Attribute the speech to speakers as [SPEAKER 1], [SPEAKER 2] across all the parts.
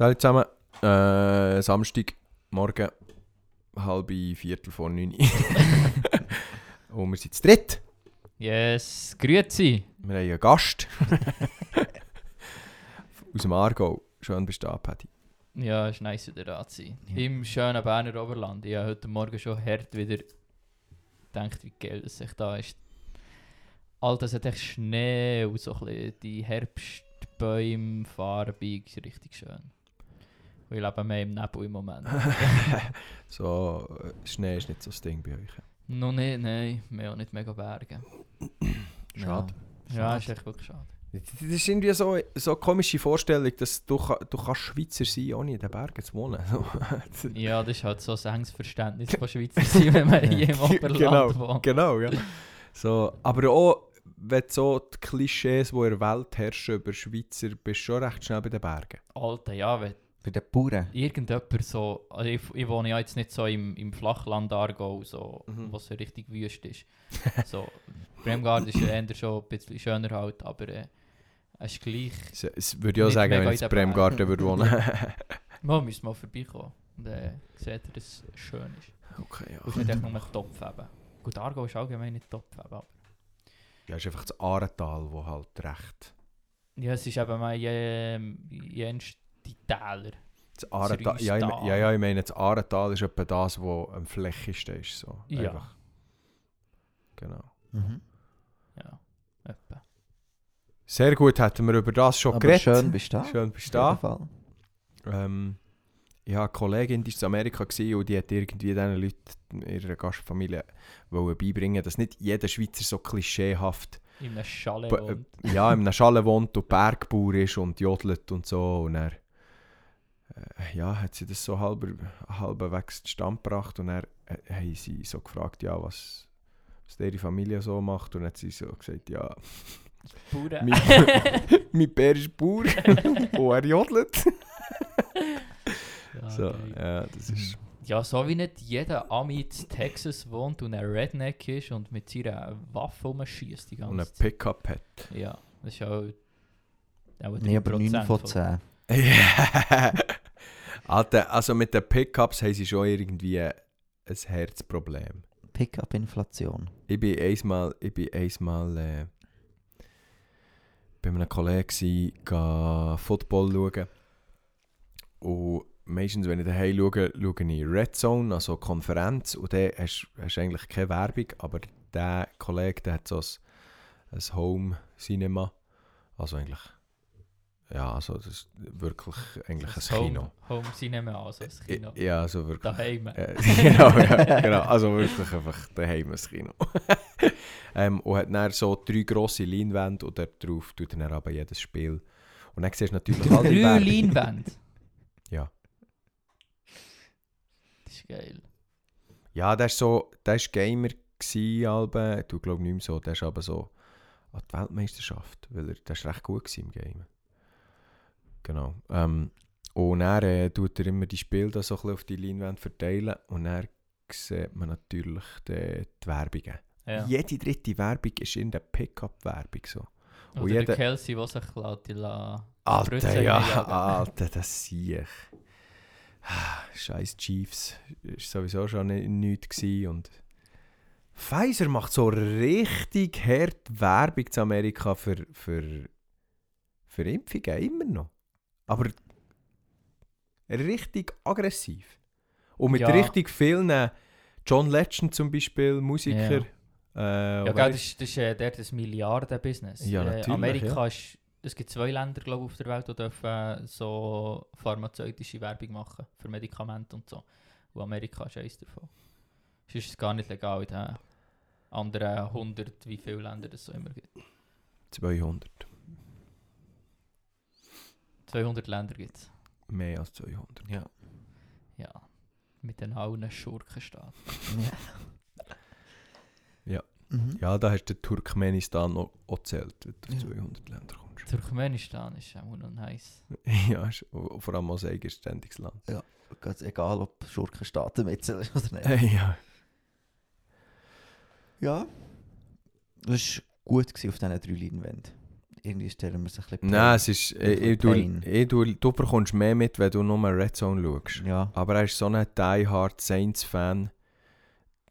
[SPEAKER 1] Salut zusammen. Äh, Samstag, morgen, halb Viertel vor neun. Und wir sind zu dritt.
[SPEAKER 2] Yes, grüezi.
[SPEAKER 1] Wir haben einen Gast. Aus dem Aargau. Schön bist du da, Paddy.
[SPEAKER 2] Ja, es ist nice wieder da zu sein.
[SPEAKER 1] Ja.
[SPEAKER 2] Im schönen Berner Oberland. Ich habe heute Morgen schon hart wieder gedacht, wie geil das sich da ist. Alter, es hat echt Schnee und so ein bisschen die Herbstbäume, farbig, ist richtig schön. Und ich lebe mehr im Nebel im Moment.
[SPEAKER 1] So, äh, Schnee ist nicht so das Ding bei euch.
[SPEAKER 2] Noch nicht, nein, wir auch nicht mega Berge.
[SPEAKER 1] Schade.
[SPEAKER 2] Ja, ist echt wirklich schade.
[SPEAKER 1] Das ist irgendwie so, so eine komische Vorstellung, dass du, du kannst Schweizer sein, ohne in den Bergen zu wohnen.
[SPEAKER 2] Ja, das ist halt so ein enges Verständnis von Schweizer sein, wenn man hier im Oberland
[SPEAKER 1] genau,
[SPEAKER 2] wohnt.
[SPEAKER 1] genau, ja. So, aber auch, wenn so die Klischees, die in der Welt herrschen über Schweizer, bist du schon recht schnell bei den Bergen.
[SPEAKER 2] Alter, ja, wenn
[SPEAKER 3] Bei den Bauern.
[SPEAKER 2] irgendjemand so, also ich, ich wohne ja jetzt nicht so im, im Flachland Aargau, so,
[SPEAKER 1] Mhm.
[SPEAKER 2] wo es so richtig wüst ist. so, Bremgarten ist ja eher schon ein bisschen schöner halt, aber äh, es ist gleich,
[SPEAKER 1] Es, es würde ich auch sagen, wenn ich in. Bremgarten würde wohnen.
[SPEAKER 2] man müsste mal vorbeikommen und äh, seht ihr, dass es schön ist.
[SPEAKER 1] okay, ja.
[SPEAKER 2] Du musst nicht echt nur Topf haben. Gut, Aargau ist allgemein nicht Topf haben, aber
[SPEAKER 1] Ja, es ist einfach das Aaretal, wo halt recht...
[SPEAKER 2] ja, es ist eben mal je, jenst die Täler.
[SPEAKER 1] Das Aaretal, ja, ich, ja, ja, ich meine, das Aaretal ist etwa das, wo am flächigsten ist. So.
[SPEAKER 2] Ja.
[SPEAKER 1] Einfach. Genau.
[SPEAKER 3] Mhm.
[SPEAKER 2] Ja, etwa.
[SPEAKER 1] Sehr gut, hätten wir über das schon
[SPEAKER 3] Aber
[SPEAKER 1] geredet.
[SPEAKER 3] schön bist du da.
[SPEAKER 1] Schön bist du da. Ähm, ich hatte eine Kollegin, die war in Amerika gewesen und die hat irgendwie diesen Leuten in ihrer Gastfamilie wollen beibringen, dass nicht jeder Schweizer so klischeehaft
[SPEAKER 2] In einem
[SPEAKER 1] b-
[SPEAKER 2] wohnt.
[SPEAKER 1] ja, in einer Schale wohnt und Bergbauer ist und jodelt und so. Und er ja, hat sie das so halber, halbwegs zustande gebracht und dann äh, haben sie so gefragt, ja, was, was ihre Familie so macht. Und hat sie so gesagt, ja,
[SPEAKER 2] Bauern.
[SPEAKER 1] mein, mein Bär ist Bauer und er jodelt.
[SPEAKER 2] Ja,
[SPEAKER 1] So, ja, das ist...
[SPEAKER 2] Ja, so wie nicht jeder Ami in Texas wohnt und ein Redneck ist und mit seiner Waffe rumschießt die ganze
[SPEAKER 1] Und ein. Pickup hat.
[SPEAKER 2] Ja, das ist auch. auch
[SPEAKER 3] Nee, aber 9
[SPEAKER 2] 3%
[SPEAKER 3] von 10.
[SPEAKER 1] Ja. Alter, also mit den Pickups haben sie schon irgendwie ein Herzproblem.
[SPEAKER 3] Pickup-Inflation.
[SPEAKER 1] Ich bin einmal, ich bin einmal äh, bei einem Kollegen ga Football schauen. Und meistens, wenn ich daheim schaue, schaue ich Red Zone, also Konferenz. Und dann hast du eigentlich keine Werbung, aber der Kollege, der hat so ein, ein Home Cinema. Also eigentlich, ja, also das ist wirklich eigentlich ein Kino.
[SPEAKER 2] Home, Home Cinema, also das Kino.
[SPEAKER 1] Ja, also wirklich.
[SPEAKER 2] Daheim.
[SPEAKER 1] Äh, genau, ja, genau. Also wirklich einfach daheim ein Kino. ähm, und hat dann so drei grosse Leinwände und dort drauf tut dann aber jedes Spiel. Und dann siehst du natürlich all die
[SPEAKER 2] Drei. Leinwände.
[SPEAKER 1] Ja.
[SPEAKER 2] Das ist geil.
[SPEAKER 1] Ja, der ist so, der ist Gamer gsi, Alben. Du glaub nicht mehr so, der ist aber so an die Weltmeisterschaft, weil er, der ist recht gut im Game. Genau. Ähm, und dann äh, tut er immer die Spiele da so ein bisschen auf die Leinwände verteilen und dann sieht man natürlich die, die Werbungen.
[SPEAKER 2] Ja.
[SPEAKER 1] Jede dritte Werbung ist in der Pickup-Werbung so.
[SPEAKER 2] Oder
[SPEAKER 1] Und
[SPEAKER 2] der
[SPEAKER 1] jeder-
[SPEAKER 2] Kelsey, der sich lässt, die la...
[SPEAKER 1] Alter, ja. Alter, das sehe ich. Scheiß Chiefs. Ist sowieso schon ni- nichts gewesen und Pfizer macht so richtig hart Werbung zu Amerika für, für, für Impfungen, immer noch. Aber richtig aggressiv. Und mit
[SPEAKER 2] Ja.
[SPEAKER 1] richtig vielen, John Legend zum Beispiel, Musiker. Äh,
[SPEAKER 2] Ja, gell,
[SPEAKER 1] ist-
[SPEAKER 2] das ist, das ist äh, dort ein Milliarden-Business.
[SPEAKER 1] Ja,
[SPEAKER 2] Äh,
[SPEAKER 1] natürlich,
[SPEAKER 2] Amerika ist... Es gibt zwei Länder, glaube ich, auf der Welt, die dürfen äh, so pharmazeutische Werbung machen für Medikamente und so. Und Amerika ist eines davon. Sonst ist es gar nicht legal in den anderen 100, wie viele Länder es so immer gibt.
[SPEAKER 1] 200.
[SPEAKER 2] 200 Länder gibt es.
[SPEAKER 1] Mehr als 200.
[SPEAKER 3] Ja.
[SPEAKER 2] Ja. Mit den allen Schurkenstaaten.
[SPEAKER 3] Mhm.
[SPEAKER 1] Ja, da hast du Turkmenistan auch gezählt, wenn du
[SPEAKER 3] Ja.
[SPEAKER 1] 200 Länder kommst.
[SPEAKER 2] Turkmenistan ist auch noch nice.
[SPEAKER 1] ja, ist vor allem ein eigenständiges Land.
[SPEAKER 3] Ganz egal, ob Schurkenstaaten mitzählen oder nicht.
[SPEAKER 1] ja.
[SPEAKER 3] Ja. Das war gut auf diesen drei Leinwänden. Irgendwie stellen wir sich ein bisschen
[SPEAKER 1] Nein, es ist... Ich, ich, du,
[SPEAKER 3] Pain.
[SPEAKER 1] ich, du, du bekommst mehr mit, wenn du nur Red Zone schaust.
[SPEAKER 3] Ja,
[SPEAKER 1] Aber er ist so ein die-hard Saints-Fan.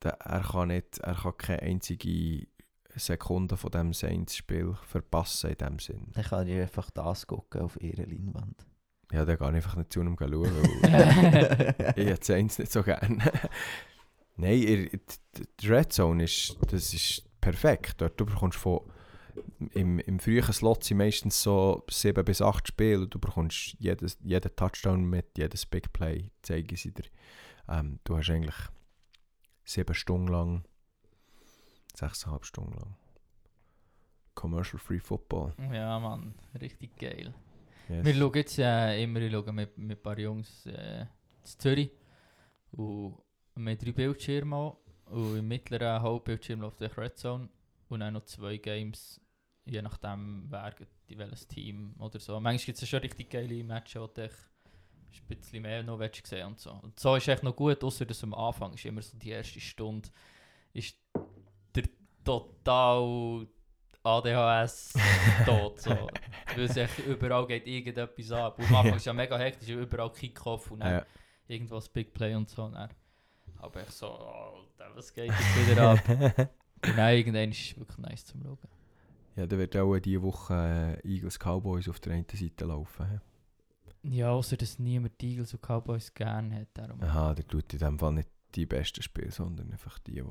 [SPEAKER 1] Er kann nicht... Er kann keine einzige Sekunde von diesem Saints-Spiel verpassen in dem Sinn.
[SPEAKER 3] dann kann ich einfach das gucken auf ihrer Leinwand.
[SPEAKER 1] Ja, dann gehe ich einfach nicht zu ihm schauen, weil ich hätte Saints nicht so gerne. Nein, ihr, die Red Zone ist, das ist perfekt. Dort du bekommst von... Im, Im frühen Slot sind meistens so 7 bis 8 Spiele und du bekommst jedes, jeden Touchdown mit, jedes Big Play, zeige ich sie dir. Ähm, du hast eigentlich 7 Stunden lang, 6,5 Stunden lang Commercial Free Football.
[SPEAKER 2] Ja, Mann, richtig geil.
[SPEAKER 1] Yes.
[SPEAKER 2] Wir schauen jetzt äh, immer ich schaue mit, mit ein paar Jungs äh, in Zürich. Und haben drei Bildschirme an. Und im mittleren Hauptbildschirm läuft der Red Zone. Und dann noch zwei Games, je nachdem, wer die welches Team oder so. Manchmal gibt es schon richtig geile Matches, du echt ein bisschen mehr noch sehen und so. Und so ist echt noch gut, außer dass am Anfang ist immer so die erste Stunde ist der total ADHS tot. So. Weil es echt überall geht irgendetwas ab. Und am Anfang ist ja mega hektisch, überall Kickoff und dann
[SPEAKER 1] Ja.
[SPEAKER 2] irgendwas Big Play und so. Und dann aber ich so, Alter, was geht jetzt wieder ab? und dann irgendwann ist es wirklich nice zum Schauen.
[SPEAKER 1] Ja, da wird auch diese Woche äh, Eagles Cowboys auf der einen Seite laufen. hä?
[SPEAKER 2] Ja, außer dass niemand die Eagles und Cowboys gerne hat. Darum.
[SPEAKER 1] Aha, der tut in dem Fall nicht die besten Spiele, sondern einfach die, die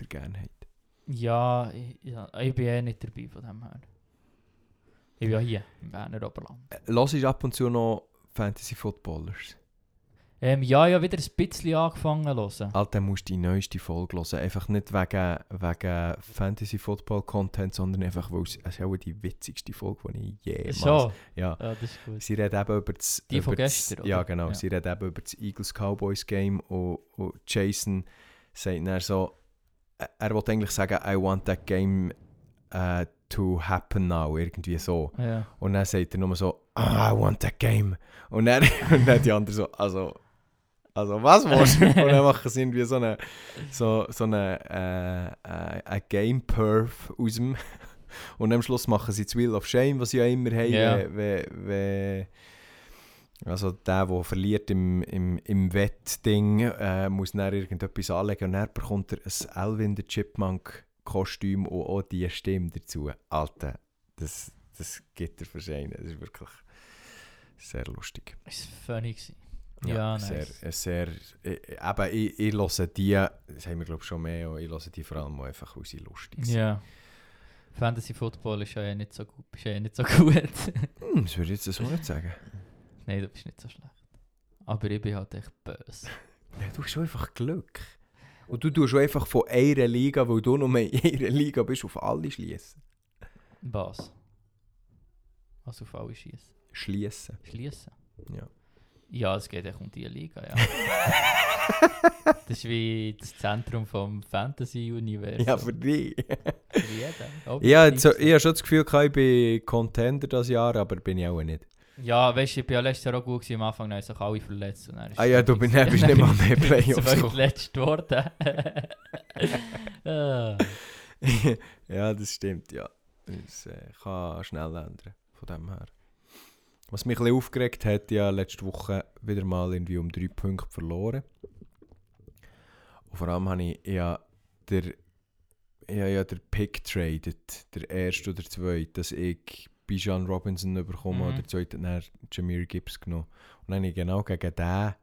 [SPEAKER 1] der gerne hat.
[SPEAKER 2] Ja, ich, ja, ich bin eh nicht dabei von dem her. Ich bin ja hier im Berner Oberland.
[SPEAKER 1] Äh, Los ist ab und zu noch Fantasy Footballers.
[SPEAKER 2] Ähm, ja, habe wieder ein bisschen angefangen hören.
[SPEAKER 1] Alter, musst du die neueste Folge hören. Einfach nicht wegen, wegen Fantasy Football Content, sondern einfach, weil es ist auch die witzigste Folge, die ich jemals...
[SPEAKER 2] Schon?
[SPEAKER 1] Ja.
[SPEAKER 2] Ja, das ist gut.
[SPEAKER 1] Sie reden eben über das...
[SPEAKER 2] Die
[SPEAKER 1] über
[SPEAKER 2] von
[SPEAKER 1] das,
[SPEAKER 2] gestern, oder?
[SPEAKER 1] Ja, genau.
[SPEAKER 2] Ja.
[SPEAKER 1] Sie reden eben über das Eagles-Cowboys-Game und, und Jason sagt dann so, er wollte eigentlich sagen, I want that game äh, to happen now, irgendwie so.
[SPEAKER 2] Ja.
[SPEAKER 1] Und dann sagt er nur so, ah, I want that game. Und dann, und dann die anderen so, also, also was willst du? Und dann machen sie irgendwie so eine, so, so eine, äh, äh, Game-Perf aus dem. Und am Schluss machen sie das Wheel of Shame, was sie ja immer haben.
[SPEAKER 2] Ja.
[SPEAKER 1] wenn- wenn- also der, der verliert im, im, im Wettding, äh, muss dann irgendetwas anlegen und dann bekommt er ein Alvin the Chipmunk Kostüm und auch die Stimme dazu. Alter, das, das gibt er für. Das ist wirklich sehr lustig.
[SPEAKER 2] Ist funny gewesen. Ja,
[SPEAKER 1] sehr,
[SPEAKER 2] nice.
[SPEAKER 1] äh, sehr, äh, eben, ich, ich höre die, das haben wir glaube ich schon mehr, ich höre die vor allem einfach, weil sie lustig sind.
[SPEAKER 2] Ja. Fantasy Football ist ja eh nicht so gut. Ist ja eh nicht so gut.
[SPEAKER 1] Hm, das würde ich jetzt so nicht sagen.
[SPEAKER 2] Nein, du bist nicht so schlecht. Aber ich bin halt echt böse.
[SPEAKER 1] Ja, du hast einfach Glück. Und du tust einfach von einer Liga, weil du nur in einer Liga bist, auf alle schließen.
[SPEAKER 2] Was? Also auf alle schießen.
[SPEAKER 1] Schließen.
[SPEAKER 2] Schließen?
[SPEAKER 1] Ja.
[SPEAKER 2] Ja, es geht echt um die Liga, ja. das ist wie das Zentrum vom Fantasy-Universum.
[SPEAKER 1] Ja, für dich.
[SPEAKER 2] Für jeden. Auch
[SPEAKER 1] ja, so, ich habe schon das Gefühl, ich bin Contender das Jahr, aber bin ich auch nicht.
[SPEAKER 2] Ja, weißt du, ich bin ja letztes Jahr auch gut gewesen. Am Anfang haben sich alle verletzt. Und
[SPEAKER 1] Ah ja,
[SPEAKER 2] es
[SPEAKER 1] du dann bist nicht mal mehr Playoffs gekommen.
[SPEAKER 2] Zweitletzt geworden. ah.
[SPEAKER 1] ja, das stimmt, ja. Das äh, kann schnell ändern, von dem her. Was mich ein bisschen aufgeregt hat, ja letzte Woche wieder mal irgendwie um drei Punkte verloren. Und vor allem habe ich ja der, habe ja der Pick traded, der erste oder zweite, dass ich Bijan Robinson bekomme
[SPEAKER 2] Mhm.
[SPEAKER 1] und der zweite dann Jameer Gibbs genommen. Und dann habe ich genau gegen den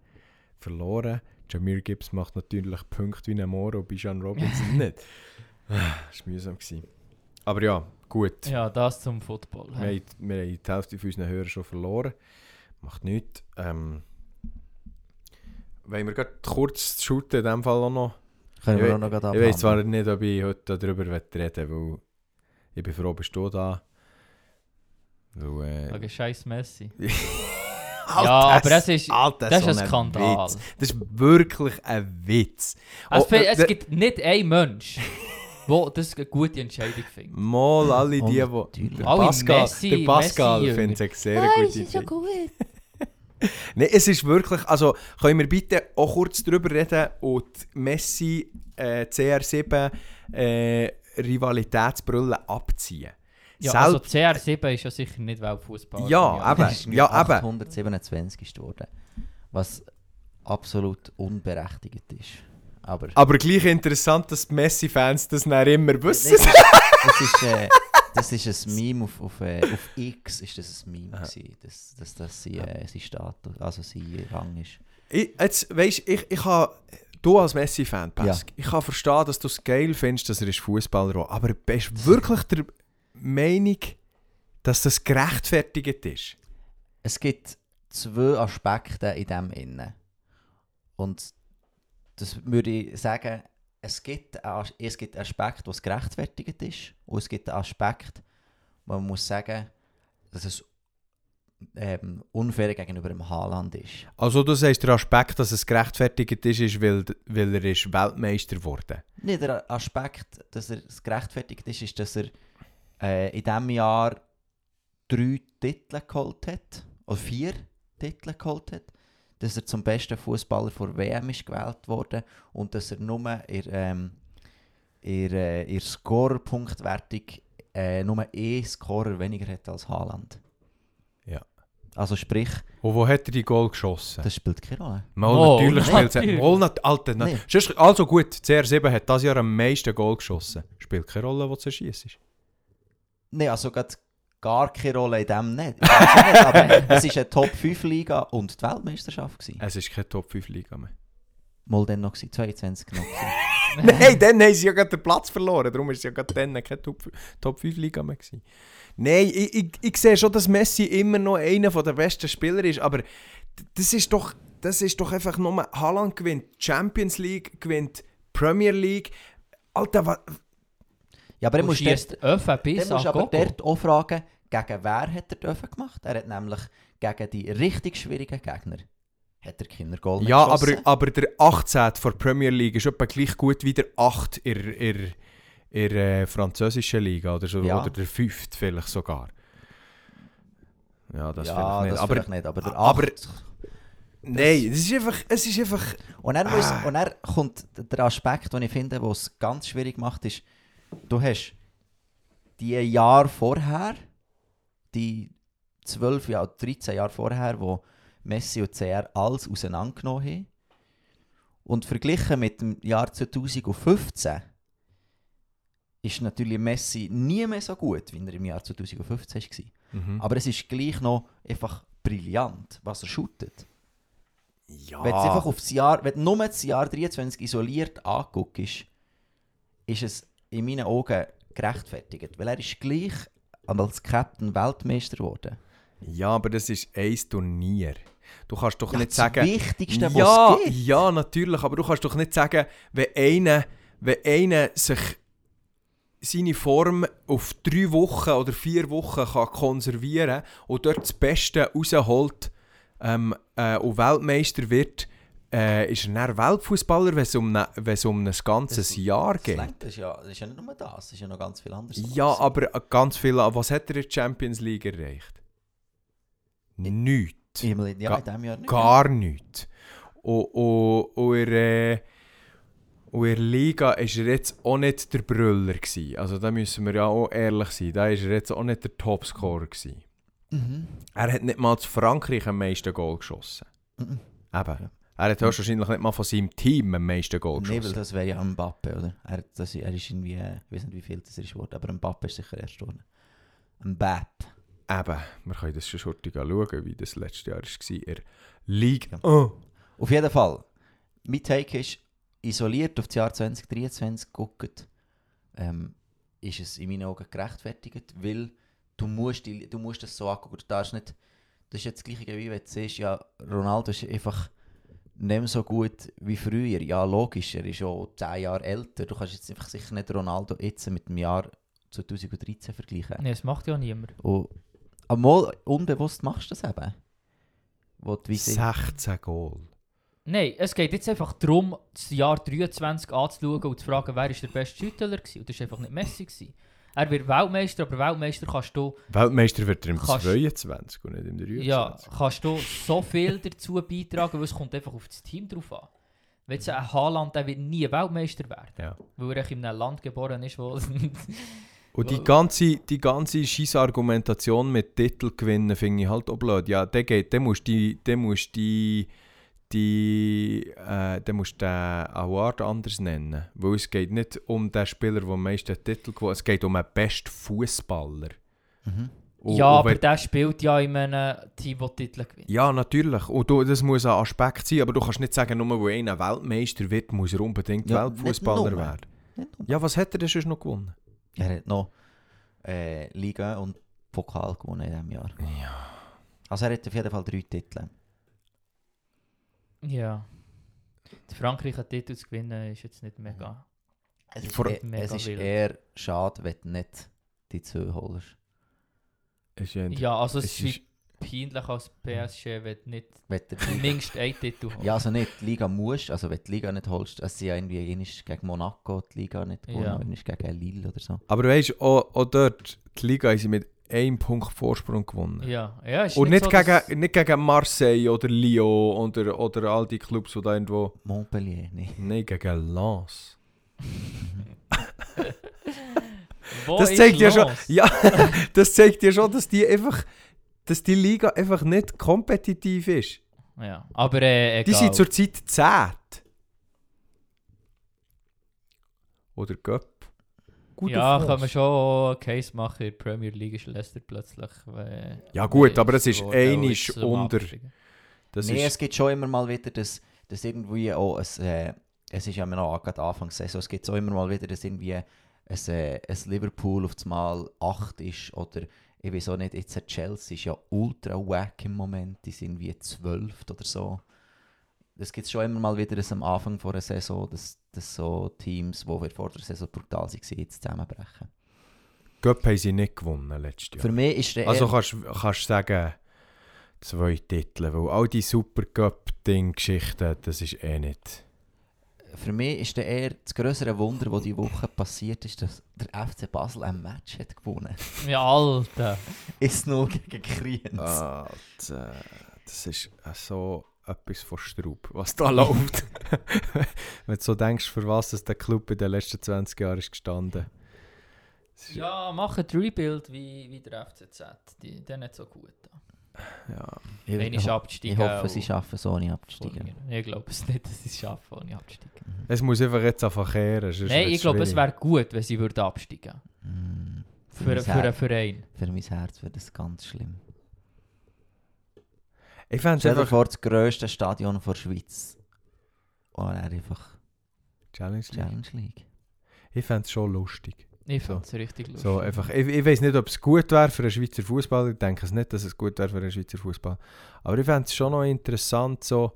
[SPEAKER 1] verloren. Jameer Gibbs macht natürlich Punkte wie ein Moro Bijan Robinson nicht. Ah, Das war mühsam. Gewesen. Aber ja, gut.
[SPEAKER 2] Ja, das zum Football.
[SPEAKER 1] Wir, haben, wir haben die Hälfte von unseren Hörern schon verloren. Macht nichts. Ähm, wollen wir gerade kurz shooten, in dem Fall auch noch?
[SPEAKER 3] Können
[SPEAKER 1] Ich
[SPEAKER 3] wir auch noch gerade
[SPEAKER 1] Ich weiß zwar nicht, ob ich heute darüber reden will, weil ich bin froh, bist du da. Weil, äh,
[SPEAKER 2] Wegen scheiß Messi.
[SPEAKER 1] Alter,
[SPEAKER 2] ja, aber es ist,
[SPEAKER 1] Alter,
[SPEAKER 2] das ist
[SPEAKER 1] so
[SPEAKER 2] ein Skandal.
[SPEAKER 1] Witz. Das ist wirklich ein Witz.
[SPEAKER 2] Es,
[SPEAKER 1] Oh, äh,
[SPEAKER 2] es
[SPEAKER 1] der-
[SPEAKER 2] gibt nicht einen Mensch, der das eine gute Entscheidung findet.
[SPEAKER 1] Mal alle die, die...
[SPEAKER 3] natürlich.
[SPEAKER 1] Der
[SPEAKER 2] Alle
[SPEAKER 1] Pascal,
[SPEAKER 2] Messi-
[SPEAKER 1] der Pascal
[SPEAKER 2] Messi-Jünger.
[SPEAKER 1] findet es eine sehr gute Idee.
[SPEAKER 2] gut.
[SPEAKER 1] Nein, es ist wirklich, also können wir bitte auch kurz darüber reden und die Messi äh, CR7 äh, Rivalitätsbrille abziehen.
[SPEAKER 2] Ja,
[SPEAKER 1] Selb-
[SPEAKER 2] also CR7 ist ja sicher nicht Weltfußball.
[SPEAKER 1] Ja, eben.
[SPEAKER 3] Ist
[SPEAKER 1] Ja.
[SPEAKER 3] 827 geworden. Was absolut unberechtigt ist. Aber
[SPEAKER 1] Aber gleich interessant, dass die Messi-Fans das dann immer wissen.
[SPEAKER 3] das ist, äh, das ist ein Meme auf, auf, äh, auf X, ist das ein Meme gewesen, dass, dass das sein, äh, sein Status, also sein Rang ist.
[SPEAKER 1] Ich, jetzt, weißt, ich, ich habe, du als Messi-Fan,
[SPEAKER 3] Ja.
[SPEAKER 1] Ich kann verstehen, dass du es geil findest, dass er ist Fußballer ist. Aber bist du wirklich der Meinung, dass das gerechtfertigt ist?
[SPEAKER 3] Es gibt zwei Aspekte in dem Innen. Und das würde ich sagen, es gibt, einen es gibt einen Aspekt, was gerechtfertigt ist. Und es gibt einen Aspekt, wo man muss sagen, dass es ähm, unfair gegenüber dem Haaland ist.
[SPEAKER 1] Also du sagst, der Aspekt, dass es gerechtfertigt ist, ist, weil, weil er ist Weltmeister geworden
[SPEAKER 3] Nicht der Aspekt, dass er es gerechtfertigt ist, ist, dass er äh, in diesem Jahr drei Titel geholt hat. Oder vier Titel geholt hat. Dass er zum besten Fußballer vor WM ist gewählt worden und dass er nur in, ähm, in, äh, in Score-Punktwertung äh, nur ein Scorer weniger hat als Haaland.
[SPEAKER 1] Ja.
[SPEAKER 3] Also sprich,
[SPEAKER 1] Und wo hat er die Goal geschossen?
[SPEAKER 3] das spielt keine Rolle.
[SPEAKER 1] Mal,
[SPEAKER 2] Oh,
[SPEAKER 1] natürlich spielt es. Mal, nat, Alter, na,
[SPEAKER 3] Nee.
[SPEAKER 1] also gut, CR7 hat das Jahr am meisten Goal geschossen. Spielt keine Rolle, wo du schießt.
[SPEAKER 3] Nein, also grad gar keine Rolle in dem nicht. Aber es war eine Top-5-Liga und die Weltmeisterschaft. Gewesen.
[SPEAKER 1] Es ist keine Top-5-Liga mehr.
[SPEAKER 3] Mal dann noch, gewesen, 22 noch.
[SPEAKER 1] Nein, dann haben sie ja gerade den Platz verloren. Darum war es ja gerade dann keine Top-5-Liga mehr. Gewesen. Nein, ich, ich, ich sehe schon, dass Messi immer noch einer der besten Spieler ist. Aber das ist doch, das ist doch einfach nur... Haaland gewinnt Champions League, gewinnt Premier League. Alter, was...
[SPEAKER 3] Ja, aber er muss dort, musst du aber dort auch fragen, gegen wer hat er dürfen gemacht? Er hat nämlich gegen die richtig schwierigen Gegner hat er keine Goal mehr
[SPEAKER 1] Ja, aber, aber der 18. von der Premier League ist etwa gleich gut wie der 8 in der- in in der äh, französischen Liga oder, so,
[SPEAKER 3] Ja.
[SPEAKER 1] oder der 5. vielleicht sogar. Ja, das
[SPEAKER 3] ja,
[SPEAKER 1] vielleicht nicht.
[SPEAKER 3] das
[SPEAKER 1] aber
[SPEAKER 3] vielleicht nicht, aber der
[SPEAKER 1] aber-
[SPEAKER 3] 8.
[SPEAKER 1] nein, es ist einfach... Es ist einfach
[SPEAKER 3] Und er, muss,
[SPEAKER 1] Ah.
[SPEAKER 3] und er kommt der Aspekt, den ich finde, was es ganz schwierig macht, ist, du hast die Jahre vorher, die 12 Jahre, 13 Jahre vorher, wo Messi und CR alles auseinandergenommen haben. Und verglichen mit dem Jahr 2015 ist natürlich Messi nie mehr so gut, wie er im Jahr 2015 war.
[SPEAKER 1] Mhm.
[SPEAKER 3] Aber es ist gleich noch einfach brillant, was er shootet.
[SPEAKER 1] ja.
[SPEAKER 3] Wenn du einfach aufs Jahr, wenn nur das Jahr 23 isoliert anguckst, ist es in meinen Augen gerechtfertigt. Weil er ist gleich als Captain Weltmeister geworden.
[SPEAKER 1] ja, aber das ist ein Turnier. Du kannst doch
[SPEAKER 3] Ja,
[SPEAKER 1] nicht
[SPEAKER 3] das
[SPEAKER 1] sagen...
[SPEAKER 3] Wichtigste, was
[SPEAKER 1] ja,
[SPEAKER 3] es gibt.
[SPEAKER 1] ja, natürlich, aber du kannst doch nicht sagen, wenn einer, wenn einer sich seine Form auf drei Wochen oder vier Wochen kann konservieren und dort das Beste rausholt ähm, äh, und Weltmeister wird, äh, ist er dann Weltfußballer, wenn es um, ne, um ein ganzes
[SPEAKER 3] Das-
[SPEAKER 1] Jahr geht.
[SPEAKER 3] das, ist ja, das ist ja nicht nur das, das ist ja noch ganz viel anderes.
[SPEAKER 1] Ja, aber äh, ganz viel. Was hat er in der Champions League erreicht? Nichts.
[SPEAKER 3] Ja, in diesem Jahr nicht.
[SPEAKER 1] Gar nichts. Und, und, und, der- und in der Liga war er jetzt auch nicht der Brüller. Gewesen. Also da müssen wir ja auch ehrlich sein. Da war er jetzt auch nicht der Topscorer. Gewesen.
[SPEAKER 3] Mhm.
[SPEAKER 1] Er hat nicht mal zu Frankreich am meisten Goal geschossen.
[SPEAKER 3] Mhm.
[SPEAKER 1] Eben. Er hat höchstwahrscheinlich nicht mal von seinem Team am meisten Goal
[SPEAKER 3] Nee, weil
[SPEAKER 1] geschossen.
[SPEAKER 3] das wäre ja Mbappe, oder? Er, das, er ist irgendwie, ich weiß nicht wie viel das ist geworden, aber Mbappe ist sicher erst geworden. Mbappe.
[SPEAKER 1] Eben, wir können das schon shortig schauen, wie das letztes Jahr war. Der Liga.
[SPEAKER 3] Ja.
[SPEAKER 1] Oh.
[SPEAKER 3] Auf jeden Fall, mein Take ist, isoliert auf das Jahr 2023 guckt, ähm, ist es in meinen Augen gerechtfertigt, weil du musst, die, du musst das so angucken. Du darfst nicht, das ist jetzt das gleiche wie wenn du siehst, ja, Ronaldo ist einfach nicht mehr so gut wie früher. Ja, logisch, er ist schon 10 Jahre älter. Du kannst jetzt einfach sicher nicht Ronaldo jetzt mit dem Jahr 2013 vergleichen.
[SPEAKER 2] Nee, das macht ja niemand.
[SPEAKER 3] Und, aber mal unbewusst machst du das eben. Wo du wie sie-
[SPEAKER 1] 16 Goal.
[SPEAKER 2] Nein, es geht jetzt einfach darum, das Jahr 23 anzuschauen und zu fragen, wer ist der beste Schüttler war. Und das war einfach nicht Messi. Gewesen. Er wird Weltmeister, aber Weltmeister kannst du,
[SPEAKER 1] Weltmeister wird er im
[SPEAKER 2] Kannst-
[SPEAKER 1] 22 und nicht im 23.
[SPEAKER 2] ja, kannst du so viel dazu beitragen, weil es kommt einfach auf das Team drauf an. Wenn jetzt ein Haaland, der wird nie Weltmeister werden.
[SPEAKER 1] Ja.
[SPEAKER 2] Weil er in einem Land geboren ist, wo
[SPEAKER 1] Und die ganze, die ganze Scheiß-Argumentation mit Titel gewinnen finde ich halt auch blöd. Ja, der geht, der musst die, der musst die, die, äh, der musst den Award anders nennen. Weil es geht nicht um den Spieler, der am meisten Titel gewonnen hat, es geht um den besten Fußballer.
[SPEAKER 3] Mhm.
[SPEAKER 2] ja, aber der spielt ja in einem Team, das Titel gewinnt.
[SPEAKER 1] Ja, natürlich. Und du, das muss ein Aspekt sein, aber du kannst nicht sagen, nur weil einer Weltmeister wird, muss er unbedingt
[SPEAKER 3] Ja,
[SPEAKER 1] Weltfußballer werden. Ja, was hat er denn sonst noch gewonnen?
[SPEAKER 3] Er hat noch äh, Liga und Pokal gewonnen in diesem Jahr.
[SPEAKER 1] Ja.
[SPEAKER 3] Also er hat auf jeden Fall drei Titel.
[SPEAKER 2] Ja. Die Frankreich einen Titel zu gewinnen ist jetzt nicht mega.
[SPEAKER 3] Es ist,
[SPEAKER 1] Vor-
[SPEAKER 3] eher,
[SPEAKER 2] Mega
[SPEAKER 3] es ist
[SPEAKER 2] wild.
[SPEAKER 3] eher schade, wenn du nicht die zwei holst.
[SPEAKER 1] Ist ja,
[SPEAKER 2] Ja, also es
[SPEAKER 1] es
[SPEAKER 2] ist wie peinlich als PSG, wenn du nicht
[SPEAKER 3] Wenn du
[SPEAKER 2] zumindest einen Titel hast.
[SPEAKER 3] Ja, also nicht die Liga musst, also wenn du die Liga nicht holst, es sind ja irgendwie einmal gegen Monaco die Liga nicht gewonnen,
[SPEAKER 2] Ja.
[SPEAKER 3] gegen Lille oder so.
[SPEAKER 1] Aber weißt du, auch, auch dort, die Liga sie mit einem Punkt Vorsprung gewonnen.
[SPEAKER 2] Ja, ja ist
[SPEAKER 1] Und nicht,
[SPEAKER 2] so,
[SPEAKER 1] gegen, nicht gegen Marseille oder Lyon oder, oder all die Clubs, die da irgendwo.
[SPEAKER 3] Montpellier, nee.
[SPEAKER 1] Nein, gegen Lens. Das zeigt ja schon. Ja, das zeigt ja schon, dass die einfach. Dass die Liga einfach nicht kompetitiv ist.
[SPEAKER 2] Ja, aber äh,
[SPEAKER 1] Die sind zurzeit 10. Oder Göpp. Gut
[SPEAKER 2] ja, kann man schon einen Case machen, in der Premier League ist Leicester plötzlich... Äh,
[SPEAKER 1] Ja gut, aber es ist einisch unter. Das
[SPEAKER 3] nee,
[SPEAKER 1] ist,
[SPEAKER 3] es gibt schon immer mal wieder, dass, dass irgendwie auch ein, äh, es ist ja immer noch gerade Anfang Saison, es gibt auch immer mal wieder, dass irgendwie ein, äh, ein Liverpool auf das Mal 8 ist oder ich weiß auch nicht, jetzt ein Chelsea ist ja ultra wack im Moment, die sind wie 12 oder so. Das gibt es schon immer mal wieder, dass am Anfang vor der Saison, dass, dass so Teams, die vor der Saison brutal waren, jetzt zusammenbrechen.
[SPEAKER 1] Göpp haben sie nicht gewonnen letztes Jahr.
[SPEAKER 3] Für mich ist der
[SPEAKER 1] Also kannst du sagen, zwei Titel, weil all die Super Cup-Ding-Geschichten, das ist eh nicht.
[SPEAKER 3] Für mich ist der eher das größere Wunder, das diese Woche passiert ist, dass der FC Basel ein Match hat gewonnen.
[SPEAKER 2] Ja, Alter.
[SPEAKER 3] Ist nur gegen Kriens.
[SPEAKER 1] Ah, das, äh, das ist äh, so etwas von Straub, was da läuft. Wenn du so denkst, für was das der Club in den letzten 20 Jahren ist gestanden. Ist-
[SPEAKER 2] Ja, mach ein Rebuild wie, wie der FCZ. Die, der nicht so gut.
[SPEAKER 1] ja.
[SPEAKER 3] ich,
[SPEAKER 2] Wenn
[SPEAKER 3] ich,
[SPEAKER 2] absteigen.
[SPEAKER 3] ich hoffe, sie schaffen es ohne abzusteigen.
[SPEAKER 2] Ich glaube es nicht, dass sie es schaffen, ohne absteigen.
[SPEAKER 1] Es muss einfach jetzt einfach kehren.
[SPEAKER 2] Nein, ich glaube, es wäre gut, wenn sie würden absteigen
[SPEAKER 3] Mm,
[SPEAKER 2] Für,
[SPEAKER 3] mein
[SPEAKER 2] für einen
[SPEAKER 3] Herz-
[SPEAKER 2] Verein.
[SPEAKER 3] für mein Herz wäre das ganz schlimm.
[SPEAKER 1] Ich fände es
[SPEAKER 3] Stell dir
[SPEAKER 1] einfach...
[SPEAKER 3] vor, das grösste Stadion der Schweiz. Und er einfach
[SPEAKER 1] Challenge League.
[SPEAKER 3] Challenge League.
[SPEAKER 1] Ich fände es schon lustig.
[SPEAKER 2] Ich
[SPEAKER 1] So.
[SPEAKER 2] fand es richtig lustig.
[SPEAKER 1] So, einfach, ich, ich weiß nicht, ob es gut wäre für einen Schweizer Fußball. Ich denke es nicht, dass es gut wäre für einen Schweizer Fußball. Aber ich fände es schon noch interessant, so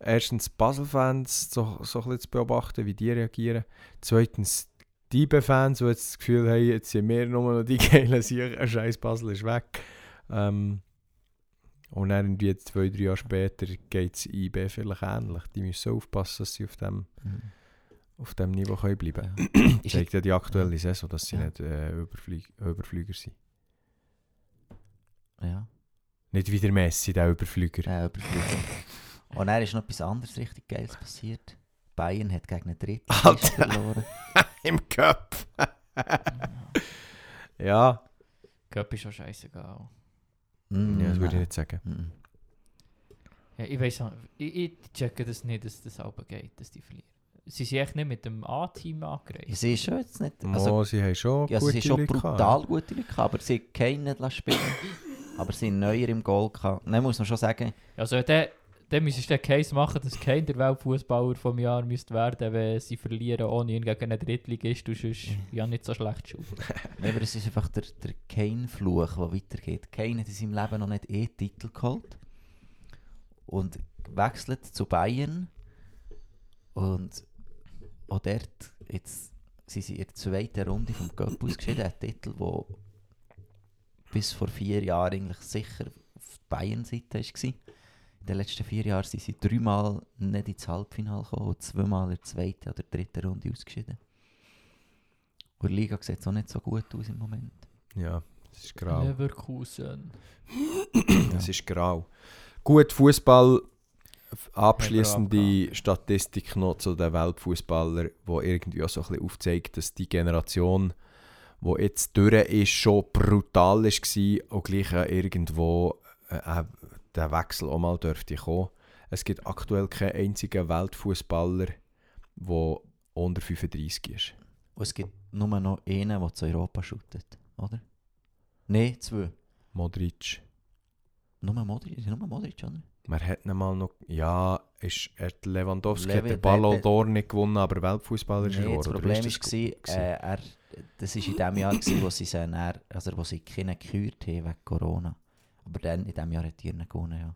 [SPEAKER 1] erstens Basel-Fans so, so ein bisschen zu beobachten, wie die reagieren. Zweitens die fans die jetzt das Gefühl haben, jetzt sind wir nur noch die geilen Sicher, ein scheiß Basel ist weg. Ähm, und dann irgendwie jetzt zwei, drei Jahre später geht es IB vielleicht ähnlich. Die müssen aufpassen, dass sie auf dem,
[SPEAKER 3] Mhm.
[SPEAKER 1] auf dem Niveau können bleiben
[SPEAKER 3] Ja.
[SPEAKER 1] können.
[SPEAKER 3] Ist
[SPEAKER 1] zeigt ja die aktuelle Saison, dass sie
[SPEAKER 3] Ja.
[SPEAKER 1] nicht äh, Überflieg Überflüger sind.
[SPEAKER 3] Ja,
[SPEAKER 1] Nicht wie der Messi, der Überflüger.
[SPEAKER 3] der Überflüger. Und dann ist noch etwas anderes richtig Geiles passiert. Bayern hat gegen einen dritten verloren.
[SPEAKER 1] Im Cup. ja,
[SPEAKER 2] Cup ist auch scheißegal.
[SPEAKER 3] Mm,
[SPEAKER 1] ja, das würde ich
[SPEAKER 3] nein.
[SPEAKER 1] nicht sagen.
[SPEAKER 3] Mm.
[SPEAKER 2] Ja, ich weiß ich, ich checke das nicht, dass das auch geht, dass die verlieren. Sie sind echt nicht mit dem A-Team angereist.
[SPEAKER 3] Ich sehe schon jetzt nicht. Also,
[SPEAKER 1] Mo, sie haben schon
[SPEAKER 3] ja, sie
[SPEAKER 1] gute
[SPEAKER 3] sind schon
[SPEAKER 1] Leute
[SPEAKER 3] brutal gute Leute, aber sie haben keinen nicht lassen spielen Aber sie sind neuer im Goal gehabt. Dann muss man schon sagen,
[SPEAKER 2] Also dann, dann müsstest du den Case machen, dass kein der Weltfußballer vom Jahr müsste werden, wenn sie verlieren ohne ihn gegen einen Drittligist und sonst ja nicht so schlecht schon.
[SPEAKER 3] Nein, aber es ist einfach der, der Kane-Fluch, der weitergeht. Kane hat in seinem Leben noch nicht eh Titel geholt. Und wechselt zu Bayern. Und auch dort, jetzt sind sie in der zweiten Runde vom Cup ausgeschieden. Ein Titel, der bis vor vier Jahren eigentlich sicher auf der Bayern-Seite war. In den letzten vier Jahren sind sie dreimal nicht ins Halbfinale gekommen und zweimal in der zweiten oder dritten Runde ausgeschieden. Und die Liga sieht auch nicht so gut aus im Moment.
[SPEAKER 1] Ja, es ist grau.
[SPEAKER 2] Leverkusen.
[SPEAKER 1] Es ist grau. Gut, Fußball. Abschließende Statistik noch zu den Weltfußballern, wo irgendwie auch so ein bisschen aufzeigt, dass die Generation, wo jetzt durch ist, schon brutal war und gleich irgendwo äh, äh, der Wechsel auch mal dürfte kommen. Es gibt aktuell keinen einzigen Weltfußballer, der unter 35 ist.
[SPEAKER 3] Und es gibt nur noch einen, der zu Europa shootet, oder? Nein, zwei.
[SPEAKER 1] Modric.
[SPEAKER 3] Nur Modric, nur Modric, oder?
[SPEAKER 1] Man hat ihn mal noch. Ja, ist, er hat Lewandowski
[SPEAKER 3] Levi-
[SPEAKER 1] hat den Ballon d'Or nicht gewonnen, aber Weltfußballer ist er
[SPEAKER 3] das Problem
[SPEAKER 1] ist das
[SPEAKER 3] war,
[SPEAKER 1] gewesen?
[SPEAKER 3] äh, er, das war in dem Jahr, gewesen, wo sie, dann, also wo sie keinen gekürt haben wegen Corona. Aber dann, in dem Jahr hat ihn gewonnen, ja.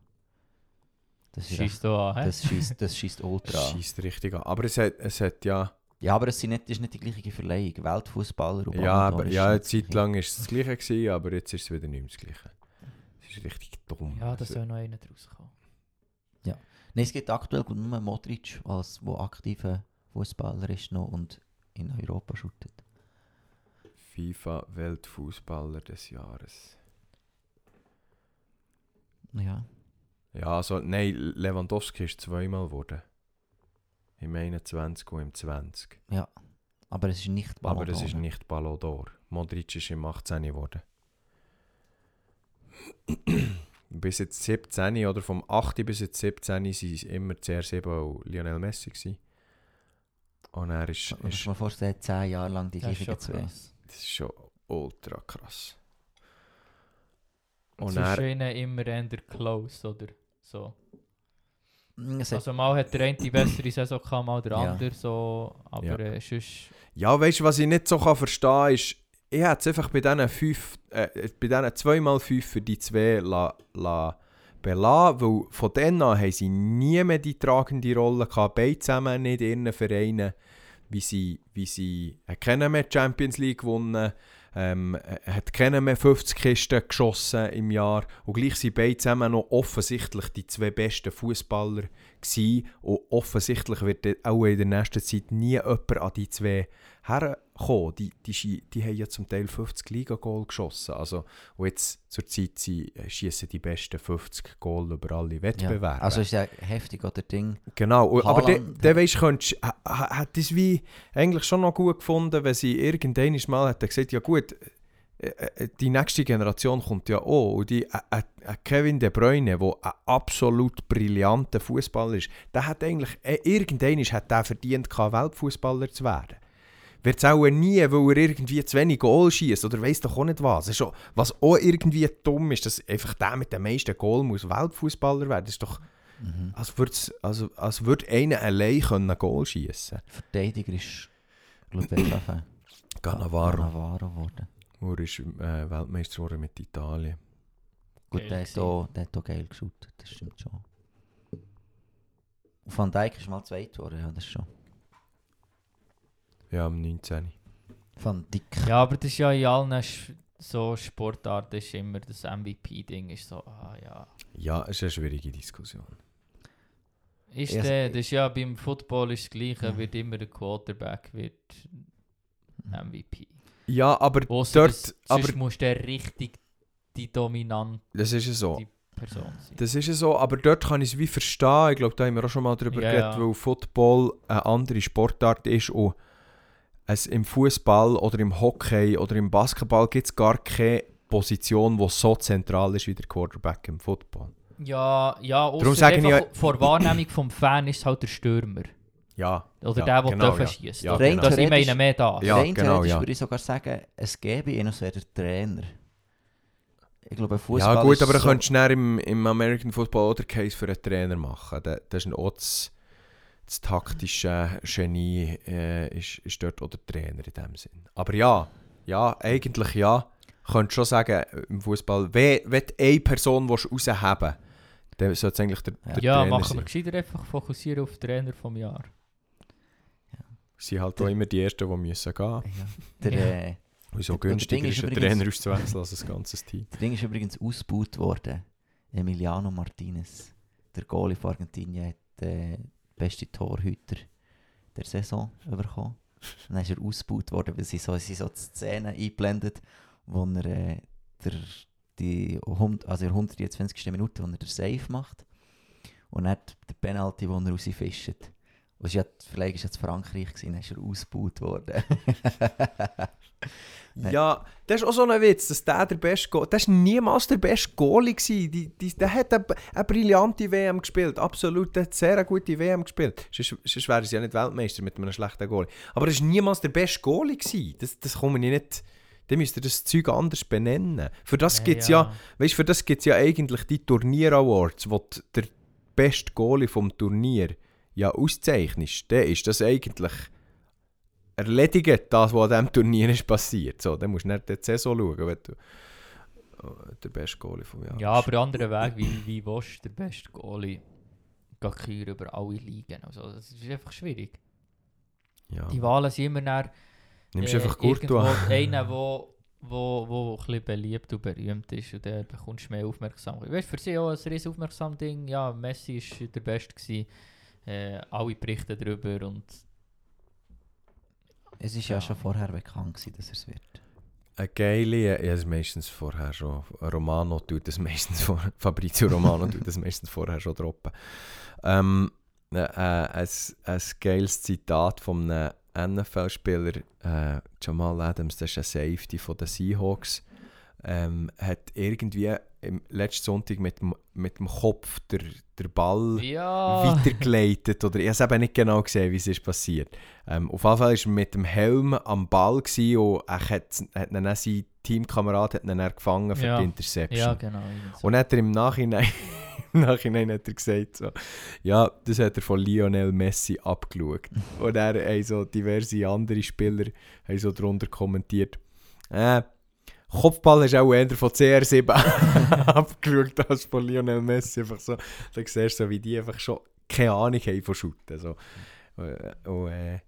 [SPEAKER 3] Das ist
[SPEAKER 2] Schießt du an, hä?
[SPEAKER 3] Das schießt, das schießt ultra. an.
[SPEAKER 1] Schießt richtig an. Aber es hat, es hat ja.
[SPEAKER 3] Ja, aber es sind nicht, das ist nicht die gleiche Verleihung. Weltfußballer und
[SPEAKER 1] Ja, aber, ja eine Zeit lang war es das Gleiche, gewesen, aber jetzt ist es wieder nicht mehr das Gleiche. Es ist richtig dumm.
[SPEAKER 2] Ja, da
[SPEAKER 1] Also,
[SPEAKER 2] soll noch einer draus kommen.
[SPEAKER 3] Nein, es gibt aktuell nur Modric, als wo aktiver Fußballer ist noch und in Europa shootet.
[SPEAKER 1] FIFA Weltfußballer des Jahres.
[SPEAKER 3] Ja.
[SPEAKER 1] Ja, also nein, Lewandowski ist zweimal geworden. Im 21 und im 20.
[SPEAKER 3] Aber es ist nicht Ballon
[SPEAKER 1] Aber es ist nicht Ballon d'Or. Modric ist im 18 geworden. bis jetzt 17 oder vom 8 bis jetzt 17 waren es immer CR7 und Lionel Messi. Gewesen. Und er ist,
[SPEAKER 3] Man muss mir vorstellen, zehn Jahre lang die gleichen zwei.
[SPEAKER 1] das ist schon ultra krass. Und er,
[SPEAKER 2] Zwischen ihnen immer eher close, oder so.
[SPEAKER 3] Mm,
[SPEAKER 2] Also mal hat der eine die bessere Saison gehabt, mal der
[SPEAKER 3] Ja.
[SPEAKER 2] andere so. Aber
[SPEAKER 1] Ja.
[SPEAKER 2] äh, sonst...
[SPEAKER 1] ja, weißt du, was ich nicht so kann verstehen ist, ich hätte es einfach bei diesen fünf, äh, bei diesen 2x5 für die zwei la, la belassen, weil von dann an haben sie nie mehr die tragende Rolle gehabt, beide zusammen nicht in ihren Vereinen, wie sie, wie sie äh, kennen mehr Champions League gewonnen, ähm, äh, hat keiner mehr 50 Kisten geschossen im Jahr. Und gleich sind beide zusammen noch offensichtlich die zwei besten Fußballer und offensichtlich wird auch in der nächsten Zeit nie jemand an die zwei herkommen. Die, die, die haben ja zum Teil 50 Liga-Goal geschossen. Also, und jetzt zur Zeit sie schießen die besten 50 Goal über alle Wettbewerbe.
[SPEAKER 3] ja. Also ist ja heftig, oder Ding.
[SPEAKER 1] Genau, und- aber der, weisst, könntest, ha- ha- hat es wie eigentlich schon noch gut gefunden, wenn sie irgendwann mal hat gesagt, ja gut, äh, äh, die nächste Generation kommt ja auch. Und die, äh, äh, äh, Kevin De Bruyne, der ein absolut brillanter Fußballer ist, der hat eigentlich, äh, irgendwann hat der verdient, Weltfußballer zu werden. Wird es auch nie, weil er irgendwie zu wenig Goal schießt oder weiss doch auch nicht was. Auch, was auch irgendwie dumm ist, dass einfach der mit den meisten Goal muss Weltfußballer werden. Das ist doch
[SPEAKER 3] Mhm.
[SPEAKER 1] als würde also, als würd einer allein können Goal schießen
[SPEAKER 3] Verteidiger ist, glaube ich.
[SPEAKER 1] Cannavaro.
[SPEAKER 3] Cannavaro geworden.
[SPEAKER 1] Er ist äh, Weltmeister geworden mit Italien.
[SPEAKER 3] Gut,
[SPEAKER 2] Geil
[SPEAKER 3] der hat, auch, der hat auch geil geschaut, das stimmt schon. Und Van Dijk ist mal zweit geworden, ja, das schon.
[SPEAKER 1] Ja, am 19.
[SPEAKER 3] Van Dijk.
[SPEAKER 2] Ja, aber das ist ja in allen Sch so Sportarten ist immer das MVP-Ding. Ist so, ah ja.
[SPEAKER 1] Ja, es ist eine schwierige Diskussion.
[SPEAKER 2] Ist
[SPEAKER 3] Ja,
[SPEAKER 2] der, das ist ja beim Football ist das Gleiche, wird immer der Quarterback wird MVP.
[SPEAKER 1] Ja, aber
[SPEAKER 2] Ausser
[SPEAKER 1] dort,
[SPEAKER 2] das,
[SPEAKER 1] aber
[SPEAKER 2] musst du richtig die dominante
[SPEAKER 1] das ist so.
[SPEAKER 2] Person sein.
[SPEAKER 1] Das ist so, aber dort kann ich es wie verstehen. Ich glaube, da haben wir auch schon mal drüber
[SPEAKER 2] Ja,
[SPEAKER 1] geredet,
[SPEAKER 2] ja.
[SPEAKER 1] weil Football eine andere Sportart ist und es im Fußball oder im Hockey oder im Basketball gibt es gar keine Position, die so zentral ist wie der Quarterback im Football.
[SPEAKER 2] Ja, ja,
[SPEAKER 1] Darum sage ich ja-
[SPEAKER 2] vor Wahrnehmung vom Fan ist es halt der Stürmer.
[SPEAKER 1] Ja,
[SPEAKER 2] Oder
[SPEAKER 1] Ja,
[SPEAKER 2] der, der
[SPEAKER 1] genau, ja.
[SPEAKER 2] schießt.
[SPEAKER 1] Ja,
[SPEAKER 3] genau.
[SPEAKER 2] Das ich meine mehr das.
[SPEAKER 1] Ja,
[SPEAKER 3] Rein
[SPEAKER 1] genau,
[SPEAKER 3] theoretisch
[SPEAKER 1] ja.
[SPEAKER 3] würde ich sogar sagen, es gäbe ihn, es wäre der Trainer. Ich glaube, ein Fußball
[SPEAKER 1] Ja gut, aber du
[SPEAKER 3] so-
[SPEAKER 1] könntest dann im, im American Football oder Case für einen Trainer machen. Da- Das ist auch das, das taktische Genie äh, ist, ist dort auch der Trainer in dem Sinn. Aber ja, ja, eigentlich ja. Du könntest schon sagen, äh, im Fußball, wenn, wenn du eine Person willst rausheben dann sollte es eigentlich der,
[SPEAKER 3] Ja.
[SPEAKER 1] der
[SPEAKER 2] Ja,
[SPEAKER 1] Trainer
[SPEAKER 2] machen
[SPEAKER 1] sein.
[SPEAKER 2] wir gescheiter einfach fokussieren auf den Trainer vom Jahr.
[SPEAKER 1] Sie sind halt auch immer die Ersten, die müssen gehen.
[SPEAKER 3] Ja. Der,
[SPEAKER 2] Ja.
[SPEAKER 3] äh,
[SPEAKER 1] Und so
[SPEAKER 3] der
[SPEAKER 1] günstiger ist
[SPEAKER 3] ist
[SPEAKER 1] ein
[SPEAKER 3] übrigens-
[SPEAKER 1] Trainer auszuwechseln als ein ganzes Team.
[SPEAKER 3] der Ding ist übrigens ausgebaut worden. Emiliano Martinez, der Goalie von Argentinien, hat äh, den besten Torhüter der Saison bekommen. Dann ist er ausgebaut worden, weil sie so, sie so die Szene einblendet, wo er äh, der, die, also in der 120. Minute, wo er den Save macht. Und dann der Penalty, wo er rausfischt. Was ja, Verleihung war jetzt Frankreich, gewesen, dann ist er ausgebaut worden.
[SPEAKER 1] Ja, das ist auch so ein Witz, dass der der beste Goalie... Das war niemals der beste Goalie. gewesen. Die, die, der hat eine, eine brillante WM gespielt. Absolut, der hat sehr eine gute WM gespielt. Sonst, sonst wäre er ja nicht Weltmeister mit einem schlechten Goalie. Aber das war niemals der beste Goalie. Gewesen. Das, das komme ich nicht... Dann müsst ihr das Zeug anders benennen. Für das gibt es ja... Weißt, für das gibt es ja eigentlich die Turnier-Awards, wo der beste Goalie vom Turnier ja auszeichnest. Dann ist das eigentlich erledigt, das, was an diesem Turnier ist passiert. So, dann musst du nicht die Saison schauen, wenn du äh, der beste Goalie vom Jahr
[SPEAKER 2] Ja, aber anderen Weg, wie, wie willst du den besten Goalie gehen über alle Ligen? Also, das ist einfach schwierig.
[SPEAKER 1] Ja.
[SPEAKER 2] Die Wahlen sind immer nach
[SPEAKER 1] Nimmst
[SPEAKER 2] äh,
[SPEAKER 1] einfach
[SPEAKER 2] irgendwo
[SPEAKER 1] Courtois.
[SPEAKER 2] einen, wo, wo, wo ein bisschen beliebt und berühmt ist und dann bekommst du mehr Aufmerksamkeit. Weißt du, für sie auch ein riesen aufmerksam Ding. Ja, Messi war der Beste. Gewesen. Äh, alle berichten darüber und
[SPEAKER 3] es war ja.
[SPEAKER 2] Ja.
[SPEAKER 3] schon vorher bekannt, gewesen, dass er es wird.
[SPEAKER 1] Eine geile, ja, das ist meistens vorher schon. Romano tut das meistens vor, Fabrizio Romano tut das meistens vorher schon droppen. Ähm, äh, äh, ein, ein geiles Zitat von einem NFL-Spieler, äh, Jamal Adams, das ist ein Safety von den Seahawks, ähm, hat irgendwie im letzten Sonntag mit, dem- mit dem Kopf der, der Ball
[SPEAKER 2] ja,
[SPEAKER 1] weitergeleitet. Oder ich habe es eben nicht genau gesehen, wie es ist passiert. Ähm, auf jeden Fall war er mit dem Helm am Ball gewesen und er hat, hat dann, sein Teamkamerad hat ihn dann gefangen für
[SPEAKER 2] Ja.
[SPEAKER 1] die Interception.
[SPEAKER 2] ja, genau. so.
[SPEAKER 1] Und dann hat er im Nachhinein, im Nachhinein hat er gesagt, so, ja, das hat er von Lionel Messi abgeschaut. Und er haben so diverse andere Spieler haben so darunter kommentiert, äh, Kopfball ist auch eher von CR7 abgeschaut als von Lionel Messi. Einfach so, da siehst du so, wie die einfach schon keine Ahnung haben von Shooten. So. Äh, Und, äh,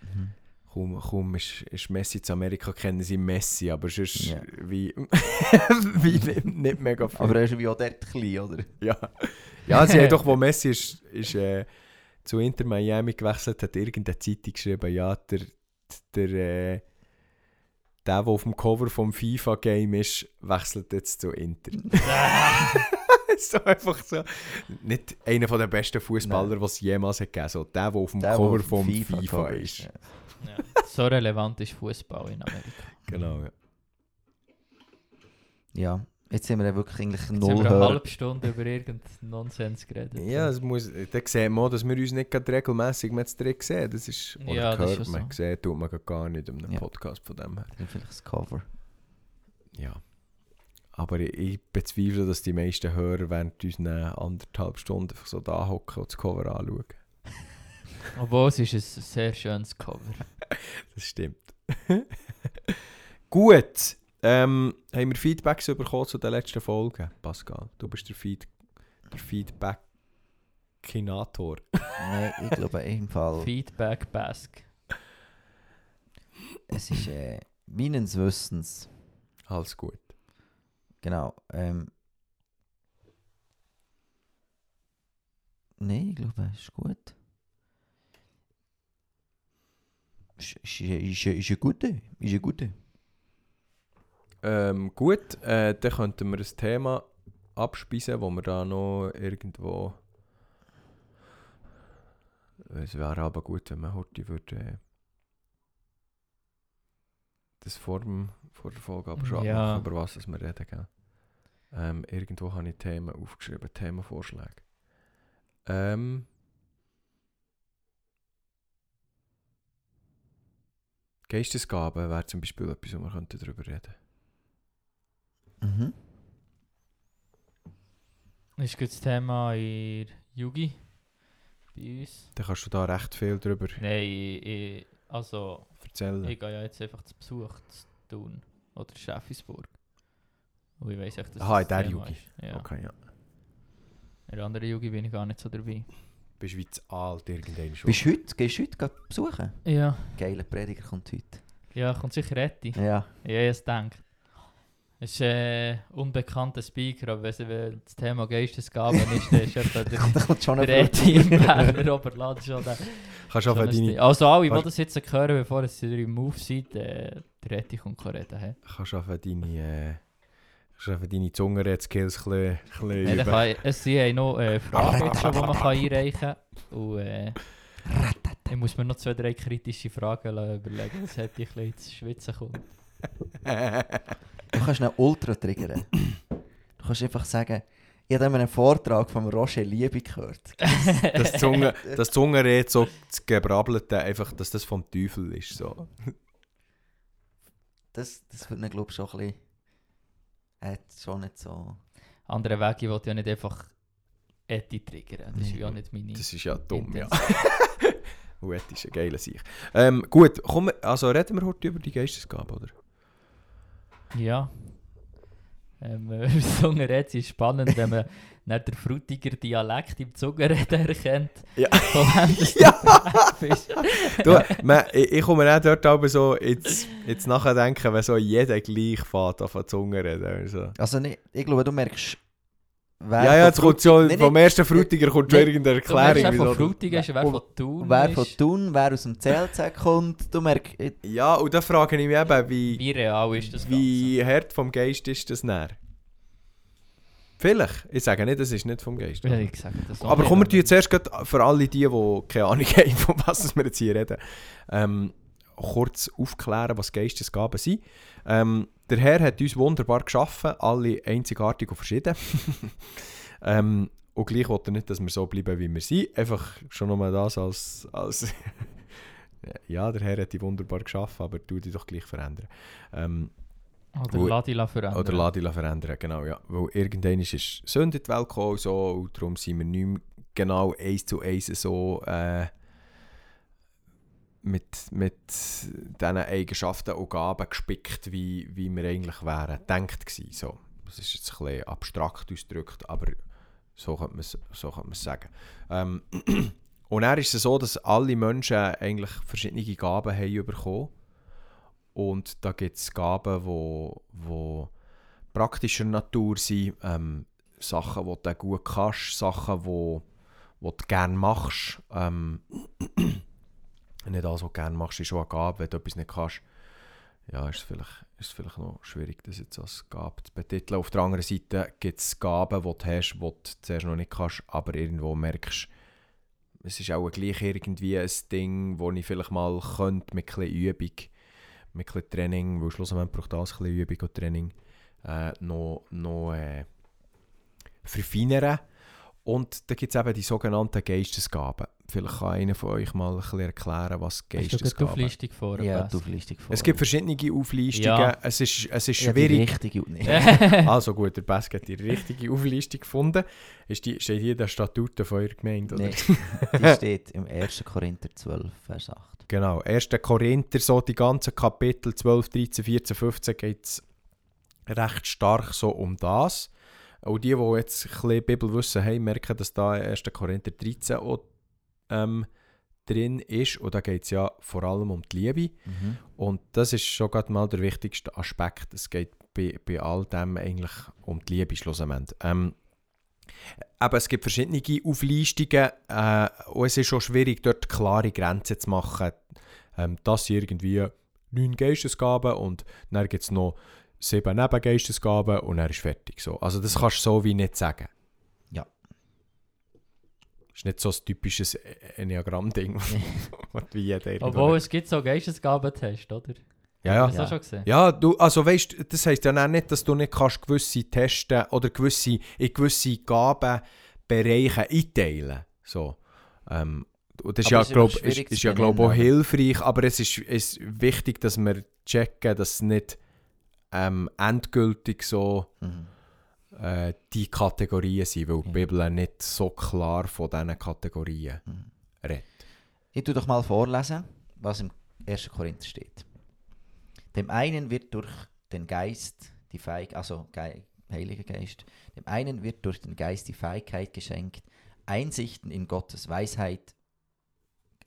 [SPEAKER 3] Mhm.
[SPEAKER 1] kaum, kaum ist, ist Messi zu Amerika, kennen sie Messi, aber sonst
[SPEAKER 3] Ja.
[SPEAKER 1] wie, wie nicht, nicht mega viel.
[SPEAKER 3] Aber er ist wie auch dort klein, oder?
[SPEAKER 1] Ja, ja sie haben doch, wo Messi ist, ist äh, zu Inter Miami gewechselt, hat irgendeine Zeitung geschrieben, ja, der, der, äh, der, der auf dem Cover vom FIFA-Game ist, wechselt jetzt zu Inter. so einfach so. Nicht einer der besten Fußballer, was es jemals hat gegeben so Der, der auf dem
[SPEAKER 3] Der,
[SPEAKER 1] Cover vom FIFA,
[SPEAKER 3] FIFA
[SPEAKER 1] ist.
[SPEAKER 3] ja.
[SPEAKER 2] Ja. So relevant ist Fußball in Amerika.
[SPEAKER 1] Genau, ja.
[SPEAKER 3] Ja, jetzt sind wir ja wirklich eigentlich
[SPEAKER 2] Jetzt haben
[SPEAKER 3] null
[SPEAKER 2] wir eine halbe Stunde über irgendeinen Nonsens geredet.
[SPEAKER 1] Ja, es muss, da sieht man auch, dass wir uns nicht gerade regelmässig mit Trick sehen. Das ist, oder
[SPEAKER 2] Ja, das ist
[SPEAKER 1] man,
[SPEAKER 2] so.
[SPEAKER 1] sehen tut man gar nicht in einem
[SPEAKER 3] Ja.
[SPEAKER 1] Podcast von dem her.
[SPEAKER 3] Vielleicht das Cover.
[SPEAKER 1] Ja. Aber ich, ich bezweifle, dass die meisten Hörer während unseren anderthalb Stunden einfach so da hocken und das Cover anschauen.
[SPEAKER 2] Obwohl es ist ein sehr schönes Cover.
[SPEAKER 1] Das stimmt. Gut. Ähm, haben wir Feedbacks bekommen zu den letzten Folgen, Pascal? Du bist der, Feed der Feedback-Kinator.
[SPEAKER 3] Nein, ich glaube im Fall,
[SPEAKER 2] Feedback Bask.
[SPEAKER 3] es ist äh, meines Wissens,
[SPEAKER 1] Alles gut.
[SPEAKER 3] genau, ähm, Nein, ich glaube, es ist gut. Ist, ist, ist, ist ein guter. Ist ein guter.
[SPEAKER 1] Ähm, gut, äh, dann könnten wir ein Thema abspeisen, wo wir da noch irgendwo. Es wäre aber gut, wenn man heute würde. Äh, das vor, dem, vor der Folge aber schon
[SPEAKER 2] Ja.
[SPEAKER 1] abmachen, über was wir reden. Gell? Ähm, irgendwo habe ich Themen aufgeschrieben, Themenvorschläge. Ähm, Geistesgaben wäre zum Beispiel etwas, wo wir könnten darüber reden
[SPEAKER 3] Mhm.
[SPEAKER 2] Ist gut das Thema in der Yugi. Bei uns.
[SPEAKER 1] Dann kannst du da recht viel darüber
[SPEAKER 2] Nein, ich, ich, also
[SPEAKER 1] erzählen.
[SPEAKER 2] ich gehe ja jetzt einfach zu Besuch zu tun. Oder Schäfisburg. Und ich weiss echt, dass
[SPEAKER 1] Aha,
[SPEAKER 2] das
[SPEAKER 1] der
[SPEAKER 2] Thema
[SPEAKER 1] Yugi.
[SPEAKER 2] ist. Ja.
[SPEAKER 1] Okay, ja.
[SPEAKER 2] In der anderen Yugi bin ich gar nicht so dabei.
[SPEAKER 1] Bist wie zu alt irgendein schon.
[SPEAKER 3] Bist du heute, gehst du heute gleich besuchen?
[SPEAKER 2] Ja.
[SPEAKER 3] Geiler Prediger kommt heute.
[SPEAKER 2] Ja, kommt sicher Retti.
[SPEAKER 3] Ja.
[SPEAKER 2] Ja, ich denke. Es ist ein äh, unbekannter Speaker, aber wenn es das Thema Geistesgaben ist, dann ist etwa der, der
[SPEAKER 3] ein
[SPEAKER 2] Retti im Berner Oberland schon der.
[SPEAKER 1] Kannst du
[SPEAKER 2] schon ein Ding.
[SPEAKER 1] deine,
[SPEAKER 2] Also alle, die das jetzt hören, bevor es ihr im Move seid, äh, der Retti kommt reden. He?
[SPEAKER 1] kannst du einfach deine, äh, kannst du einfach deine Zungenred-Skills ein bisschen, ein
[SPEAKER 2] ich- es sind noch äh, Fragen jetzt schon, die man kann einreichen kann. Und äh, Ich muss mir noch zwei, drei kritische Fragen überlegen, das hätte ich ein bisschen ins Schwitzen kommen.
[SPEAKER 3] Du kannst ihn ultra triggern. Du kannst einfach sagen, ich habe einen Vortrag von Roger Liebe gehört.
[SPEAKER 1] das Zunge, das Zungenred so das Gebrabbelte, einfach, dass das vom Teufel ist. So.
[SPEAKER 3] Das, das würde ich glaube schon ein bisschen... Er hat schon nicht so...
[SPEAKER 2] Andere Wege, ich ja nicht einfach Eti triggern. Das ist ja nicht meine
[SPEAKER 1] Das ist ja dumm, ja.
[SPEAKER 2] Intention.
[SPEAKER 1] Und das ist ein geiler Sieg. Ähm, gut, komm, also reden wir heute über die Geistesgabe, oder?
[SPEAKER 2] Ja. Ähm, äh, Zungenreden ist spannend, wenn man nicht den frutiger Dialekt im Zungenreden erkennt.
[SPEAKER 1] Ja.
[SPEAKER 2] Von wem das
[SPEAKER 1] Ja.
[SPEAKER 2] du
[SPEAKER 1] man, ich, ich komme auch dort aber so jetzt, jetzt nachdenken, wenn so jeder gleich fährt auf der Zunge reden. Also.
[SPEAKER 3] Also nicht, ich glaube, du merkst... wer
[SPEAKER 1] Ja, ja, kommt so,
[SPEAKER 3] Nein,
[SPEAKER 1] vom ersten Frutiger kommt schon irgendeine
[SPEAKER 2] Du merkst,
[SPEAKER 1] Erklärung.
[SPEAKER 2] wer von Frutigen ist, wer von Thun
[SPEAKER 3] Wer von Thun, wer aus dem CLZ kommt, du merkst...
[SPEAKER 1] Ja, und da frage ich mich eben, wie,
[SPEAKER 2] Wie real ist das Ganze?
[SPEAKER 1] wie hart vom Geist ist das näher? Vielleicht. Ich sage nicht, das ist nicht vom Geist.
[SPEAKER 2] Ja, ich sag das auch
[SPEAKER 1] Aber kommen wir tun jetzt erst grad für alle die, die keine Ahnung haben, von was wir jetzt hier reden, ähm, kurz aufklären, was Geistesgaben sind. Ähm, der Herr hat uns wunderbar geschaffen, alle einzigartig und verschieden. ähm, und gleich will er nicht, dass wir so bleiben, wie wir sind. Einfach schon nochmal das als... als ja, der Herr hat dich wunderbar geschaffen, aber du dich doch gleich verändern. Ähm,
[SPEAKER 2] Oder lass dich verändern.
[SPEAKER 1] oder lass dich verändern, genau, ja. Weil irgendwann ist Sünde in die Welt gekommen, so, und darum sind wir nicht mehr genau eins zu eins so äh, mit, mit diesen Eigenschaften und Gaben gespickt, wie, wie wir eigentlich wären, denkt gewesen, so. Das ist jetzt ein bisschen abstrakt ausgedrückt, aber so könnte man es so könnte sagen. Ähm, und dann ist es so, dass alle Menschen eigentlich verschiedene Gaben haben bekommen. Und da gibt es Gaben, wo, wo praktischer Natur sind, ähm, Sachen, die du gut kannst, Sachen, wo, wo du gerne machst. Ähm, nicht alles, was du gerne machst, ist schon eine Gabe. Wenn du etwas nicht kannst, ja, ist es vielleicht, ist es vielleicht noch schwierig, das jetzt als Gabe zu betiteln. Auf der anderen Seite gibt es Gaben, die du hast, die du zuerst noch nicht kannst, aber irgendwo merkst, es ist auch gleich irgendwie ein Ding, wo ich vielleicht mal könnte mit ein Übung mit ein Training, weil schlussendlich braucht das ein Übung und Training, äh, noch, noch äh, verfeinern. Und da gibt es eben die sogenannten Geistesgaben. Vielleicht kann einer von euch mal ein bisschen erklären, was
[SPEAKER 2] Hast
[SPEAKER 1] Geistesgaben
[SPEAKER 2] Auflistung vor?
[SPEAKER 3] Ja, Auflistung vor.
[SPEAKER 1] Es gibt verschiedene Auflistungen.
[SPEAKER 2] Ja.
[SPEAKER 1] Es, ist, es ist
[SPEAKER 3] Ja, die
[SPEAKER 1] schwierig.
[SPEAKER 3] richtige und nicht.
[SPEAKER 1] also gut, der Bess hat die richtige Auflistung gefunden. Ist die, steht hier der Statuten von eurer Gemeinde? Oder?
[SPEAKER 3] Nee, die steht im 1. Korinther 12, Vers 8.
[SPEAKER 1] Genau, 1. Korinther, so die ganzen Kapitel 12, 13, 14, 15 geht es recht stark so um das. Auch die, die jetzt ein bisschen Bibelwissen haben, merken, dass da 1. Korinther 13 auch, ähm, drin ist. Und da geht es ja vor allem um die Liebe.
[SPEAKER 3] Mhm.
[SPEAKER 1] Und das ist schon gerade mal der wichtigste Aspekt. Es geht bei, bei all dem eigentlich um die Liebe schlussendlich. Ähm, aber es gibt verschiedene Auflistungen äh, und es ist schon schwierig, dort klare Grenzen zu machen. Ähm, das irgendwie neun Geistesgaben und dann gibt es noch sieben Nebengeistesgaben und dann ist fertig. So. Also das kannst du so wie nicht sagen.
[SPEAKER 3] Ja.
[SPEAKER 1] ist nicht so ein typisches Enneagramm-Ding, was wie jeder
[SPEAKER 2] Obwohl es gibt so Geistesgabentests, oder?
[SPEAKER 1] Ja, ja.
[SPEAKER 2] Hast du das
[SPEAKER 3] Ja.
[SPEAKER 2] schon gesehen?
[SPEAKER 1] Ja, du, also weißt, das heisst ja auch nicht, dass du nicht kannst gewisse testen oder gewisse, in gewisse Gabenbereiche einteilen. So. Ähm, und das ist
[SPEAKER 3] Aber
[SPEAKER 1] ja,
[SPEAKER 3] es ist
[SPEAKER 1] ist, ist ja glaub, auch hilfreich, aber es ist, ist wichtig, dass wir checken, dass es nicht ähm, endgültig so
[SPEAKER 3] Mhm.
[SPEAKER 1] äh, die Kategorien sind, weil die. Bibel nicht so klar von diesen Kategorien
[SPEAKER 3] Mhm.
[SPEAKER 1] redet.
[SPEAKER 3] Ich tue doch mal vorlesen, was im 1. Korinther steht. Dem einen wird durch den Geist die Feig, also Ge Heiliger Geist, dem einen wird durch den Geist die Fähigkeit geschenkt, Einsichten in Gottes Weisheit,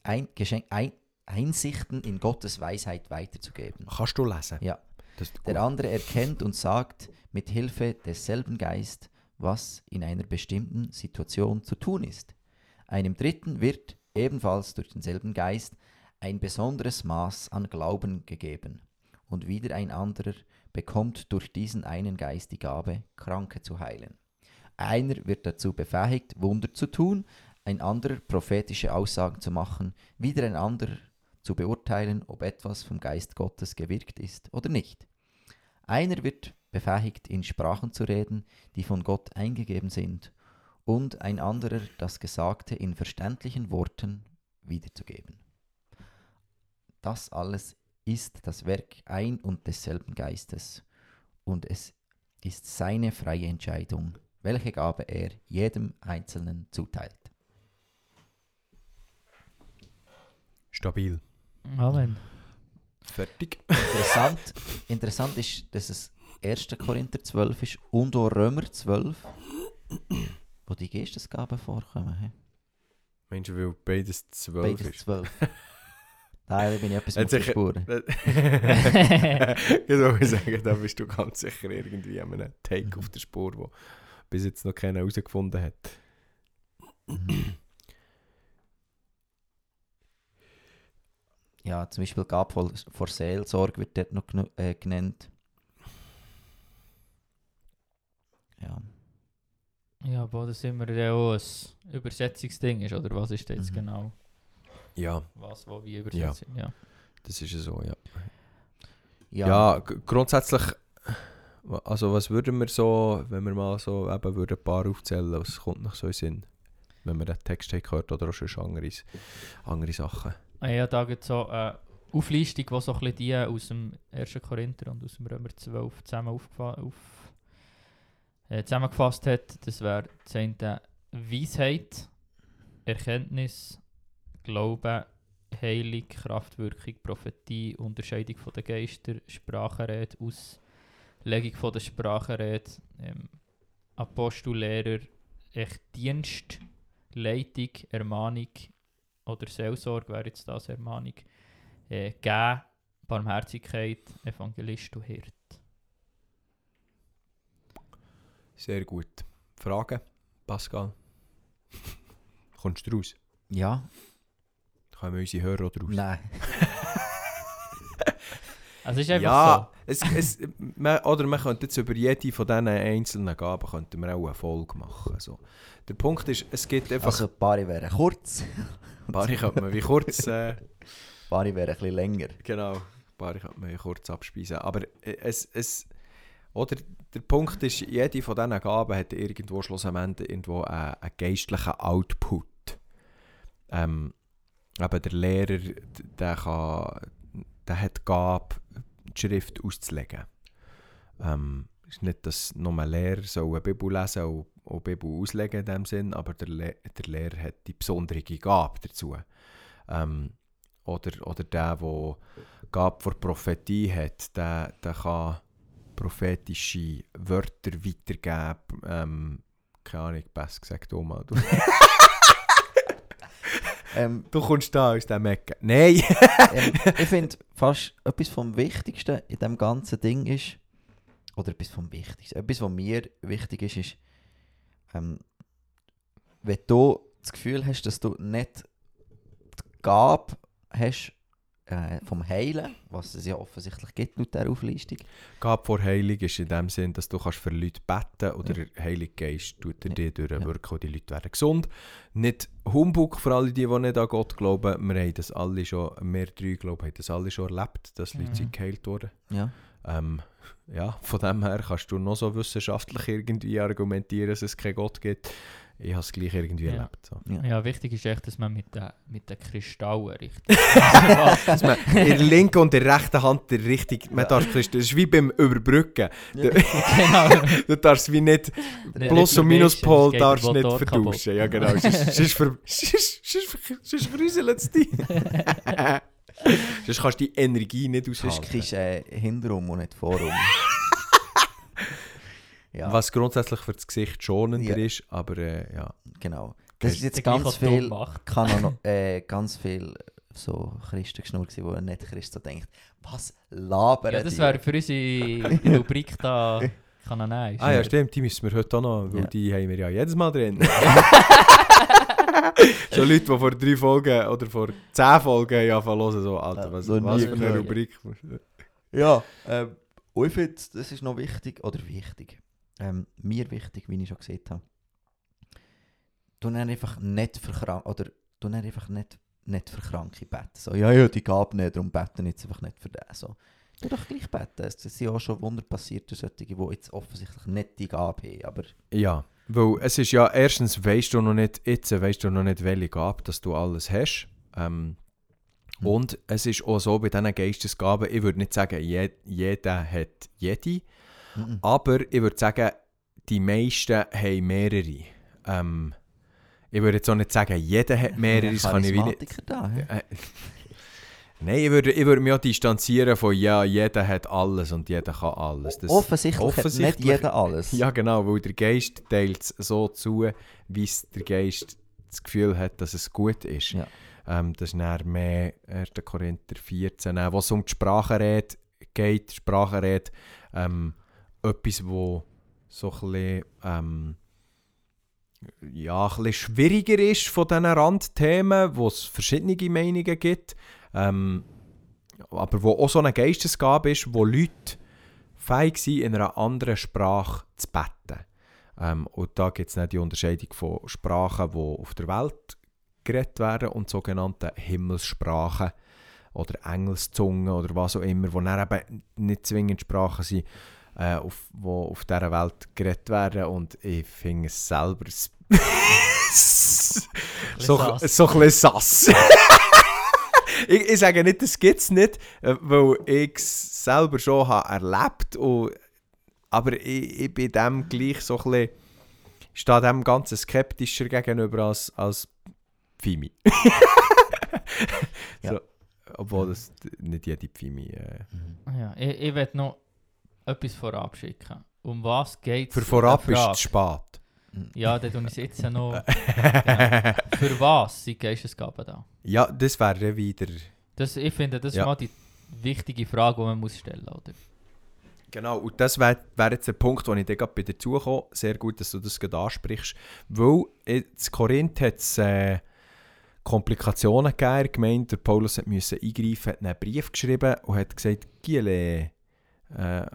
[SPEAKER 3] ein, geschenk, ein, Einsichten in Gottes Weisheit weiterzugeben.
[SPEAKER 1] Kannst du lesen?
[SPEAKER 3] Ja. Der andere erkennt und sagt mit Hilfe desselben Geist, was in einer bestimmten Situation zu tun ist. Einem dritten wird ebenfalls durch denselben Geist ein besonderes Maß an Glauben gegeben. Und wieder ein anderer bekommt durch diesen einen Geist die Gabe, Kranke zu heilen. Einer wird dazu befähigt, Wunder zu tun, ein anderer prophetische Aussagen zu machen, wieder ein anderer zu beurteilen, ob etwas vom Geist Gottes gewirkt ist oder nicht. Einer wird befähigt, in Sprachen zu reden, die von Gott eingegeben sind, und ein anderer das Gesagte in verständlichen Worten wiederzugeben. Das alles ist das Werk ein und desselben Geistes, und es ist seine freie Entscheidung, welche Gabe er jedem Einzelnen zuteilt.
[SPEAKER 1] Stabil.
[SPEAKER 2] Amen.
[SPEAKER 1] Fertig.
[SPEAKER 3] Interessant, interessant ist, dass es 1. Korinther 12 ist und auch Römer 12, wo die Geistesgaben vorkommen. He?
[SPEAKER 1] Meinst du, weil beides zwölf
[SPEAKER 3] Beides
[SPEAKER 1] ist?
[SPEAKER 3] 12. Da bin ich etwas mit der Spur.
[SPEAKER 1] ich sagen, da bist du ganz sicher irgendwie an einem Take auf der Spur, wo bis jetzt noch keiner herausgefunden hat.
[SPEAKER 3] Ja, zum Beispiel Gab vor, vor Seelsorge wird dort noch äh, genannt. Ja.
[SPEAKER 2] ja, aber das immer ja auch ein Übersetzungsding ist, oder was ist das jetzt
[SPEAKER 3] Mhm.
[SPEAKER 2] genau?
[SPEAKER 1] Ja,
[SPEAKER 2] Was, wo, wie übersetzt ja. ja.
[SPEAKER 1] das ist ja so, ja.
[SPEAKER 3] Ja,
[SPEAKER 1] Ja, grundsätzlich, also was würden wir so, wenn wir mal so eben würden ein paar aufzählen, was kommt noch so in Sinn? Wenn wir den Text haben gehört oder auch schon andere, andere Sachen.
[SPEAKER 2] Ah Ja, da gibt es so eine Auflistung, die so ein die aus dem 1. Korinther und aus dem Römer 12 zusammen auf, äh, zusammengefasst hat. Das wäre das eine Weisheit, Erkenntnis, Glaube, Heilung, Kraftwirkung, Prophetie, Unterscheidung von den Geister, Sprachenrede, Auslegung von der Sprachenrede, ähm, Apostellehrer, echt Dienst, Leitung, Ermahnung, oder Seelsorge wäre jetzt das Ermahnung. Äh, Geben, Barmherzigkeit, Evangelist und Hirt.
[SPEAKER 1] Sehr gut. Fragen, Pascal? Kommst du raus?
[SPEAKER 3] ja,
[SPEAKER 1] Kommen unsere Hörer raus?
[SPEAKER 3] nein.
[SPEAKER 2] Also es ist einfach
[SPEAKER 1] Ja, es, es, man, oder man könnte jetzt über jede von diesen einzelnen Gaben könnte man auch eine Folge machen. So. Der Punkt ist, es gibt einfach...
[SPEAKER 3] Also, Paare wären kurz,
[SPEAKER 1] Bari könnte man wie kurz... Äh,
[SPEAKER 3] Paare wären ein bisschen länger.
[SPEAKER 1] genau, Bari könnte man wie kurz abspeisen. Aber äh, es... es oder der Punkt ist, jede von diesen Gaben hat irgendwo schlussendlich irgendwo einen, einen geistlichen Output. Ähm, eben der Lehrer, der, kann, der hat die Gabe, die Schrift auszulegen. Ähm, es ist nicht, dass nur ein Lehrer soll eine Bibel lesen und auch Bibel auslegen in dem Sinn, aber der, Le der Lehrer hat die besondere Gabe dazu. Ähm, oder, oder der, der Gabe vor Prophetie hat, der, der kann prophetische Wörter weitergeben. Ähm, keine Ahnung, besser gesagt, Oma. Du,
[SPEAKER 3] Ähm,
[SPEAKER 1] du kommst da aus dem Ecken. Nein!
[SPEAKER 3] ähm, ich finde fast etwas vom Wichtigsten in dem ganzen Ding ist, oder etwas vom Wichtigsten, etwas, was mir wichtig ist, ist, ähm, wenn du das Gefühl hast, dass du nicht die Gabe hast äh, vom Heilen, was es ja offensichtlich gibt laut dieser Auflistung,
[SPEAKER 1] Gabe vor Heilung ist in dem Sinn, dass du kannst für Leute beten oder
[SPEAKER 3] Ja.
[SPEAKER 1] der Heilige Geist tut dir
[SPEAKER 3] Ja.
[SPEAKER 1] durch wirken und die Leute werden gesund. Nicht Humbug für alle, die, die nicht an Gott glauben. Wir haben das alle schon, wir drei glauben, haben das alle schon erlebt, dass Leute
[SPEAKER 2] Mhm.
[SPEAKER 1] geheilt wurden.
[SPEAKER 3] ja,
[SPEAKER 1] Ähm, ja, von dem her kannst du noch so wissenschaftlich irgendwie argumentieren, dass es keinen Gott gibt. Ich habe es gleich irgendwie
[SPEAKER 2] Ja.
[SPEAKER 1] erlebt. So.
[SPEAKER 3] ja.
[SPEAKER 2] Ja, wichtig ist echt, dass man mit den, mit den Kristallen richtig.
[SPEAKER 1] Dass man in der linken und der rechten Hand der richtig, man
[SPEAKER 3] Ja.
[SPEAKER 1] darf, das ist wie beim Überbrücken.
[SPEAKER 2] genau.
[SPEAKER 1] Du darfst wie nicht Plus- und Minuspol
[SPEAKER 2] der
[SPEAKER 1] darfst du nicht vertauschen. Ja, genau. Sonst sonst ver- sonst- sonst- sonst verrüselt es dich. Sonst kannst du die Energie nicht
[SPEAKER 3] Sonst
[SPEAKER 1] aushalten.
[SPEAKER 3] kriegst du äh, hintenrum und nicht vorrum. ja,
[SPEAKER 1] Was grundsätzlich für das Gesicht schonender
[SPEAKER 3] Ja.
[SPEAKER 1] ist, aber äh, ja.
[SPEAKER 3] genau. Das ist jetzt ganz viel,
[SPEAKER 2] macht.
[SPEAKER 3] kann auch noch, äh, ganz viel so Christen geschnurrt gewesen, wo ein nicht Christ so denkt, was labern
[SPEAKER 2] Ja, das wäre für unsere Rubrik da Kananei.
[SPEAKER 1] Ah ja, stimmt, die müssen wir heute auch noch, weil
[SPEAKER 3] Ja.
[SPEAKER 1] die haben wir ja jedes Mal drin. Schon Leute, die vor drei Folgen oder vor zehn Folgen ja hören, so, Alter,
[SPEAKER 3] Ja,
[SPEAKER 1] was,
[SPEAKER 3] noch
[SPEAKER 1] was für eine
[SPEAKER 3] gehört.
[SPEAKER 1] Rubrik.
[SPEAKER 3] Ja, ähm, und ich finde, das ist noch wichtig, oder wichtig, ähm, mir wichtig, wie ich schon gesagt habe. du einfach nicht für krank, oder du einfach nicht, nicht für Kranke beten. So, ja, ja, die Gabe nicht, darum beten jetzt einfach nicht für den. So. Du doch gleich beten. Es sind auch schon Wunder passiert durch solche, die jetzt offensichtlich nicht die Gabe haben, aber
[SPEAKER 1] Ja, weil es ist ja, erstens weißt du noch nicht, jetzt weißt du noch nicht, welche Gabe, dass du alles hast. Ähm,
[SPEAKER 3] Hm.
[SPEAKER 1] Und es ist auch so bei diesen Geistesgaben, ich würde nicht sagen, je, jeder hat jede,
[SPEAKER 3] mhm.
[SPEAKER 1] aber ich würde sagen, die meisten haben mehrere. Ähm, ich würde jetzt auch nicht sagen, jeder hat mehrere, das kann ich wie nicht...
[SPEAKER 3] Charismatiker da, hä?
[SPEAKER 1] Nein, ich würde, ich würde mich auch distanzieren von, ja, jeder hat alles und jeder kann alles. Das,
[SPEAKER 3] offensichtlich, hat nicht
[SPEAKER 1] offensichtlich-
[SPEAKER 3] jeder alles.
[SPEAKER 1] Ja, genau, weil der Geist teilt es so zu, wie der Geist das Gefühl hat, dass es gut ist.
[SPEAKER 3] Ja.
[SPEAKER 1] Ähm, das ist dann mehr 1. Korinther 14, äh, wo es um die Sprachenrede geht, Sprachenrede, ähm, etwas, wo so ein bisschen, ähm, ja, ein bisschen schwieriger ist von diesen Randthemen, wo es verschiedene Meinungen gibt, ähm, aber wo auch so eine Geistesgabe ist, wo Leute fähig sind, in einer anderen Sprache zu beten. Ähm, und da gibt es dann die Unterscheidung von Sprachen, die auf der Welt geredet werden und sogenannten Himmelssprachen oder Engelszungen oder was auch immer, die dann eben nicht zwingend Sprachen sind, äh, auf, die auf dieser Welt geredet werden. Und ich finde es selber so, so ein bisschen sass. ich, ich sage nicht, das gibt es nicht, äh, weil ich es selber schon habe erlebt und aber ich, ich bin dem gleich so ein bisschen, stehe dem Ganzen skeptischer gegenüber als, als Pfimi.
[SPEAKER 3] Ja.
[SPEAKER 1] so, obwohl das nicht jede Pfimi... Äh,
[SPEAKER 3] Mhm.
[SPEAKER 2] Ja, ich, ich noch etwas vorab schicken. Um was geht es?
[SPEAKER 1] für vorab ist es spät.
[SPEAKER 2] Ja, dann tue ich es jetzt noch. genau. Für was sind Geistesgaben da?
[SPEAKER 1] Ja, das wäre wieder...
[SPEAKER 2] Das, ich finde, das
[SPEAKER 1] Ja.
[SPEAKER 2] ist mal die wichtige Frage, die man muss stellen muss.
[SPEAKER 1] Genau, und das wäre wär jetzt der Punkt, wo ich dann gerade dir zukomme. Sehr gut, dass du das gerade ansprichst. Weil in Korinth hat es äh, Komplikationen gegeben. Gemeinde. der Paulus hat müssen eingreifen, hat einen Brief geschrieben und hat gesagt, Giele, äh,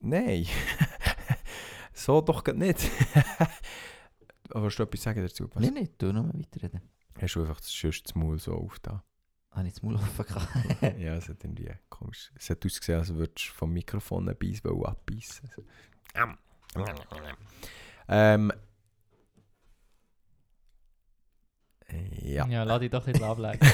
[SPEAKER 1] nein, so doch gerade nicht. Aber willst du etwas sagen dazu? Was?
[SPEAKER 3] Nein, nicht, tu nur mal weiterreden.
[SPEAKER 1] Hast du einfach das sonst das Maul so aufgetan?
[SPEAKER 3] Habe ich das Maul offen gehabt?
[SPEAKER 1] ja, es hat irgendwie komisch. Es hat ausgesehen, als würdest du vom Mikrofon ein Beiß abbeißen. Ähm. Ja.
[SPEAKER 2] Ja, lass dich doch nicht ableiten.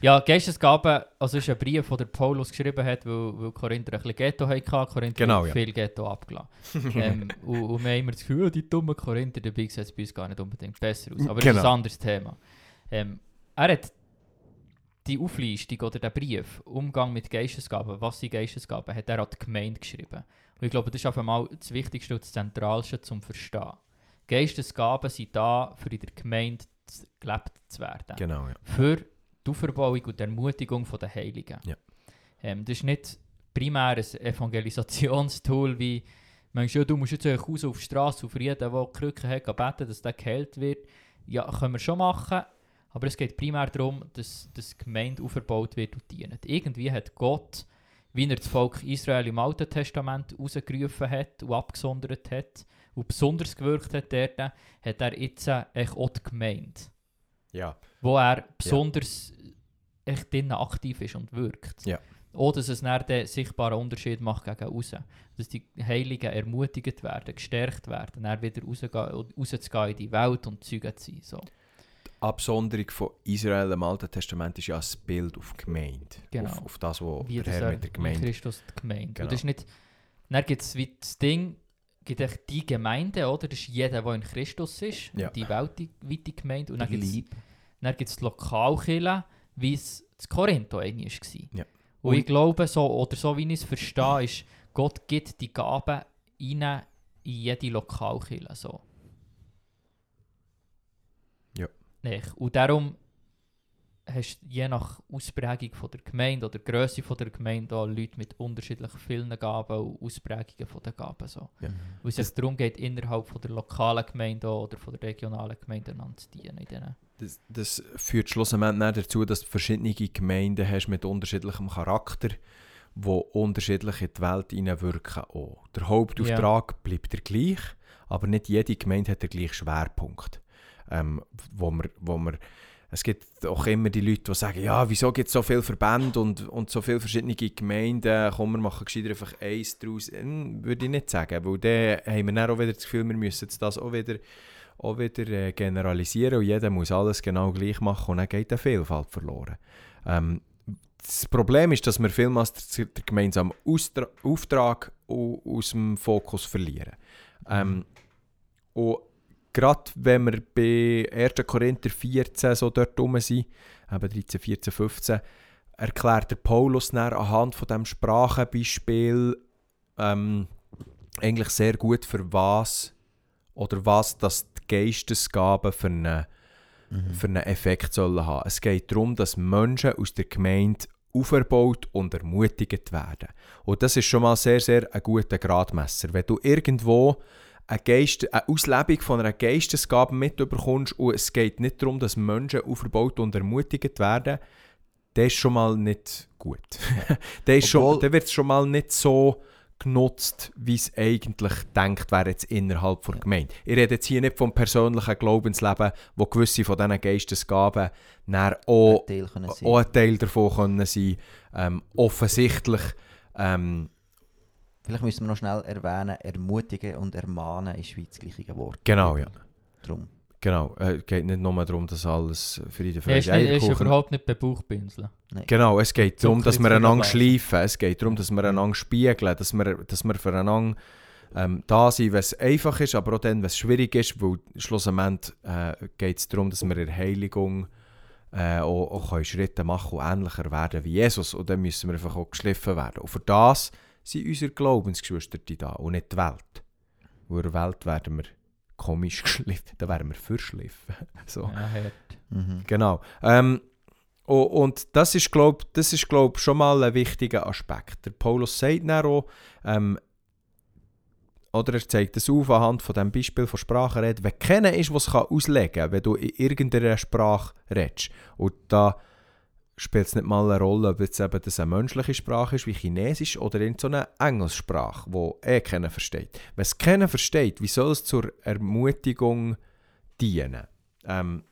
[SPEAKER 2] ja, Geistesgaben, also es ist ein Brief, den der Paulus geschrieben hat, weil, weil Korinther ein bisschen Ghetto hatten. Korinther
[SPEAKER 1] Genau,
[SPEAKER 2] hat
[SPEAKER 1] ja.
[SPEAKER 2] viel Ghetto abgelassen. ähm, und, und wir haben immer das Gefühl, die dummen Korinther, dabei sieht es bei uns gar nicht unbedingt besser aus. Aber das ist
[SPEAKER 1] Genau.
[SPEAKER 2] ein anderes Thema. Ähm, er hat die Auflistung oder den Brief, Umgang mit Geistesgaben, was sind Geistesgaben, hat er an die Gemeinde geschrieben. Und ich glaube, das ist einfach mal das Wichtigste und das Zentralste zum Verstehen. Geistesgaben sind da, für in der Gemeinde gelebt zu werden
[SPEAKER 1] Genau, ja.
[SPEAKER 2] für die Auferbauung und die Ermutigung der Heiligen.
[SPEAKER 1] Ja.
[SPEAKER 2] Ähm, das ist nicht primär ein Evangelisationstool, wie man ja, du musst jetzt raus auf die Straße auf jeden, der Krücken hat, beten, dass der geheilt wird. Ja, können wir schon machen, aber es geht primär darum, dass, dass die Gemeinde aufgebaut wird und dient. Irgendwie hat Gott, wie er das Volk Israel im Alten Testament rausgerufen hat und abgesondert hat und besonders gewirkt hat dort, hat er jetzt echt auch die Gemeinde
[SPEAKER 1] Ja.
[SPEAKER 2] wo er besonders echt drinnen aktiv ist und wirkt.
[SPEAKER 1] Ja.
[SPEAKER 2] Oder dass es dann den sichtbaren Unterschied macht gegen außen. Dass die Heiligen ermutigt werden, gestärkt werden, dann wieder rauszugehen in die Welt und Zeugen zu sein. So.
[SPEAKER 1] Die Absonderung von Israel im Alten Testament ist ja ein Bild auf die Gemeinde.
[SPEAKER 2] Genau.
[SPEAKER 1] Auf, auf das, was der
[SPEAKER 2] das
[SPEAKER 1] Herr
[SPEAKER 2] er
[SPEAKER 1] mit der
[SPEAKER 2] in
[SPEAKER 1] Gemeinde...
[SPEAKER 2] Christus die Gemeinde.
[SPEAKER 1] Genau.
[SPEAKER 2] Und das ist nicht, dann gibt es wie das Ding, gibt die Gemeinde, oder? Das ist jeder, der in Christus ist,
[SPEAKER 1] Ja.
[SPEAKER 2] die weltweite Gemeinde. Und dann gibt es
[SPEAKER 3] Lieb.
[SPEAKER 2] Dann gibt es die Lokalkirche, wie es zu Korintho eigentlich war.
[SPEAKER 1] Ja.
[SPEAKER 2] Und,
[SPEAKER 1] Und-
[SPEAKER 2] ich glaube, so, oder so wie ich es verstehe, ist, Gott gibt die Gaben rein in jede Lokalkirche. So.
[SPEAKER 1] Ja.
[SPEAKER 2] Und darum hast du je nach Ausprägung von der Gemeinde oder Größe von der Gemeinde auch Leute mit unterschiedlichen vielen Gaben und Ausprägungen von den Gaben. So.
[SPEAKER 1] Ja.
[SPEAKER 2] Weil es sich darum geht, innerhalb von der lokalen Gemeinde oder von der regionalen Gemeinde einander zu dienen. In
[SPEAKER 1] Das, das führt schlussendlich dazu, dass du verschiedene Gemeinden hast mit unterschiedlichem Charakter, die unterschiedlich in die Welt hineinwirken. Auch. Der Hauptauftrag bleibt der gleich, aber nicht jede Gemeinde hat den gleichen Schwerpunkt. Ähm, wo wir, wo wir, es gibt auch immer die Leute, die sagen, ja, wieso gibt es so viele Verbände und, und so viele verschiedene Gemeinden, komm, wir machen gescheiter einfach eins daraus. Hm, würde ich nicht sagen, weil dann haben wir dann auch wieder das Gefühl, wir müssen das auch wieder, auch wieder äh, generalisieren und jeder muss alles genau gleich machen und dann geht die Vielfalt verloren. Ähm, das Problem ist, dass wir vielmals den gemeinsamen Austra Auftrag aus dem Fokus verlieren. Ähm, und gerade wenn wir bei 1. Korinther 14 so dort rum sind, eben 13, 14, 15, erklärt der Paulus dann anhand von dem Sprachenbeispiel ähm, eigentlich sehr gut für was oder was das die Geistesgaben für einen, mhm. für einen Effekt sollen haben. Es geht darum, dass Menschen aus der Gemeinde aufgebaut und ermutigt werden. Und das ist schon mal sehr, sehr ein guter Gradmesser. Wenn du irgendwo eine, Geist, eine Auslebung von einer Geistesgabe mitbekommst und es geht nicht darum, dass Menschen aufgebaut und ermutigt werden, dann ist schon mal nicht gut. dann, wird es schon mal nicht so genutzt, wie es eigentlich denkt wäre jetzt innerhalb der Gemeinde. Ich rede jetzt hier nicht vom persönlichen Glaubensleben, wo gewisse von diesen Geistesgaben auch, ein Teil, auch ein Teil davon können sein ähm, Offensichtlich ähm,
[SPEAKER 3] Vielleicht müssen wir noch schnell erwähnen, ermutigen und ermahnen ist wie das gleiche Wort.
[SPEAKER 1] Genau, ja.
[SPEAKER 3] Drum.
[SPEAKER 1] Genau, es äh, geht nicht nur darum, dass alles für die
[SPEAKER 2] Freude ja, ist, ist überhaupt nicht bei Bauchpinseln.
[SPEAKER 1] Genau, es geht darum, dass wir einander schleifen, es geht darum, dass wir einander spiegeln, dass wir, dass wir füreinander ähm, da sind, wenn es einfach ist, aber auch dann, wenn es schwierig ist, weil schlussendlich äh, geht es darum, dass wir in der Heiligung äh, auch, auch Schritte machen und ähnlicher werden wie Jesus und dann müssen wir einfach auch geschliffen werden. Und für das sind unsere Glaubensgeschwister da und nicht die Welt. Und in der Welt werden wir komisch geschliffen, dann wären wir verschliffen. so.
[SPEAKER 2] Ja,
[SPEAKER 1] mhm. Genau. Ähm, und, und das ist, glaube ich, glaub, schon mal ein wichtiger Aspekt. Der Paulus sagt dann auch, ähm, oder er zeigt es auf anhand von dem Beispiel von Sprachenreden, wenn keiner ist, was auslegen kann, wenn du in irgendeiner Sprache redest. Und da spielt es nicht mal eine Rolle, ob jetzt eben das eine menschliche Sprache ist, wie Chinesisch, oder in so eine Engelssprache, wo eh keiner versteht. Wenn es keiner versteht, wie soll es zur Ermutigung dienen? Ähm,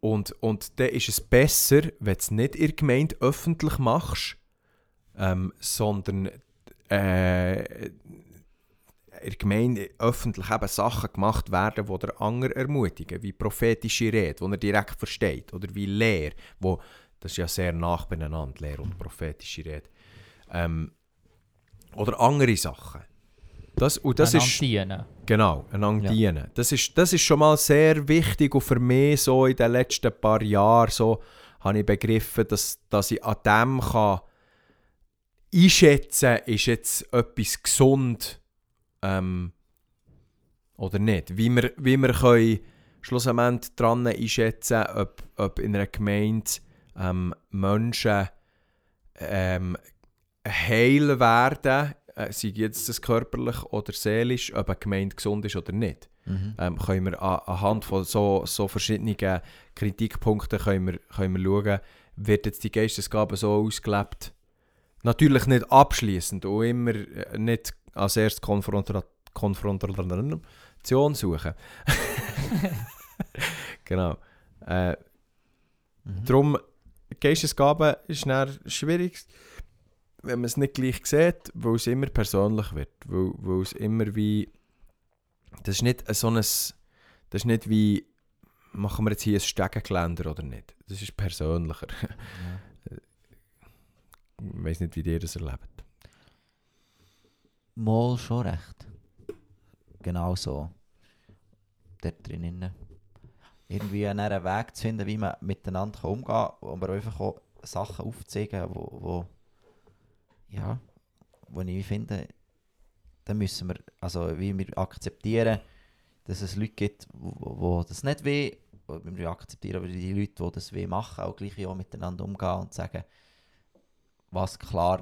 [SPEAKER 1] und, und dann ist es besser, wenn du es nicht in der Gemeinde öffentlich machst, ähm, sondern äh, in der Gemeinde öffentlich eben Sachen gemacht werden, die der andere ermutigen, wie prophetische Rede, die er direkt versteht, oder wie Lehre, wo, das ist ja sehr nach beieinander, Lehre und prophetische Rede. Ähm, oder andere Sachen. Das, und das ist,
[SPEAKER 2] dienen.
[SPEAKER 1] Genau, einander ja. dienen. Das ist, das ist schon mal sehr wichtig und für mich so in den letzten paar Jahren so habe ich begriffen, dass, dass ich an dem kann einschätzen kann, ist jetzt etwas gesund ähm, oder nicht. Wie wir, wie wir können schlussendlich daran einschätzen ob, ob in einer Gemeinde ähm, Menschen ähm, heil werden, äh, sei jetzt das körperlich oder seelisch, ob eine Gemeinde gesund ist oder nicht. Mhm. Ähm, können wir an, anhand von so, so verschiedenen Kritikpunkten können wir, können wir schauen, wird jetzt die Geistesgabe so ausgelebt. Natürlich nicht abschließend und immer äh, nicht als erstes Konfrontation suchen. genau. Äh, mhm. Darum, Geistesgaben ist schwierig, wenn man es nicht gleich sieht, weil es immer persönlich wird. Weil, weil es immer wie. Das ist nicht so ein. Das ist nicht wie. Machen wir jetzt hier ein Stegengeländer oder nicht? Das ist persönlicher. Ja. Ich weiß nicht, wie ihr das erlebt.
[SPEAKER 3] Mal schon recht. Genau so. Dort drinnen. Irgendwie einen Weg zu finden, wie man miteinander umgehen kann, aber einfach auch Sachen aufzeigen, wo, wo ja, wo ich finde, dann müssen wir, also wie wir akzeptieren, dass es Leute gibt, wo das nicht weh, wir akzeptieren aber die Leute, die das weh machen, auch gleich auch miteinander umgehen und sagen, was klar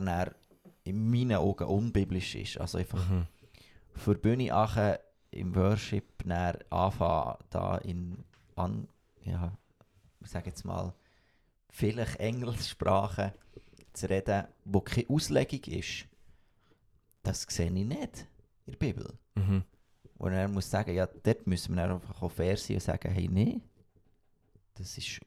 [SPEAKER 3] in meinen Augen unbiblisch ist. Also einfach mhm. für Bühne achen im Worship anfangen, da in, an, ja, ich sage jetzt mal, vielleicht Engelssprache zu reden, wo keine Auslegung ist, das sehe ich nicht in der Bibel.
[SPEAKER 1] Mhm.
[SPEAKER 3] Und er muss sagen, ja, dort müssen wir dann einfach auch fair sein und sagen, hey, nee, das ist,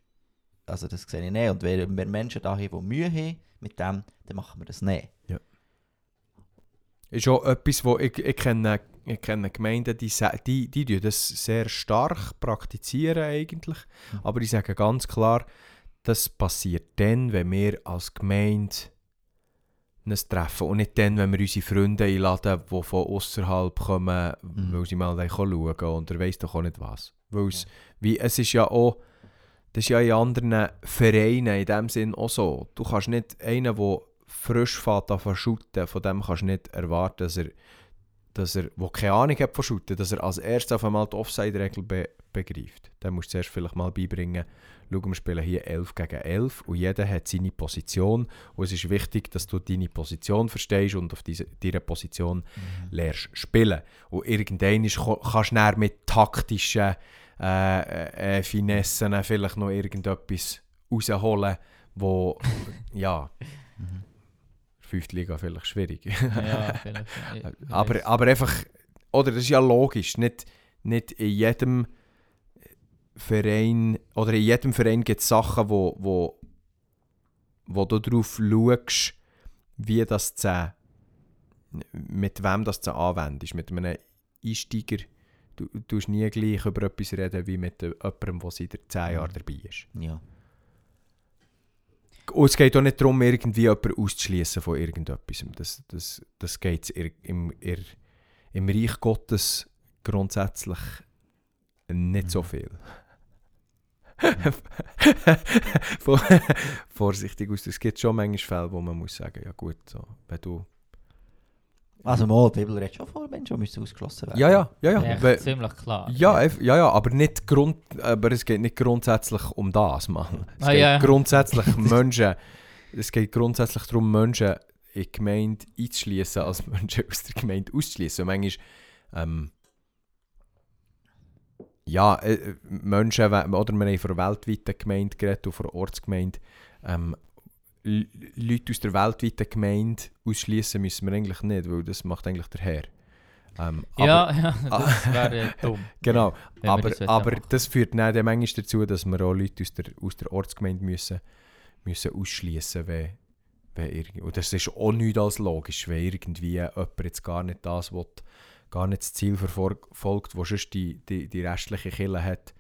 [SPEAKER 3] also das sehe ich nicht. Und wenn wir Menschen da haben, die Mühe haben mit dem, dann machen wir das nicht.
[SPEAKER 1] Ist auch etwas, wo ich, ich, kenne, ich kenne Gemeinden, die, die, die das sehr stark praktizieren eigentlich.
[SPEAKER 3] Mhm.
[SPEAKER 1] Aber die sagen ganz klar, das passiert dann, wenn wir als Gemeinde uns treffen. Und nicht dann, wenn wir unsere Freunde einladen, die von außerhalb kommen,
[SPEAKER 3] Mhm.
[SPEAKER 1] weil sie mal schauen wollen. Und er weiss doch auch nicht was. Weil es, wie, es ist ja auch, das ist ja in anderen Vereinen in dem Sinn auch so. Du kannst nicht einen, der frisch fährt an von dem kannst du nicht erwarten, dass er, dass er, wo keine Ahnung hat von Shooten, dass er als erstes auf einmal die Offside-Regel be begreift. Dann musst du zuerst vielleicht mal beibringen, schau, wir spielen hier 11 gegen 11 und jeder hat seine Position und es ist wichtig, dass du deine Position verstehst und auf diese, Position lernst spielen. Und irgendwann kannst du mit taktischen äh, äh, Finessen vielleicht noch irgendetwas rausholen, wo, ja,
[SPEAKER 3] Mhm.
[SPEAKER 1] fünfte Liga vielleicht schwierig.
[SPEAKER 2] Ja, vielleicht. Ich- ich
[SPEAKER 1] aber, aber einfach, oder das ist ja logisch, nicht, nicht in jedem Verein, oder in jedem Verein gibt es Sachen, wo, wo, wo du darauf schaust, wie das zu, mit wem das zu anwendest. Mit einem Einsteiger, du tust nie gleich über etwas reden, wie mit jemandem, der seit 10 Jahren dabei ist.
[SPEAKER 3] Ja.
[SPEAKER 1] Und es geht auch nicht darum, irgendwie jemanden auszuschließen von irgendetwas. Das, das, das geht im, im, im Reich Gottes grundsätzlich nicht so
[SPEAKER 3] Mhm.
[SPEAKER 1] viel. Vor- Vorsichtig aus. Es gibt schon manchmal Fälle, wo man muss sagen, ja gut, so, wenn du...
[SPEAKER 3] Also mal, die Bibel redet schon vor Menschen, müssen ausgeschlossen werden.
[SPEAKER 1] Ja, ja, ja, ja.
[SPEAKER 2] Echt
[SPEAKER 1] Wenn-
[SPEAKER 2] ziemlich klar.
[SPEAKER 1] Ja, ja, ja, aber, nicht grund, aber es geht nicht grundsätzlich um das, Mann. Es
[SPEAKER 2] Ah,
[SPEAKER 1] geht
[SPEAKER 2] ja.
[SPEAKER 1] grundsätzlich Menschen, es geht grundsätzlich darum, Menschen in die Gemeinde einzuschließen, als Menschen aus der Gemeinde auszuschließen. Und manchmal, ähm, ja, äh, äh, Menschen, oder wir haben von weltweiten Gemeinde geredet und von Ortsgemeinde, ähm, Leute aus der weltweiten Gemeinde ausschließen müssen wir eigentlich nicht, weil das macht eigentlich der Herr. Ähm, aber-
[SPEAKER 2] ja, ja, das wäre dumm.
[SPEAKER 1] Genau, aber,
[SPEAKER 2] das
[SPEAKER 1] aber das führt dann, dann manchmal dazu, dass wir auch Leute aus der, aus der Ortsgemeinde müssen, müssen ausschließen wenn, wenn irgendwie, Und das ist auch nicht als logisch, wenn irgendwie jemand jetzt gar nicht das will, gar nicht das Ziel verfolgt, das sonst die, die, die restliche Kille hat.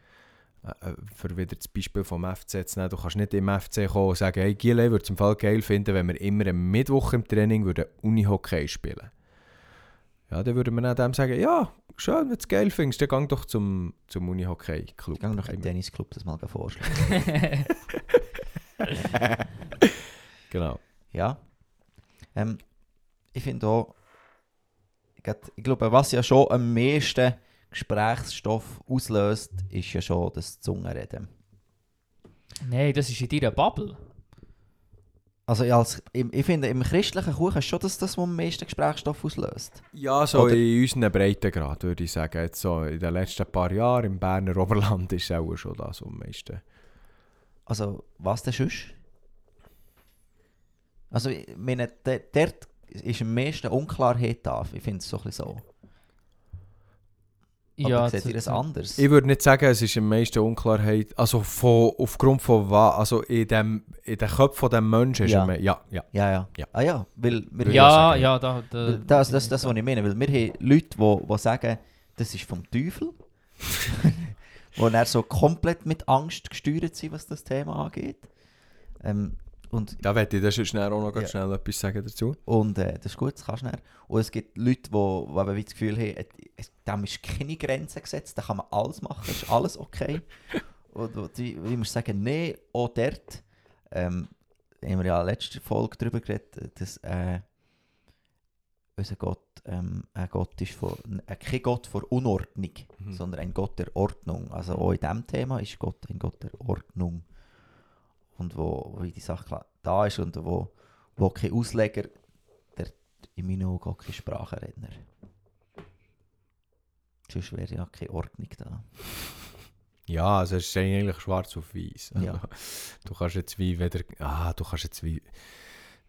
[SPEAKER 1] Äh, äh, Für wieder das Beispiel vom FC zu nehmen, du kannst nicht im FC kommen und sagen, hey, Giele würde es im Fall geil finden, wenn wir immer am Mittwoch im Training würden Unihockey spielen Ja, dann würde man dann dem sagen, ja, schön, wenn du es geil findest, dann geh doch zum, zum Unihockey-Club.
[SPEAKER 3] Ich gehe noch im Tennisclub das mal vorschlagen.
[SPEAKER 1] Genau.
[SPEAKER 3] Ja. Ähm, ich finde auch, ich glaube, was ja schon am meisten Gesprächsstoff auslöst, ist ja schon das Zungenreden.
[SPEAKER 2] Nein, das ist in deiner Bubble.
[SPEAKER 3] Also als, ich, ich finde, im christlichen Kuchen ist schon das, das, was am meisten Gesprächsstoff auslöst.
[SPEAKER 1] Ja, so
[SPEAKER 3] Oder-
[SPEAKER 1] in unseren Breitengrad würde ich sagen. Jetzt so in den letzten paar Jahren im Berner Oberland ist es auch schon das am meisten.
[SPEAKER 3] Also, was denn sonst? Also, ich meine, dort ist am meisten Unklarheit da. Ich finde es so ein bisschen so. Oder seht
[SPEAKER 2] zu-
[SPEAKER 3] ihr das anders?
[SPEAKER 1] Ich würde nicht sagen, es ist am meisten Unklarheit. Also von, aufgrund von was? Also in dem, in den Köpfen des Menschen ist
[SPEAKER 3] Ja.
[SPEAKER 1] me- ja, ja.
[SPEAKER 3] Ja, ja.
[SPEAKER 1] Ja.
[SPEAKER 3] Ah ja, weil wir
[SPEAKER 2] Ja,
[SPEAKER 1] sagen.
[SPEAKER 2] ja, da, da,
[SPEAKER 3] Das, das, das, was ich meine. Weil wir haben Leute, die, die sagen, das ist vom Teufel. die dann so komplett mit Angst gesteuert sind, was das Thema angeht. Ähm, und
[SPEAKER 1] Da werde ich das schnell auch noch ganz
[SPEAKER 3] Ja.
[SPEAKER 1] schnell etwas sagen dazu.
[SPEAKER 3] und äh, das ist gut, das kannst du dann. Und es gibt Leute, die, die wie das Gefühl haben, äh, es, dem ist keine Grenze gesetzt, da kann man alles machen, ist alles okay. und und die, ich muss sagen, nee, auch dort, ähm, haben wir ja in der letzten Folge darüber geredet, dass äh, unser Gott ähm, ein Gott ist von, äh, kein Gott vor Unordnung,
[SPEAKER 1] Mhm.
[SPEAKER 3] sondern ein Gott der Ordnung. Also auch in diesem Thema ist Gott ein Gott der Ordnung. Und wo, wo die Sache klar da ist und wo, wo kein Ausleger, der in meinen Augen auch kein Sprachenredner. Sonst wäre ja keine Ordnung da.
[SPEAKER 1] Ja, also es ist eigentlich schwarz auf weiß.
[SPEAKER 3] Ja.
[SPEAKER 1] Du kannst jetzt wie wieder, ah, du kannst jetzt wie,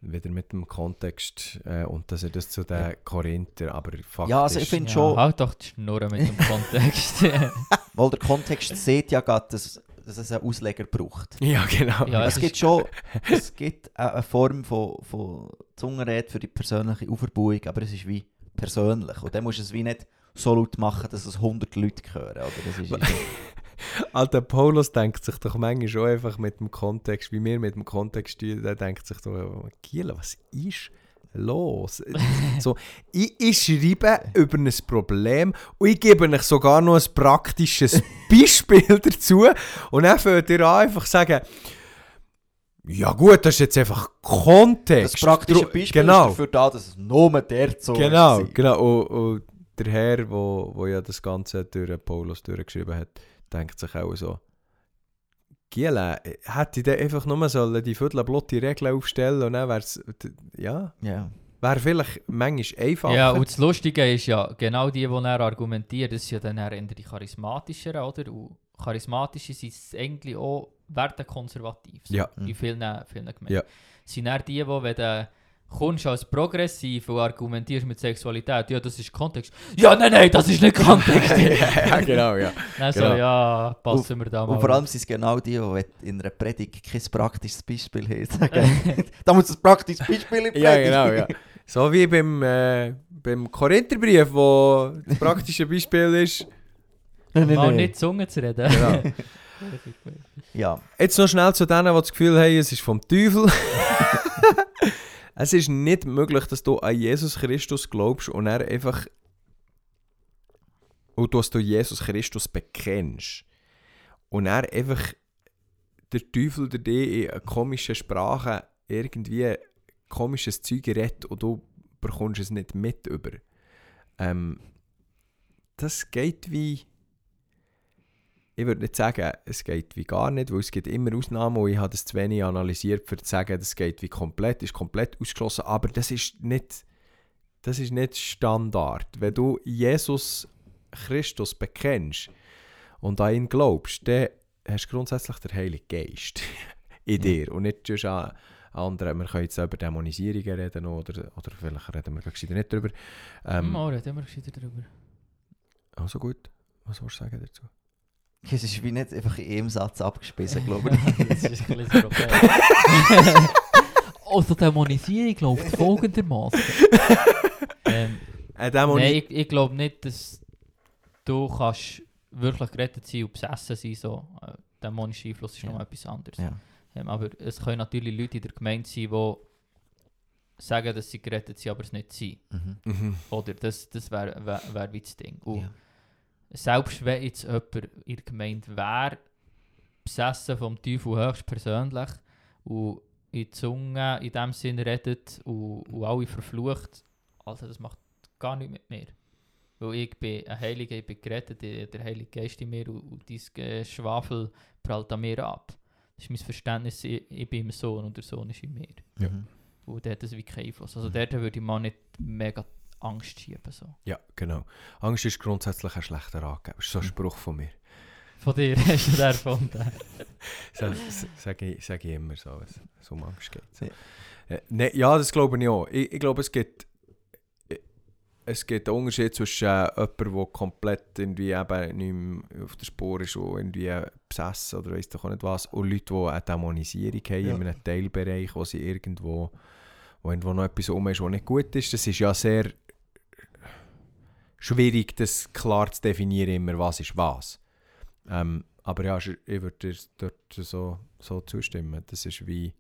[SPEAKER 1] wieder mit dem Kontext äh, und dass er das zu den
[SPEAKER 3] Ja.
[SPEAKER 1] Korinther, aber faktisch...
[SPEAKER 3] Ja, also ich finde
[SPEAKER 2] Ja,
[SPEAKER 3] schon,
[SPEAKER 2] Halt doch die Schnurren mit dem Kontext.
[SPEAKER 3] weil der Kontext sieht ja gerade, dass, dass es einen Ausleger braucht.
[SPEAKER 1] Ja, genau.
[SPEAKER 2] Ja,
[SPEAKER 3] es
[SPEAKER 2] es
[SPEAKER 3] gibt schon es gibt eine eine Form von, von Zungenrede für die persönliche Auferbauung, aber es ist wie persönlich. Und dann musst du es wie nicht so laut machen, dass es 100 Leute hören. Oder? Das ist
[SPEAKER 1] Alter Paulus denkt sich doch manchmal schon einfach mit dem Kontext, wie wir mit dem Kontext stehen, der denkt sich doch, Kiel, was ist los? so, ich, ich schreibe über ein Problem und ich gebe euch sogar noch ein praktisches Beispiel dazu und dann fängt ihr an einfach sagen, ja gut, das ist jetzt einfach Kontext.
[SPEAKER 3] das praktische Beispiel
[SPEAKER 1] genau.
[SPEAKER 3] ist dafür da, dass es nur der Zunge
[SPEAKER 1] Genau,
[SPEAKER 3] war.
[SPEAKER 1] genau. Und, und der Herr, wo, wo ja das Ganze durch Paulus durchgeschrieben hat, denkt sich auch so, Giele, hätte ich dann einfach nur sollen die viertelblotte Regeln aufstellen und dann wäre es, ja,
[SPEAKER 3] Ja.
[SPEAKER 1] wäre vielleicht manchmal einfacher.
[SPEAKER 2] ja, und das Lustige ist ja, genau die, die er argumentiert, das ist ja dann eher die charismatischeren, oder? Und charismatische sind eigentlich auch wertekonservativ. so,
[SPEAKER 1] Ja.
[SPEAKER 2] In vielen, vielen Gemeinden.
[SPEAKER 1] Ja.
[SPEAKER 2] Sind eher die, die, wenn kommst als progressiv und argumentierst mit Sexualität, ja, das ist Kontext. Ja, nein, nein, das ist nicht Kontext.
[SPEAKER 1] ja, genau, ja.
[SPEAKER 2] So,
[SPEAKER 1] Genau.
[SPEAKER 2] ja, passen wir da mal.
[SPEAKER 3] Und vor allem sind es genau die, die in einer Predigt kein praktisches Beispiel haben. Da muss ein praktisches Beispiel in die
[SPEAKER 1] Ja,
[SPEAKER 3] Predigt.
[SPEAKER 1] genau, ja. So wie beim, äh, beim Korintherbrief, wo das praktische Beispiel ist.
[SPEAKER 3] Nein, nein,
[SPEAKER 2] mal
[SPEAKER 3] nein.
[SPEAKER 2] nicht Zunge zu reden.
[SPEAKER 1] Genau.
[SPEAKER 3] Ja,
[SPEAKER 1] Jetzt noch schnell zu denen, die das Gefühl haben, es ist vom Teufel. Es ist nicht möglich, dass du an Jesus Christus glaubst und er einfach. Und dass du Jesus Christus bekennst. Und er einfach. Der Teufel der dich in einer komischen Sprache irgendwie komisches Zeug redet und du bekommst es nicht mit über. Ähm, das geht wie ich würde nicht sagen, es geht wie gar nicht, weil es gibt immer Ausnahmen und ich habe das zu wenig analysiert, um zu sagen, das geht wie komplett, ist komplett ausgeschlossen, aber das ist nicht, das ist nicht Standard. Wenn du Jesus Christus bekennst und an ihn glaubst, dann hast du grundsätzlich den Heiligen Geist in dir und nicht just an anderen. Wir können jetzt über Dämonisierungen reden oder, oder vielleicht reden wir gleich nicht darüber.
[SPEAKER 2] Ähm, Mal reden wir gescheiter darüber.
[SPEAKER 1] also gut, was sollst du sagen dazu?
[SPEAKER 3] Es ist wie nicht einfach in einem Satz abgespissen, glaube ich.
[SPEAKER 2] das ist ein bisschen Problem. also Dämonisierung läuft folgendermaßen. ähm,
[SPEAKER 1] Äh,
[SPEAKER 2] Nein, ich, ich glaube nicht, dass du kannst wirklich gerettet sein und besessen sein. So. Äh, Dämonischer Einfluss ist
[SPEAKER 3] Ja.
[SPEAKER 2] noch etwas anderes.
[SPEAKER 3] Ja.
[SPEAKER 2] Ähm, aber es können natürlich Leute in der Gemeinde sein, die sagen, dass sie gerettet sind, aber es nicht sind.
[SPEAKER 3] Mhm.
[SPEAKER 1] Mhm.
[SPEAKER 2] Oder das, das wäre wär, wär wie das Ding. Und
[SPEAKER 3] Ja.
[SPEAKER 2] Selbst wenn jetzt jemand in der Gemeinde wäre, besessen vom Teufel höchstpersönlich und in die Zunge in dem Sinn redet und, und alle verflucht, also das macht gar nichts mit mir. Weil ich bin ein Heiliger, ich bin gerettet, der Heilige Geist in mir und, und dein Schwafel prallt an mir ab. Das ist mein Verständnis, ich, ich bin im Sohn und der Sohn ist in mir.
[SPEAKER 1] Ja.
[SPEAKER 2] Und der hat das wie keinen Einfluss. Also
[SPEAKER 1] Mhm.
[SPEAKER 2] dort würde ich mal nicht mega Angst schieben. So.
[SPEAKER 1] Ja, genau. Angst ist grundsätzlich ein schlechter Ratgeber. Das ist so ein Spruch von mir.
[SPEAKER 2] Von dir hast du den erfunden.
[SPEAKER 1] Sage ich, sag ich immer so, wenn es um Angst geht. So.
[SPEAKER 3] Ja.
[SPEAKER 1] Äh, ne, ja, das glaube ich auch. Ich, ich glaube, es gibt, äh, es gibt einen Unterschied zwischen äh, jemandem, der komplett irgendwie eben nicht mehr auf der Spur ist und irgendwie besessen oder weiss doch auch nicht was, und Leute, die eine Dämonisierung haben
[SPEAKER 3] Ja.
[SPEAKER 1] in einem Teilbereich, wo sie irgendwo, wo irgendwo noch etwas um ist, was nicht gut ist. Das ist ja sehr schwierig, das klar zu definieren, immer was ist was. Ähm, aber ja, ich würde dir dort so, so zustimmen. Das ist wie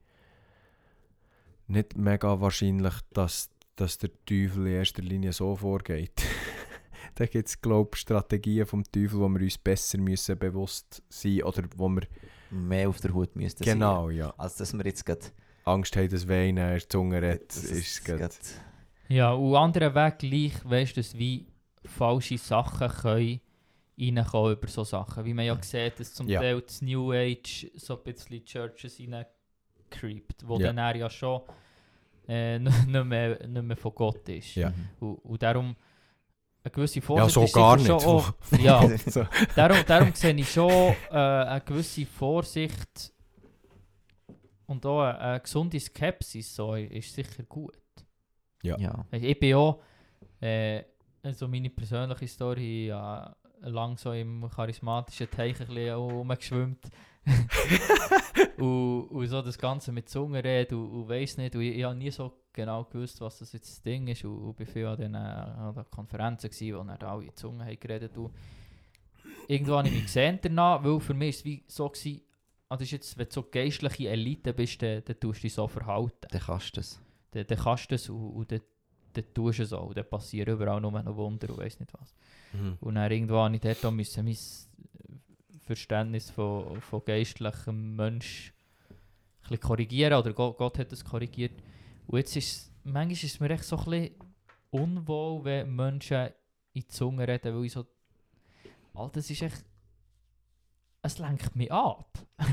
[SPEAKER 1] nicht mega wahrscheinlich, dass, dass der Teufel in erster Linie so vorgeht. da gibt es, glaube ich, Strategien vom Teufel, wo wir uns besser müssen bewusst sein oder wo wir
[SPEAKER 3] Mehr auf der Hut müssten
[SPEAKER 1] genau, ja,
[SPEAKER 3] sein. Als dass wir jetzt gerade...
[SPEAKER 1] Angst haben, dass Weinen in der Zunge redet,
[SPEAKER 3] das
[SPEAKER 1] ist grad-
[SPEAKER 3] grad-
[SPEAKER 2] Ja, und anderen Weg gleich, weißt du, wie falsche Sachen können reinkommen über so Sachen. Wie man ja sieht, dass zum
[SPEAKER 1] Ja.
[SPEAKER 2] Teil das New Age so ein bisschen Churches reincreept, wo
[SPEAKER 1] Ja.
[SPEAKER 2] dann er ja schon äh, nicht, mehr, nicht mehr von Gott ist.
[SPEAKER 1] Ja.
[SPEAKER 2] Und, und darum eine gewisse
[SPEAKER 1] Ja,
[SPEAKER 2] Vorsicht
[SPEAKER 1] so
[SPEAKER 2] ist
[SPEAKER 1] gar nicht.
[SPEAKER 2] Auch, ja,
[SPEAKER 1] so.
[SPEAKER 2] darum, darum sehe ich schon äh, eine gewisse Vorsicht und auch eine, eine gesunde Skepsis so, ist sicher gut.
[SPEAKER 1] Ja.
[SPEAKER 3] Ja.
[SPEAKER 2] Ich bin auch, äh, also meine persönliche Story, ja, lang so im charismatischen Teich ein bisschen rumgeschwimmt. und, und so das Ganze mit Zunge reden und, und weiss nicht. Und ich, ich habe nie so genau gewusst, was das jetzt das Ding ist. Und, und bin viel an den, äh, an den Konferenzen, gewesen, wo dann alle in Zunge haben geredet und Irgendwo habe ich mich gesehen danach, weil für mich war es wie so, gewesen, ah, das ist jetzt, wenn du so geistliche Elite bist, dann, dann tust du dich so verhalten.
[SPEAKER 3] Dann kannst du das.
[SPEAKER 2] Dann, dann kannst du es und, und dann, dann tust du es auch. Dann passieren überall nur noch Wunder und weiss nicht was.
[SPEAKER 1] Mhm.
[SPEAKER 2] Und dann irgendwo habe ich dort müssen mein Verständnis von, von geistlichem Mensch ein korrigieren. Oder Gott, Gott hat es korrigiert. Und jetzt ist manchmal ist es mir echt so ein bisschen unwohl, wenn Menschen in die Zunge reden, weil ich so... Alter, das ist echt... Es lenkt mich ab.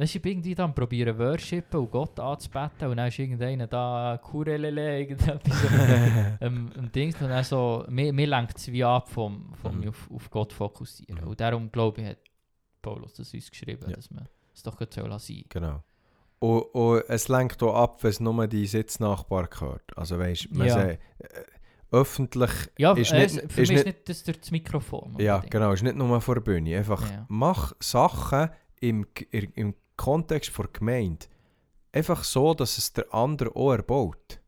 [SPEAKER 2] Weißt du, ich bin irgendwie dann probieren worshipen und Gott anzubeten und dann ist irgendeiner da Kurelele, irgendetwas ähm, ein Ding und dann so, mir, mir lenkt es wie ab vom, vom
[SPEAKER 1] Mhm.
[SPEAKER 2] auf, auf Gott fokussieren.
[SPEAKER 1] Mhm.
[SPEAKER 2] Und darum glaube ich, hat Paulus das uns geschrieben,
[SPEAKER 1] Ja.
[SPEAKER 2] dass man es doch gut soll lassen.
[SPEAKER 1] Genau. Und, und es lenkt auch ab, wenn es nur die Sitznachbar gehört. Also weißt man
[SPEAKER 2] Ja.
[SPEAKER 1] sagt, äh, öffentlich
[SPEAKER 2] Ja,
[SPEAKER 1] Ist
[SPEAKER 2] äh,
[SPEAKER 1] nicht-
[SPEAKER 2] für
[SPEAKER 1] ist
[SPEAKER 2] mich
[SPEAKER 1] nicht-
[SPEAKER 2] ist nicht das durch das Mikrofon.
[SPEAKER 1] Ja, genau. ist nicht nur vor der Bühne. Einfach
[SPEAKER 2] Ja.
[SPEAKER 1] mach Sachen im, im, im Kontext der Gemeinde einfach so, dass es der andere auch erbaut.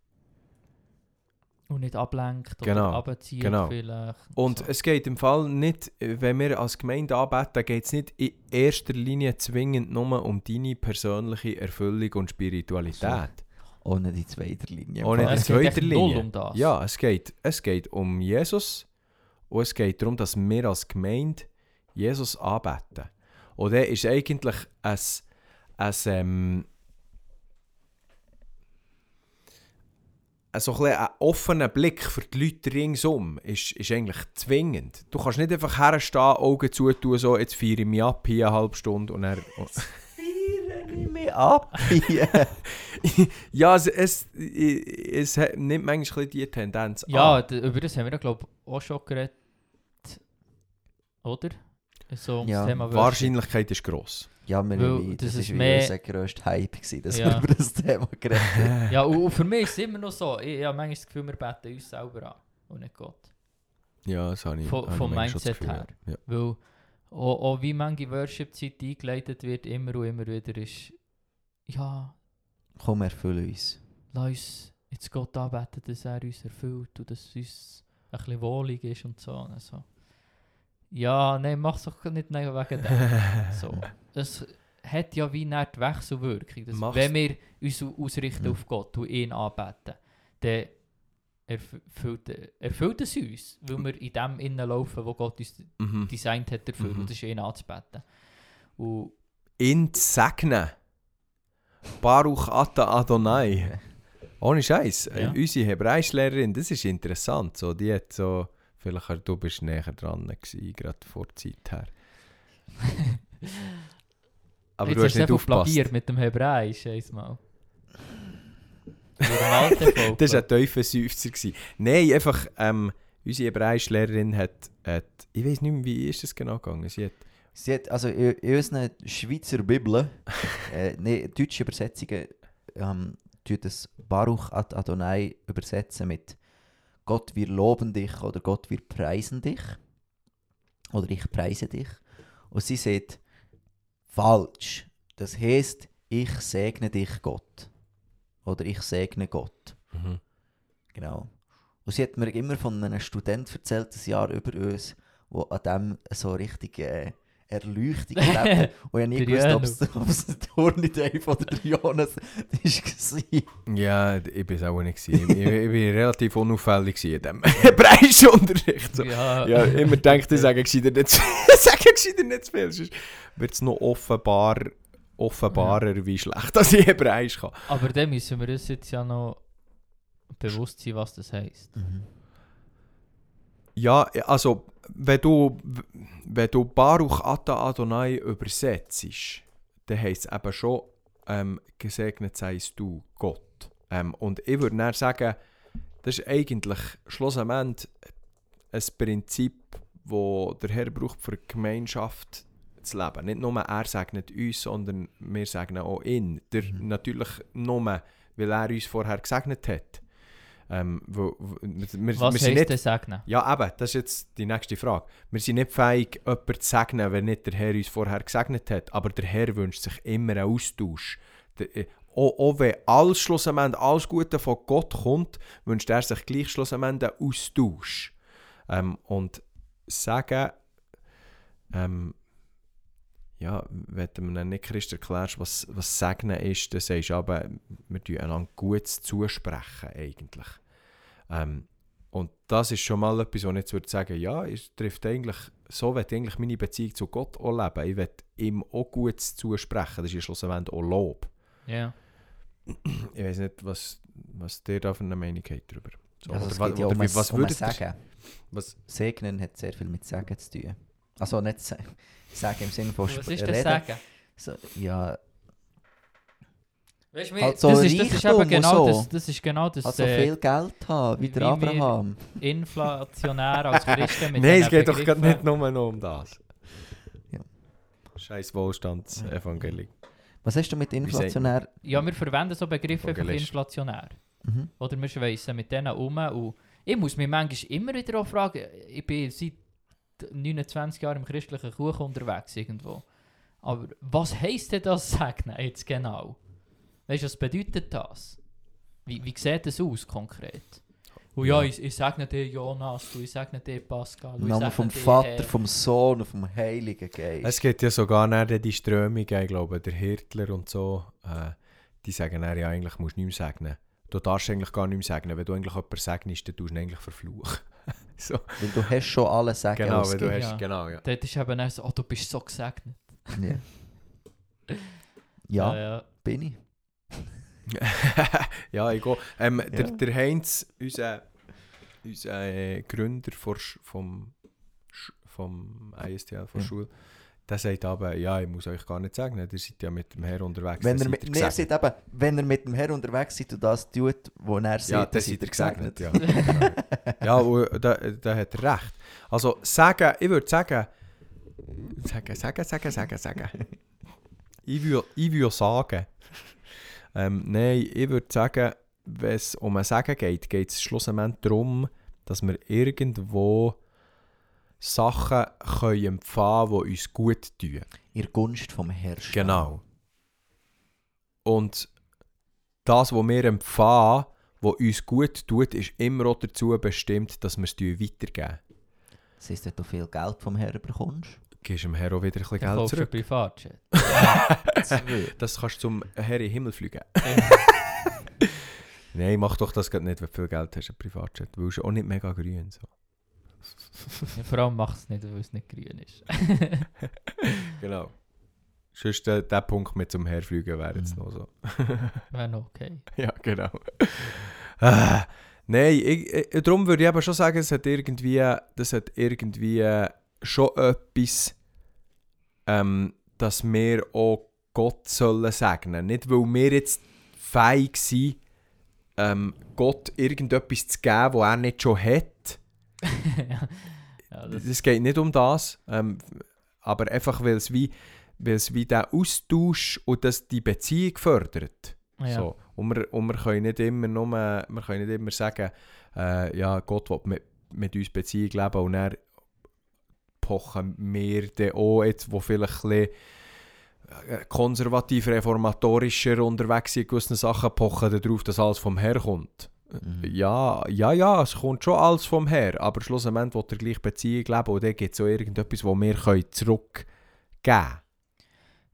[SPEAKER 2] Und nicht ablenkt
[SPEAKER 1] Genau,
[SPEAKER 2] oder abzieht
[SPEAKER 1] genau.
[SPEAKER 2] vielleicht.
[SPEAKER 1] Und
[SPEAKER 2] so.
[SPEAKER 1] es geht im Fall nicht, wenn wir als Gemeinde anbeten, geht es nicht in erster Linie zwingend nur um deine persönliche Erfüllung und Spiritualität.
[SPEAKER 3] Ohne die zweite Linie.
[SPEAKER 1] Ohne die zweite
[SPEAKER 2] null
[SPEAKER 1] Linie.
[SPEAKER 2] um das.
[SPEAKER 1] Ja, es geht, es geht um Jesus und es geht darum, dass wir als Gemeinde Jesus anbeten. Und der ist eigentlich ein, ein, ähm, ein, so ein, ein offener Blick für die Leute ringsum ist, ist eigentlich zwingend. Du kannst nicht einfach herstehen, Augen zutun, so, jetzt feiere ich mich ab, hier eine halbe Stunde und er
[SPEAKER 3] Feiere ich mich ab hier.
[SPEAKER 1] Ja, es, es, es, es nimmt manchmal die Tendenz
[SPEAKER 2] Ja,
[SPEAKER 1] an.
[SPEAKER 2] über das haben wir, glaube ich, auch schon geredet. Oder? So um
[SPEAKER 3] Ja,
[SPEAKER 2] Thema.
[SPEAKER 1] Wahrscheinlichkeit ist gross.
[SPEAKER 3] Ja, wir
[SPEAKER 2] Weil
[SPEAKER 3] das,
[SPEAKER 2] das ist mehr-
[SPEAKER 3] unser grösster Hype gewesen, dass
[SPEAKER 2] Ja.
[SPEAKER 3] wir über das Thema geredet haben.
[SPEAKER 2] Ja, und, für mich ist es immer noch so. Ich, ich habe manchmal das Gefühl, wir beten uns selber an und nicht Gott.
[SPEAKER 1] Ja, das habe ich
[SPEAKER 2] Von-
[SPEAKER 1] habe
[SPEAKER 2] vom Mindset
[SPEAKER 1] Gefühl,
[SPEAKER 2] her.
[SPEAKER 1] Ja.
[SPEAKER 2] Weil auch, auch wie manche Worship-Zeit eingeleitet wird, immer und immer wieder ist, ja,
[SPEAKER 3] Komm, erfülle uns.
[SPEAKER 2] lass uns jetzt Gott anbeten, dass er uns erfüllt und dass es uns ein bisschen wohlig ist und so. Und so. Ja, nein, mach's doch nicht wegen dem. so. Es hat ja wie nicht die Wechselwirkung. Dass
[SPEAKER 1] Mach's-
[SPEAKER 2] wenn wir uns au- ausrichten
[SPEAKER 3] Mhm.
[SPEAKER 2] auf Gott und ihn anbeten, dann erfüllt, erfüllt es uns, weil wir in dem innen laufen, wo Gott uns
[SPEAKER 1] Mhm.
[SPEAKER 2] designt hat dafür,
[SPEAKER 1] Mhm.
[SPEAKER 2] und das ist ihn anzubeten. Und
[SPEAKER 1] In segnen. Baruch Ata Adonai. Ohne Scheiß.
[SPEAKER 2] Ja.
[SPEAKER 1] Unsere Hebräischlehrerin, das ist interessant. So, die hat so, vielleicht du bist näher dran gewesen, gerade vor Zeit her. Aber
[SPEAKER 2] jetzt
[SPEAKER 1] du hast
[SPEAKER 2] du
[SPEAKER 1] nicht
[SPEAKER 2] einfach
[SPEAKER 1] aufgepasst.
[SPEAKER 2] mit dem Hebräisch, einmal. Volk.
[SPEAKER 1] Das war ein Teufelseufzer. gewesen. Nein, einfach, ähm, unsere Hebräischlehrerin hat, hat, ich weiß nicht mehr, wie ist das genau gegangen. Sie hat,
[SPEAKER 3] Sie hat, also in, in unseren Schweizer Bibeln, äh, nee, deutsche Übersetzungen, ähm, tut das Baruch ad Adonai übersetzen mit Gott, wir loben dich oder Gott, wir preisen dich. Oder ich preise dich. Und sie sagt, falsch. Das heißt, ich segne dich Gott. Oder ich segne Gott.
[SPEAKER 1] mhm.
[SPEAKER 3] Genau. Und sie hat mir immer von einem Student erzählt, ein Jahr über uns, der an dem so richtig äh, Erleuchtung erlebt. Und ich
[SPEAKER 2] Der
[SPEAKER 3] gewusst, ob es der Turni Dave oder der Jonas war.
[SPEAKER 1] Ja, ich war es auch nicht. Ich, ich, ich war relativ unauffällig in diesem Hebräischunterricht. So.
[SPEAKER 2] Ja,
[SPEAKER 1] Ja, immer denkt, ich sage gescheiter nicht zu viel. sage nicht zu viel. Sonst wird es noch offenbar, offenbarer, wie schlecht dass ich Hebräisch kann.
[SPEAKER 2] aber dann müssen wir uns jetzt ja noch bewusst sein, was das heisst.
[SPEAKER 3] Mhm.
[SPEAKER 1] Ja, also, wenn du, wenn du Baruch Ata Adonai übersetzt, dann heisst es eben schon, ähm, gesegnet seist du, Gott. Ähm, und ich würde dann sagen, das ist eigentlich schlussendlich ein Prinzip, wo der Herr braucht für die Gemeinschaft, zu leben. Nicht nur er segnet uns, sondern wir segnen auch ihn. Der,
[SPEAKER 3] Mhm.
[SPEAKER 1] Natürlich nur, weil er uns vorher gesegnet hat. Ähm, wo, wo, wir, wir
[SPEAKER 2] Was
[SPEAKER 1] sind
[SPEAKER 2] heisst
[SPEAKER 1] nicht,
[SPEAKER 2] denn segnen?
[SPEAKER 1] ja, eben, das ist jetzt die nächste Frage. Wir sind nicht fähig, jemanden zu segnen, wenn nicht der Herr uns vorher gesegnet hat. Aber der Herr wünscht sich immer einen Austausch. Der, äh, auch, auch wenn alles schlussendlich, alles Gute von Gott kommt, wünscht er sich gleich schlussendlich einen Austausch. Ähm, und sagen, ähm, ja, wenn du mir nicht Christ erklärst, was, was Segnen ist, dann sagst du aber, wir tun einander Gutes zusprechen eigentlich. Ähm, und das ist schon mal etwas, wo ich jetzt würde sagen, ja, es trifft eigentlich, so ich eigentlich meine Beziehung zu Gott auch leben. Ich will ihm auch Gutes zusprechen. Das ist ja schlussendlich auch Lob.
[SPEAKER 2] Ja.
[SPEAKER 1] Ich weiß nicht, was, was ihr da für eine Meinung habt darüber. So,
[SPEAKER 3] Also
[SPEAKER 1] oder
[SPEAKER 3] geht ja
[SPEAKER 1] oder
[SPEAKER 3] um,
[SPEAKER 1] was
[SPEAKER 3] um
[SPEAKER 1] würdet
[SPEAKER 3] Sagen.
[SPEAKER 1] Was,
[SPEAKER 3] Segnen hat sehr viel mit Sagen zu tun. Also nicht se- Sagen im Sinne von
[SPEAKER 2] Was
[SPEAKER 3] Sp-
[SPEAKER 2] ist denn
[SPEAKER 3] Reden.
[SPEAKER 2] sagen?
[SPEAKER 3] So, ja,
[SPEAKER 2] Weißt du,
[SPEAKER 3] Halt so
[SPEAKER 2] das, ist, das ist
[SPEAKER 3] Reichtum
[SPEAKER 2] eben
[SPEAKER 3] und
[SPEAKER 2] genau
[SPEAKER 3] so.
[SPEAKER 2] das, das ist genau das
[SPEAKER 3] also
[SPEAKER 2] äh,
[SPEAKER 3] viel Geld haben, wie
[SPEAKER 2] wie
[SPEAKER 3] der
[SPEAKER 2] wir-
[SPEAKER 3] Abraham.
[SPEAKER 2] inflationär als Christen mit
[SPEAKER 1] Nein, es
[SPEAKER 2] diesen
[SPEAKER 1] geht doch gerade
[SPEAKER 2] Begriffen.
[SPEAKER 1] nicht nur noch um das.
[SPEAKER 3] Ja.
[SPEAKER 1] Scheiß Wohlstandsevangelium.
[SPEAKER 3] Was hast du mit inflationär?
[SPEAKER 2] Ja, wir verwenden so Begriffe einfach
[SPEAKER 1] Evangelist.
[SPEAKER 2] inflationär.
[SPEAKER 3] Mhm.
[SPEAKER 2] Oder wir schweissen mit denen um. Und ich muss mich manchmal immer wieder auch fragen, ich bin seit 29 Jahren im christlichen Kuchen unterwegs irgendwo. Aber was heisst denn das Segnen jetzt genau? Weißt du, was bedeutet das? Wie, wie sieht das aus konkret? Und ja,
[SPEAKER 1] Ja.
[SPEAKER 2] ich, ich segne dir Jonas, und ich segne dir Pascal,
[SPEAKER 3] Im Namen vom
[SPEAKER 2] dir
[SPEAKER 3] Vater,
[SPEAKER 2] Herr.
[SPEAKER 3] vom Sohn und vom Heiligen Geist.
[SPEAKER 1] Es gibt ja sogar nachher die Strömungen, ich glaube, der Hirtler und so, äh, die sagen dann ja eigentlich, musst du nicht mehr segnen. Du darfst eigentlich gar nicht mehr segnen. Wenn du eigentlich jemanden segnest, dann tust du ihn eigentlich verfluchen. so.
[SPEAKER 3] Weil du hast schon alle Sagen
[SPEAKER 1] Genau, weil du
[SPEAKER 3] ausgegeben.
[SPEAKER 1] hast,
[SPEAKER 2] Ja.
[SPEAKER 1] genau, ja.
[SPEAKER 2] Dort ist eben dann so, oh, du bist so gesegnet.
[SPEAKER 3] Ja. ja,
[SPEAKER 2] ja.
[SPEAKER 3] bin ich.
[SPEAKER 1] ja, ich gehe. Ähm, der,
[SPEAKER 3] Ja.
[SPEAKER 1] der Heinz, unser, unser äh, Gründer vor, Sch- vom, Sch- vom ISTL, von der
[SPEAKER 3] Ja.
[SPEAKER 1] Schule, der sagt aber, ja, ich muss euch gar nicht sagen, ihr seid ja mit dem Herr unterwegs.
[SPEAKER 3] Wenn er, mit,
[SPEAKER 1] seid
[SPEAKER 3] nee, sagt eben, wenn er mit dem Herr unterwegs ist und das tut, wo er sieht,
[SPEAKER 1] Ja,
[SPEAKER 3] dann
[SPEAKER 1] das
[SPEAKER 3] seid
[SPEAKER 1] seid
[SPEAKER 3] ihr
[SPEAKER 1] ihr
[SPEAKER 3] gesegnet.
[SPEAKER 1] gesegnet, ja. ja, und da, da hat er recht. Also sagen, ich würde sagen, sagen, sagen, sagen, sagen, sagen. ich würde ich würd sagen, ähm, nein, ich würde sagen, wenn es um ein Sagen geht, geht es schlussendlich darum, dass wir irgendwo Sachen können empfangen können, die uns gut tun.
[SPEAKER 3] In der Gunst vom Herrn.
[SPEAKER 1] Genau. Und das, was wir empfangen, was uns gut tut, ist immer auch dazu bestimmt, dass wir es weitergeben.
[SPEAKER 3] Das heisst, wenn du viel Geld vom Herrn bekommst,
[SPEAKER 1] Gibst dem Herr auch wieder ein bisschen Geld
[SPEAKER 2] du
[SPEAKER 1] zurück.
[SPEAKER 2] Privatjet.
[SPEAKER 1] Das kannst du zum Herr in den Himmel fliegen. Nein, mach doch das nicht, wenn du viel Geld hast, ein Privatjet. Weil es ist auch nicht mega grün. So.
[SPEAKER 2] Ja, vor allem macht es nicht, weil es nicht grün ist.
[SPEAKER 1] Genau. Sonst der, der Punkt mit zum Herfliegen wäre jetzt
[SPEAKER 3] Mhm.
[SPEAKER 1] noch so.
[SPEAKER 2] Wäre noch okay.
[SPEAKER 1] Ja, genau. Ah, Nein, ich, ich, darum würde ich aber schon sagen, es hat irgendwie, das hat irgendwie schon etwas, ähm, dass wir auch Gott sollen segnen. Nicht, weil wir jetzt fähig sind, ähm, Gott irgendetwas zu geben, was er nicht schon hat.
[SPEAKER 2] Ja. Das,
[SPEAKER 1] Es geht nicht um das, ähm, aber einfach, weil es wie, weil es wie der Austausch und das die Beziehung fördert.
[SPEAKER 2] ja.
[SPEAKER 1] So. Und, wir, und wir können nicht immer nur, wir können nicht immer sagen, äh, ja, Gott will mit, mit uns Beziehung leben und dann pochen wir dann auch jetzt, wo vielleicht ein äh, konservativ reformatorischer unterwegs sind in gewissen Sachen, pochen darauf, dass alles vom Herr kommt.
[SPEAKER 3] Mhm.
[SPEAKER 1] Ja, ja, ja, es kommt schon alles vom Herr, aber schlussendlich will er gleich Beziehung leben und dann gibt es auch irgendetwas, was wir können zurückgeben können.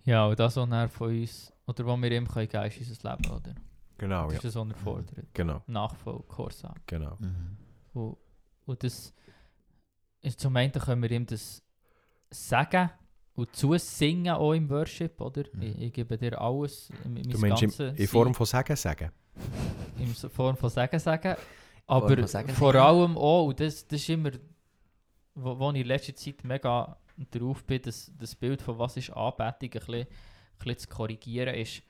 [SPEAKER 2] ja, und das, was er von uns, oder was wir ihm können geben, ist unser Leben, oder?
[SPEAKER 1] Genau,
[SPEAKER 2] Das
[SPEAKER 1] ja.
[SPEAKER 2] ist das, was er fordert.
[SPEAKER 1] Genau,
[SPEAKER 2] Nachfolge, Gehorsam.
[SPEAKER 1] genau.
[SPEAKER 3] Mhm.
[SPEAKER 2] Und, und das ist zum einen können wir ihm das sagen und zusingen auch im Worship, oder?
[SPEAKER 3] Mhm.
[SPEAKER 2] Ich, ich gebe dir alles, mein
[SPEAKER 1] Du meinst in,
[SPEAKER 2] ganze
[SPEAKER 1] in Form von Sagen sagen?
[SPEAKER 2] In Form von Sagen sagen. Aber
[SPEAKER 3] von Sagen
[SPEAKER 2] vor allem auch, und das, das ist immer, wo, wo ich in letzter Zeit mega drauf bin, das, das Bild von was ist Anbetung ein bisschen, ein bisschen zu korrigieren, ist,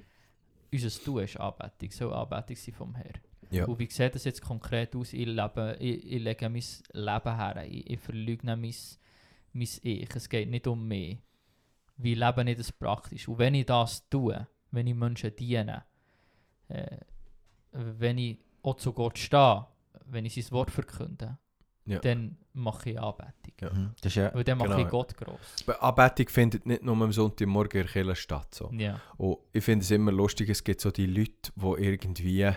[SPEAKER 2] unser Tun ist Anbetung, soll Anbetung sein vom Herrn.
[SPEAKER 1] Ja.
[SPEAKER 2] Und wie sieht das jetzt konkret aus? Ich, lebe, ich, ich lege mein Leben her, ich, ich verleugne mein, mein Ich. Es geht nicht um mich. wie lebe ich das praktisch? Und wenn ich das tue, wenn ich Menschen diene, äh, wenn ich auch zu Gott stehe, wenn ich sein Wort verkünde,
[SPEAKER 1] Ja.
[SPEAKER 2] dann mache ich Anbetung.
[SPEAKER 1] Ja.
[SPEAKER 3] Mhm. Das ist ja,
[SPEAKER 2] Weil dann mache
[SPEAKER 1] Genau.
[SPEAKER 2] ich Gott gross.
[SPEAKER 1] Die Anbetung findet nicht nur am Sonntagmorgen in der Kirche statt. So.
[SPEAKER 2] Ja.
[SPEAKER 1] Und ich finde es immer lustig, es gibt so die Leute, die irgendwie einen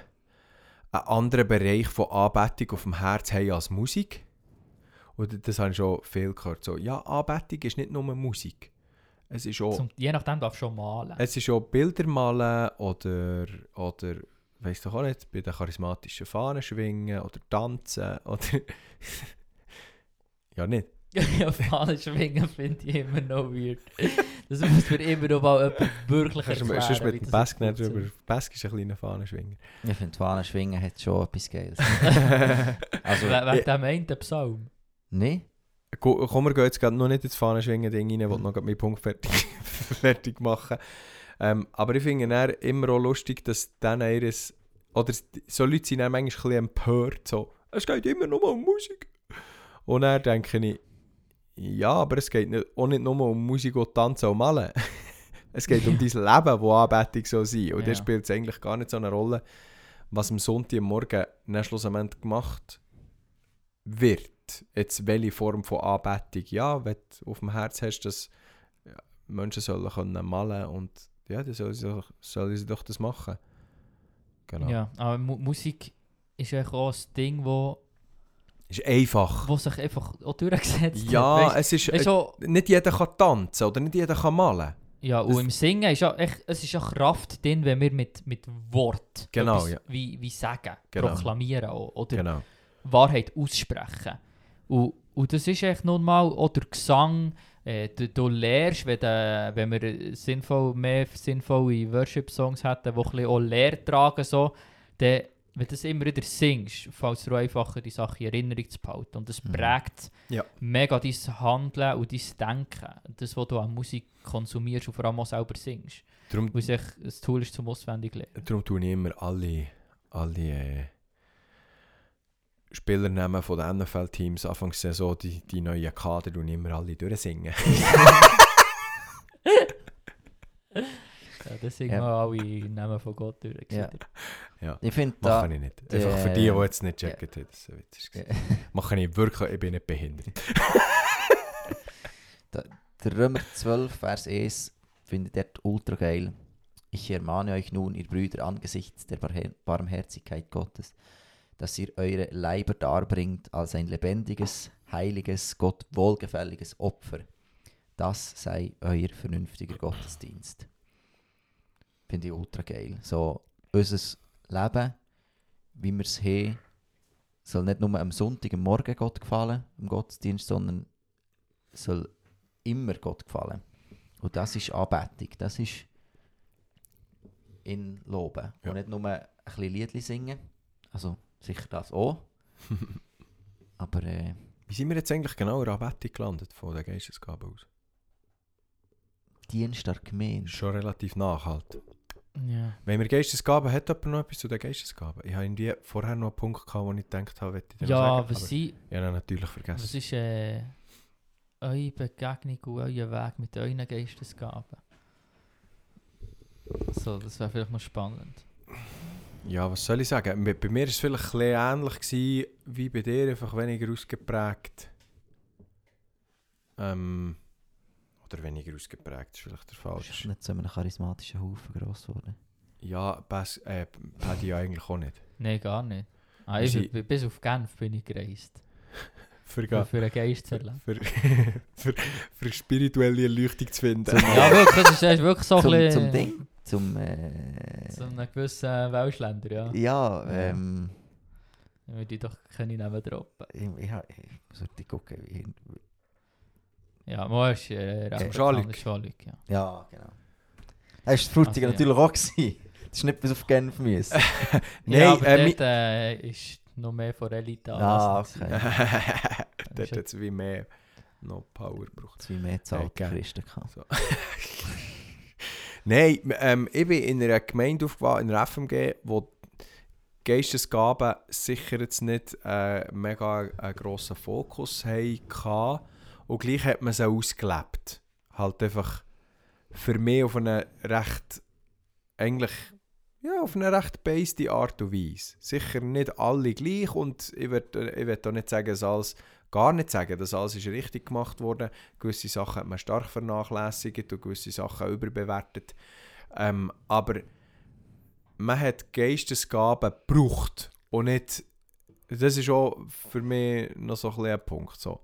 [SPEAKER 1] anderen Bereich von Anbetung auf dem Herz haben als Musik. Und das habe ich schon viel gehört. So, ja, Anbetung ist nicht nur Musik. Es ist auch,
[SPEAKER 2] Zum, je nachdem darf ich schon malen.
[SPEAKER 1] es ist auch Bilder malen oder, oder weißt du auch nicht, bei den charismatischen Fahnen schwingen oder tanzen oder... ja, nicht.
[SPEAKER 2] ja, Fahnen schwingen finde ich immer noch weird. Das muss mir immer noch mal jemand wirklich
[SPEAKER 1] Kannst du
[SPEAKER 2] erklären.
[SPEAKER 1] sonst mit dem Bask nicht drüber... Bask ist ein kleiner Fahnenschwinger.
[SPEAKER 3] ich finde, Fahnen schwingen hat schon etwas Geiles. also,
[SPEAKER 2] We- Wegen dem einen Psalm.
[SPEAKER 3] nee?
[SPEAKER 1] Ko- Komm, wir gehen jetzt gerade noch nicht ins Fahnenschwingen-Ding rein, ich will noch gerade meinen Punkt fertig, fertig machen. Ähm, aber ich finde dann immer auch lustig, dass dann ihres... Oder so Leute sind dann manchmal ein empört, so, es geht immer nur um Musik. Und dann denke ich, ja, aber es geht nicht, auch nicht nur um Musik und Tanzen und Malen. es geht um dein Leben, wo Anbetung soll sein. Und
[SPEAKER 2] Ja.
[SPEAKER 1] da spielt es eigentlich gar nicht so eine Rolle, was am Sonntagmorgen dann schlussendlich gemacht wird. Jetzt welche Form von Anbetung. Ja, wenn du auf dem Herz hast, dass Menschen sollen können malen und ja, sollen sie, doch- sollen sie doch das machen. Genau.
[SPEAKER 2] Ja, aber Mu Musik ist eigentlich auch ein Ding, wo,
[SPEAKER 1] Ist einfach.
[SPEAKER 2] wo sich einfach auch durchgesetzt
[SPEAKER 1] Ja.
[SPEAKER 2] Weißt,
[SPEAKER 1] es ist...
[SPEAKER 2] weißt, auch,
[SPEAKER 1] nicht jeder kann tanzen oder nicht jeder kann malen.
[SPEAKER 2] ja, und
[SPEAKER 1] das-
[SPEAKER 2] im Singen ist ja echt, es ist ja Kraft drin, wenn wir mit, mit Wort
[SPEAKER 1] Genau, ja.
[SPEAKER 2] wie, wie sagen,
[SPEAKER 1] Genau.
[SPEAKER 2] proklamieren oder
[SPEAKER 1] Genau.
[SPEAKER 2] Wahrheit aussprechen. Und, und das ist echt nun mal auch der Gesang, äh, du, du lernst, wenn, de, wenn wir äh, sinnvoll, mehr sinnvolle Worship-Songs hätten, die ein bisschen auch Lehr tragen, so, dann, wenn du das immer wieder singst, fällt es dir auch einfacher, die Sache in Erinnerung zu behalten. Und das
[SPEAKER 3] Mhm.
[SPEAKER 2] prägt
[SPEAKER 1] Ja.
[SPEAKER 2] mega dein Handeln und dein Denken. Das, was du an Musik konsumierst und vor allem auch selber singst.
[SPEAKER 1] Darum,
[SPEAKER 2] Weil es ein Tool ist zum auswendig lernen.
[SPEAKER 1] darum tue ich immer alle, alle äh, Spielernamen von den NFL-Teams Anfangs Saison, die, die neuen Kader, ich immer alle durchsingen.
[SPEAKER 2] Ja, deswegen
[SPEAKER 3] Ja.
[SPEAKER 2] mal alle Namen von Gott durch.
[SPEAKER 3] Ja. Ich finde da...
[SPEAKER 1] Mache ich nicht. Einfach für die, die jetzt nicht
[SPEAKER 3] ja.
[SPEAKER 1] checken, haben, das so witzig
[SPEAKER 3] Ja.
[SPEAKER 1] Mache ich wirklich, ich bin nicht behindert.
[SPEAKER 3] Der Römer 12, Vers 1 findet er ultra geil. Ich ermahne euch nun, ihr Brüder, angesichts der Barmherzigkeit Gottes, dass ihr eure Leiber darbringt als ein lebendiges, heiliges, Gott wohlgefälliges Opfer. Das sei euer vernünftiger Gottesdienst. Finde ich ultra geil. So, unser Leben, wie wir es haben, soll nicht nur am Sonntag, am Morgen Gott gefallen, im Gottesdienst, sondern soll immer Gott gefallen. Und das ist Anbetung. Das ist in Loben.
[SPEAKER 1] Ja.
[SPEAKER 3] Und nicht nur ein bisschen Liedli singen. Also sicher das auch. Aber äh,
[SPEAKER 1] Wie sind wir jetzt eigentlich genau in der Anbetung gelandet, von der Geistesgabe aus?
[SPEAKER 3] Dienst der Gemeinde.
[SPEAKER 1] Schon relativ nachhaltig.
[SPEAKER 2] Ja.
[SPEAKER 1] Wenn wir Geistesgaben hat jemand noch etwas zu den Geistesgaben? Ich habe irgendwie vorher noch einen Punkt gehabt, wo ich gedacht habe, ich dir
[SPEAKER 2] Ja,
[SPEAKER 1] sagen,
[SPEAKER 2] was,
[SPEAKER 1] aber
[SPEAKER 2] sind,
[SPEAKER 1] ich habe ihn natürlich
[SPEAKER 2] was
[SPEAKER 1] vergessen.
[SPEAKER 2] ist äh, eure Begegnung und euer Weg mit euren Geistesgaben? So, das wäre vielleicht noch spannend.
[SPEAKER 1] Ja, was soll ich sagen? Bei bei mir war es vielleicht ein bisschen ähnlich gewesen, wie bei dir, einfach weniger ausgeprägt. Ähm, oder weniger ausgeprägt, ist vielleicht der
[SPEAKER 3] Du
[SPEAKER 1] falsch.
[SPEAKER 3] bist nicht so einem charismatischen Haufen gross geworden.
[SPEAKER 1] Ja, Bas, äh, Paddy ja eigentlich auch nicht.
[SPEAKER 2] Nein, gar nicht. Ah, ich, bin- bis auf Genf bin ich gereist.
[SPEAKER 1] Für, ga-
[SPEAKER 2] für einen Geist zu erleben.
[SPEAKER 1] für, für, für spirituelle Erleuchtung zu finden.
[SPEAKER 2] Ja, wirklich, das ist, das ist wirklich so
[SPEAKER 3] zum,
[SPEAKER 2] ein bisschen...
[SPEAKER 3] zum Ding. Zum. Äh,
[SPEAKER 2] Zu einem gewissen Welschländer, ja.
[SPEAKER 3] ja,
[SPEAKER 2] Ja.
[SPEAKER 3] ähm.
[SPEAKER 2] Dann würde ich doch keine Namen droppen.
[SPEAKER 3] Ich, ich, ich, sollte gucken. wie-
[SPEAKER 2] Ja, ist äh,
[SPEAKER 3] Äh,
[SPEAKER 2] bekannt,
[SPEAKER 1] Schalik.
[SPEAKER 2] Schalik, ja.
[SPEAKER 3] Ja, genau. Das war Frutiger
[SPEAKER 2] Also, ja.
[SPEAKER 3] natürlich auch. Gewesen. Das ist nicht bis auf Genf müssen.
[SPEAKER 1] Nein,
[SPEAKER 2] ja, aber
[SPEAKER 1] äh,
[SPEAKER 2] dort äh, ist noch mehr von Elite
[SPEAKER 3] Ah, okay.
[SPEAKER 1] Dort hat es wie mehr noch Power gebraucht.
[SPEAKER 3] Zwei mehr
[SPEAKER 1] Ja, gell.
[SPEAKER 3] Christen.
[SPEAKER 1] So. Nein, ähm, ich bin in einer Gemeinde aufgewachsen, in einer FMG, wo Geistesgaben sicher jetzt nicht äh, mega einen grossen Fokus hatten. Und gleich hat man sie ausgelebt. Halt einfach für mich auf eine recht, eigentlich, ja, auf eine recht based Art und Weise. Sicher nicht alle gleich und ich würde ich auch nicht sagen, dass alles, gar nicht sagen, dass alles ist richtig gemacht wurde. Gewisse Sachen hat man stark vernachlässigt und gewisse Sachen überbewertet. Ähm, aber man hat Geistesgaben gebraucht und nicht, das ist auch für mich noch so ein, ein Punkt. So.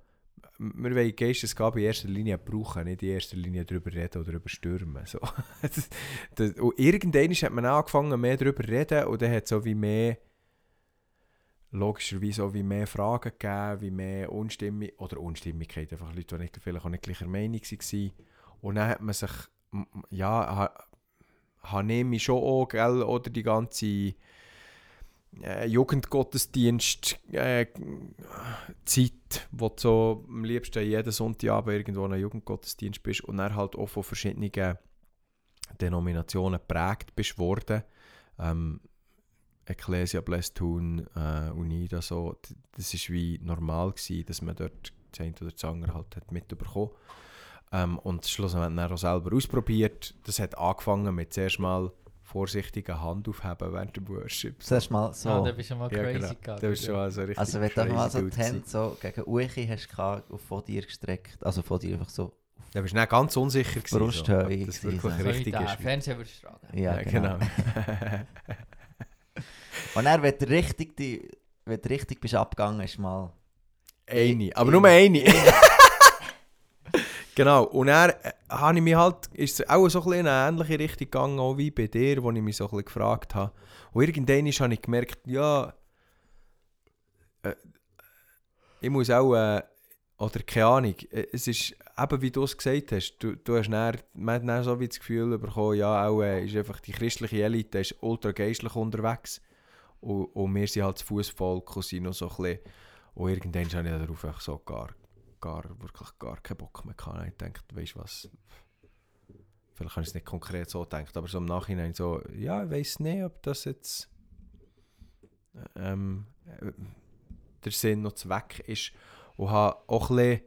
[SPEAKER 1] Wir wollen Geistesgaben in erster Linie brauchen, nicht in erster Linie darüber reden oder darüber stürmen. So. das, das, und irgendwann hat man angefangen mehr darüber zu reden und dann hat so wie mehr logischerweise auch wie mehr Fragen gegeben, wie mehr Unstimmig oder Unstimmigkeit, einfach Leute, die nicht, vielleicht auch nicht gleicher Meinung waren. Und dann hat man sich, ja, habe ich mich schon auch, gell, oder die ganze äh, Jugendgottesdienst äh, wo du so am liebsten jeden Sonntagabend irgendwo in einem Jugendgottesdienst bist und dann halt auch von verschiedenen Denominationen geprägt bist worden. Ähm, Ecclesia Blästun, äh, Unida, so, das ist wie normal gewesen, dass man dort das eine oder das andere halt hat mitbekommen ähm, und schlussendlich dann auch selber ausprobiert. Das hat angefangen mit zuerst mal vorsichtigen Hand aufheben während dem Worship. So.
[SPEAKER 3] Zuerst mal so.
[SPEAKER 2] Ah, da bist du mal
[SPEAKER 1] Ja,
[SPEAKER 2] crazy
[SPEAKER 1] genau.
[SPEAKER 2] gegangen.
[SPEAKER 1] Das ist schon also richtig
[SPEAKER 3] also wenn du einfach mal so die Hände so gegen Uchi hast gehabt, und von dir gestreckt, also von dir einfach so.
[SPEAKER 1] Da bist du dann ganz unsicher gewesen,
[SPEAKER 3] Brusthöhe
[SPEAKER 1] so, ob das wirklich
[SPEAKER 3] so.
[SPEAKER 2] so
[SPEAKER 1] richtig
[SPEAKER 2] der
[SPEAKER 1] ist.
[SPEAKER 2] Fernseher würdest du tragen.
[SPEAKER 3] Ja, genau. Und wenn du richtig, die, wenn du richtig bist abgegangen, ist mal...
[SPEAKER 1] eine, aber nur eine. genau, und dann äh, habe ich mich halt, ist es auch so ein in eine ähnliche Richtung gegangen, auch wie bei dir, wo ich mich so ein bisschen gefragt habe. Und irgendwann habe ich gemerkt, ja, äh, ich muss auch, äh, oder keine Ahnung, äh, es ist eben wie du es gesagt hast, du, du hast dann, man hat dann so wie das Gefühl bekommen, ja, auch äh, ist einfach die christliche Elite ist ultra geistlich unterwegs und, und wir sind halt das Fußvolk und sind noch so ein bisschen, und irgendwann habe ich darauf einfach so gar, gar, wirklich gar keinen Bock mehr gehabt. Ich dachte, weißt du was, vielleicht habe ich es nicht konkret so gedacht, aber so im Nachhinein so, ja, ich weiß nicht, ob das jetzt ähm, äh, der Sinn noch Zweck ist. Und habe auch ein bisschen,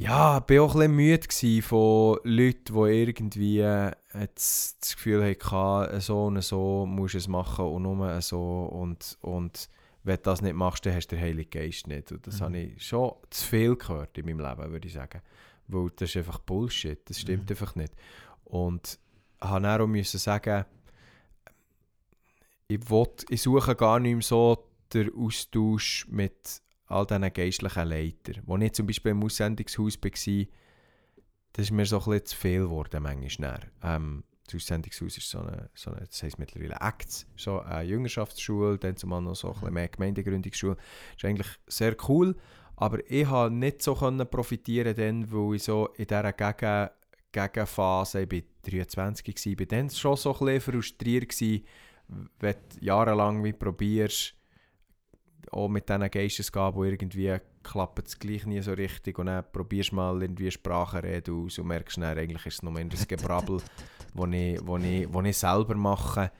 [SPEAKER 1] ja, bin auch ein bisschen müde von Leuten, die irgendwie äh, jetzt das Gefühl hatten, so und so musst du es machen und nur so und, und wenn du das nicht machst, dann hast du den Heiligen Geist nicht. Und das
[SPEAKER 3] Mhm.
[SPEAKER 1] habe ich schon zu viel gehört in meinem Leben, würde ich sagen. Weil das ist einfach Bullshit, das stimmt
[SPEAKER 3] Mhm.
[SPEAKER 1] einfach nicht. Und habe dann auch müssen sagen, ich, will, ich suche gar nicht mehr so den Austausch mit all diesen geistlichen Leitern. Als ich zum Beispiel im Aussendungshaus war, das ist mir so ein bisschen zu viel geworden, manchmal. Ähm, das Aussendungshaus ist so eine, so eine das heisst mittlerweile ACTS, so eine Jüngerschaftsschule, dann zumal noch so ein bisschen mehr Gemeindegründungsschule. Das ist eigentlich sehr cool, aber ich konnte nicht so können profitieren, dann, weil ich so in dieser Gegen Gegenphase, ich war 23, war, bin dann schon so ein bisschen frustriert gewesen, wenn du jahrelang wie probierst, auch mit diesen Geistesgaben, die irgendwie klappt es gleich nie so richtig und dann probierst du mal irgendwie Sprache reden aus und merkst dann, eigentlich ist es noch mehr das Gebrabbel, das ich, wo ich, wo ich selber mache,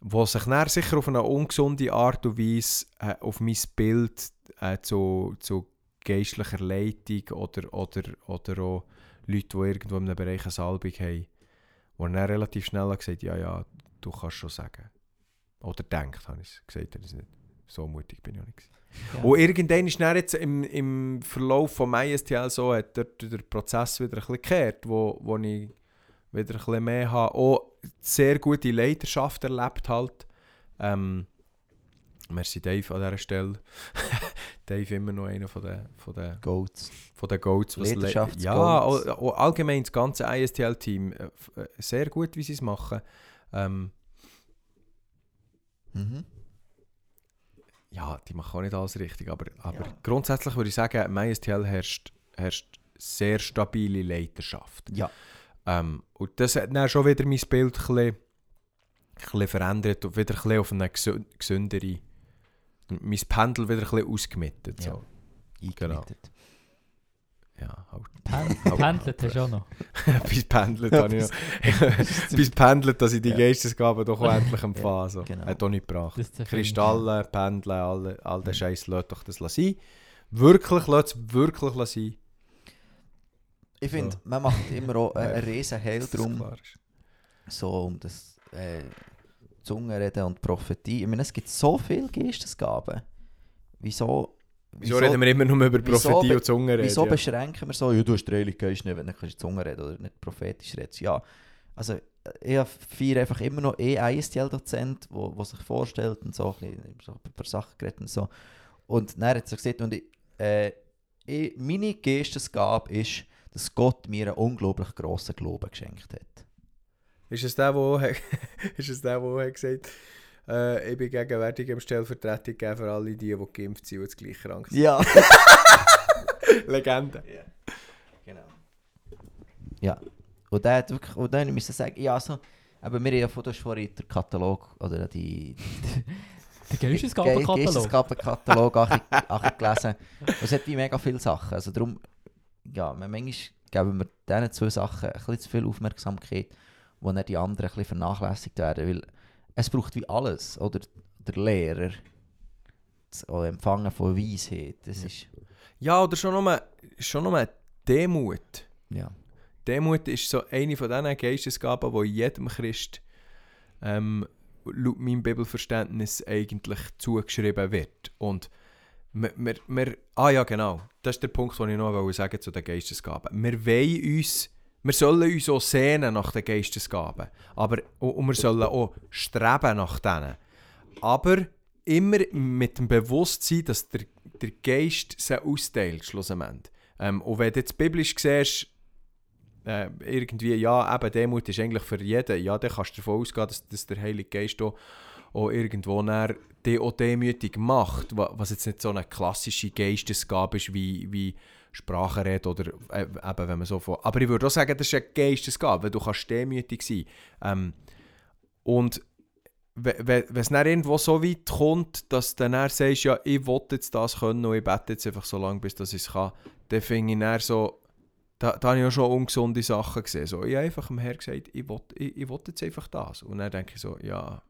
[SPEAKER 1] wo sich dann sicher auf eine ungesunde Art und Weise äh, auf mein Bild äh, zu, zu geistlicher Leitung oder, oder, oder auch Leute, die irgendwo in einem Bereich eine Salbung haben, wo dann relativ schnell gesagt ja, ja, du kannst schon sagen. Oder denkt, habe ich es gesagt, ich es nicht. So mutig bin ich auch nicht.
[SPEAKER 2] Ja.
[SPEAKER 1] Und irgendwann ist dann jetzt im, im Verlauf von MySTL so, hat dort der Prozess wieder ein bisschen gekehrt, wo, wo ich wieder ein bisschen mehr habe. Auch sehr gute Leiterschaft erlebt halt. Ähm, merci Dave an dieser Stelle. Dave immer noch einer von den, von den,
[SPEAKER 3] Goats.
[SPEAKER 1] von den Goats. was le-
[SPEAKER 3] Leiterschafts-
[SPEAKER 1] Ja,
[SPEAKER 3] Goats.
[SPEAKER 1] auch allgemein das ganze ISTL-Team. Äh, äh, sehr gut, wie sie es machen. Ähm,
[SPEAKER 3] Mhm.
[SPEAKER 1] Ja, die machen auch nicht alles richtig, aber, aber
[SPEAKER 3] Ja.
[SPEAKER 1] grundsätzlich würde ich sagen, im ISTL herrscht, herrscht sehr stabile Leiterschaft.
[SPEAKER 3] Ja.
[SPEAKER 1] Ähm, und das hat dann schon wieder mein Bild ein bisschen, ein bisschen verändert und wieder ein bisschen auf eine gesü- gesündere, mein Pendel wieder ein bisschen ausgemittet.
[SPEAKER 3] Ja.
[SPEAKER 1] So.
[SPEAKER 3] Eingemietet.
[SPEAKER 1] Ja, halt.
[SPEAKER 2] Pen Pendelt hast du auch noch.
[SPEAKER 1] bis pendelt habe ich noch. bis pendelt, dass ich die
[SPEAKER 3] Ja.
[SPEAKER 1] Geistesgaben doch auch endlich empfange. So.
[SPEAKER 3] genau.
[SPEAKER 1] Hat auch nicht gebracht. Kristalle, Pendeln, all, all der Scheiß, lasst doch das sein. Wirklich, lasst es wirklich sein.
[SPEAKER 3] Ich finde,
[SPEAKER 1] So.
[SPEAKER 3] man macht immer auch einen,
[SPEAKER 1] Ja.
[SPEAKER 3] riesen
[SPEAKER 1] das
[SPEAKER 3] drum, so um das äh, Zungenreden und Prophetie. Ich meine, es gibt so viele Geistesgaben. Wieso,
[SPEAKER 1] Wieso reden wir immer nur über Prophetie und Zungenrede?
[SPEAKER 3] wieso
[SPEAKER 1] ja.
[SPEAKER 3] beschränken wir so, ja, du hast den Heiligen Geist nicht, wenn du nicht kannst Zunge reden oder nicht prophetisch redest? Ja, also ich feiere einfach immer noch eh ISTL-Dozent, der wo, wo sich vorstellt und so, ein bisschen, so paar Sachen geredet und so. Und dann hat er gesagt, und ich, äh, ich, meine Geistesgabe ist, dass Gott mir einen unglaublich grossen Glauben geschenkt hat.
[SPEAKER 1] Ist es der, der ist es der, der hat gesagt äh, ich bin gegenwärtig im Stellvertretung geben für alle die, die geimpft sind und das gleich krank sind.
[SPEAKER 3] Ja.
[SPEAKER 1] Legende.
[SPEAKER 3] Genau. Ja. Und hat wirklich, und dann müssen sagen, ja, also, aber wir haben ja hast vorhin den Katalog, oder die
[SPEAKER 2] Der Geistesgabenkatalog.
[SPEAKER 3] Bisschen gelesen. Und es hat wie mega viele Sachen. Also darum, ja, man- manchmal geben wir diesen zwei Sachen ein bisschen zu viel Aufmerksamkeit, wo dann die anderen ein bisschen vernachlässigt werden. Weil es braucht wie alles, oder der Lehrer, das auch Empfangen von Weisheit, das
[SPEAKER 1] Ja.
[SPEAKER 3] ist,
[SPEAKER 1] Ja, oder schon nur, schon nur Demut.
[SPEAKER 3] ja.
[SPEAKER 1] Demut ist so eine von diesen Geistesgaben, die jedem Christ ähm, laut meinem Bibelverständnis eigentlich zugeschrieben wird. Und wir, wir, wir, ah ja, genau, das ist der Punkt, den ich noch wollte sagen zu den Geistesgaben. Wir wollen uns, wir sollen uns auch sehnen nach den Geistesgaben, aber, und, wir sollen auch streben nach denen. Aber immer mit dem Bewusstsein, dass der, der Geist sie austeilt, schlussendlich. Ähm, und wenn du jetzt biblisch siehst, äh, irgendwie, ja, eben Demut ist eigentlich für jeden, ja, dann kannst du davon ausgehen, dass, dass der Heilige Geist auch, auch irgendwo näher die auch demütig macht, wa- was jetzt nicht so eine klassische Geistesgabe ist, wie, wie Sprachenrede oder äh, eben, wenn man so von... Aber ich würde auch sagen, das ist eine Geistesgabe, weil du kannst demütig sein. Ähm, und we- we- wenn es dann irgendwo so weit kommt, dass du dann sagst, ja, ich will jetzt das können und ich bete jetzt einfach so lange, bis ich es kann, dann finde ich dann so, da, da habe ich auch schon ungesunde Sachen gesehen. So, ich habe einfach dem Herrn gesagt, ich will, ich, ich will jetzt einfach das. Und dann denke ich so, ja,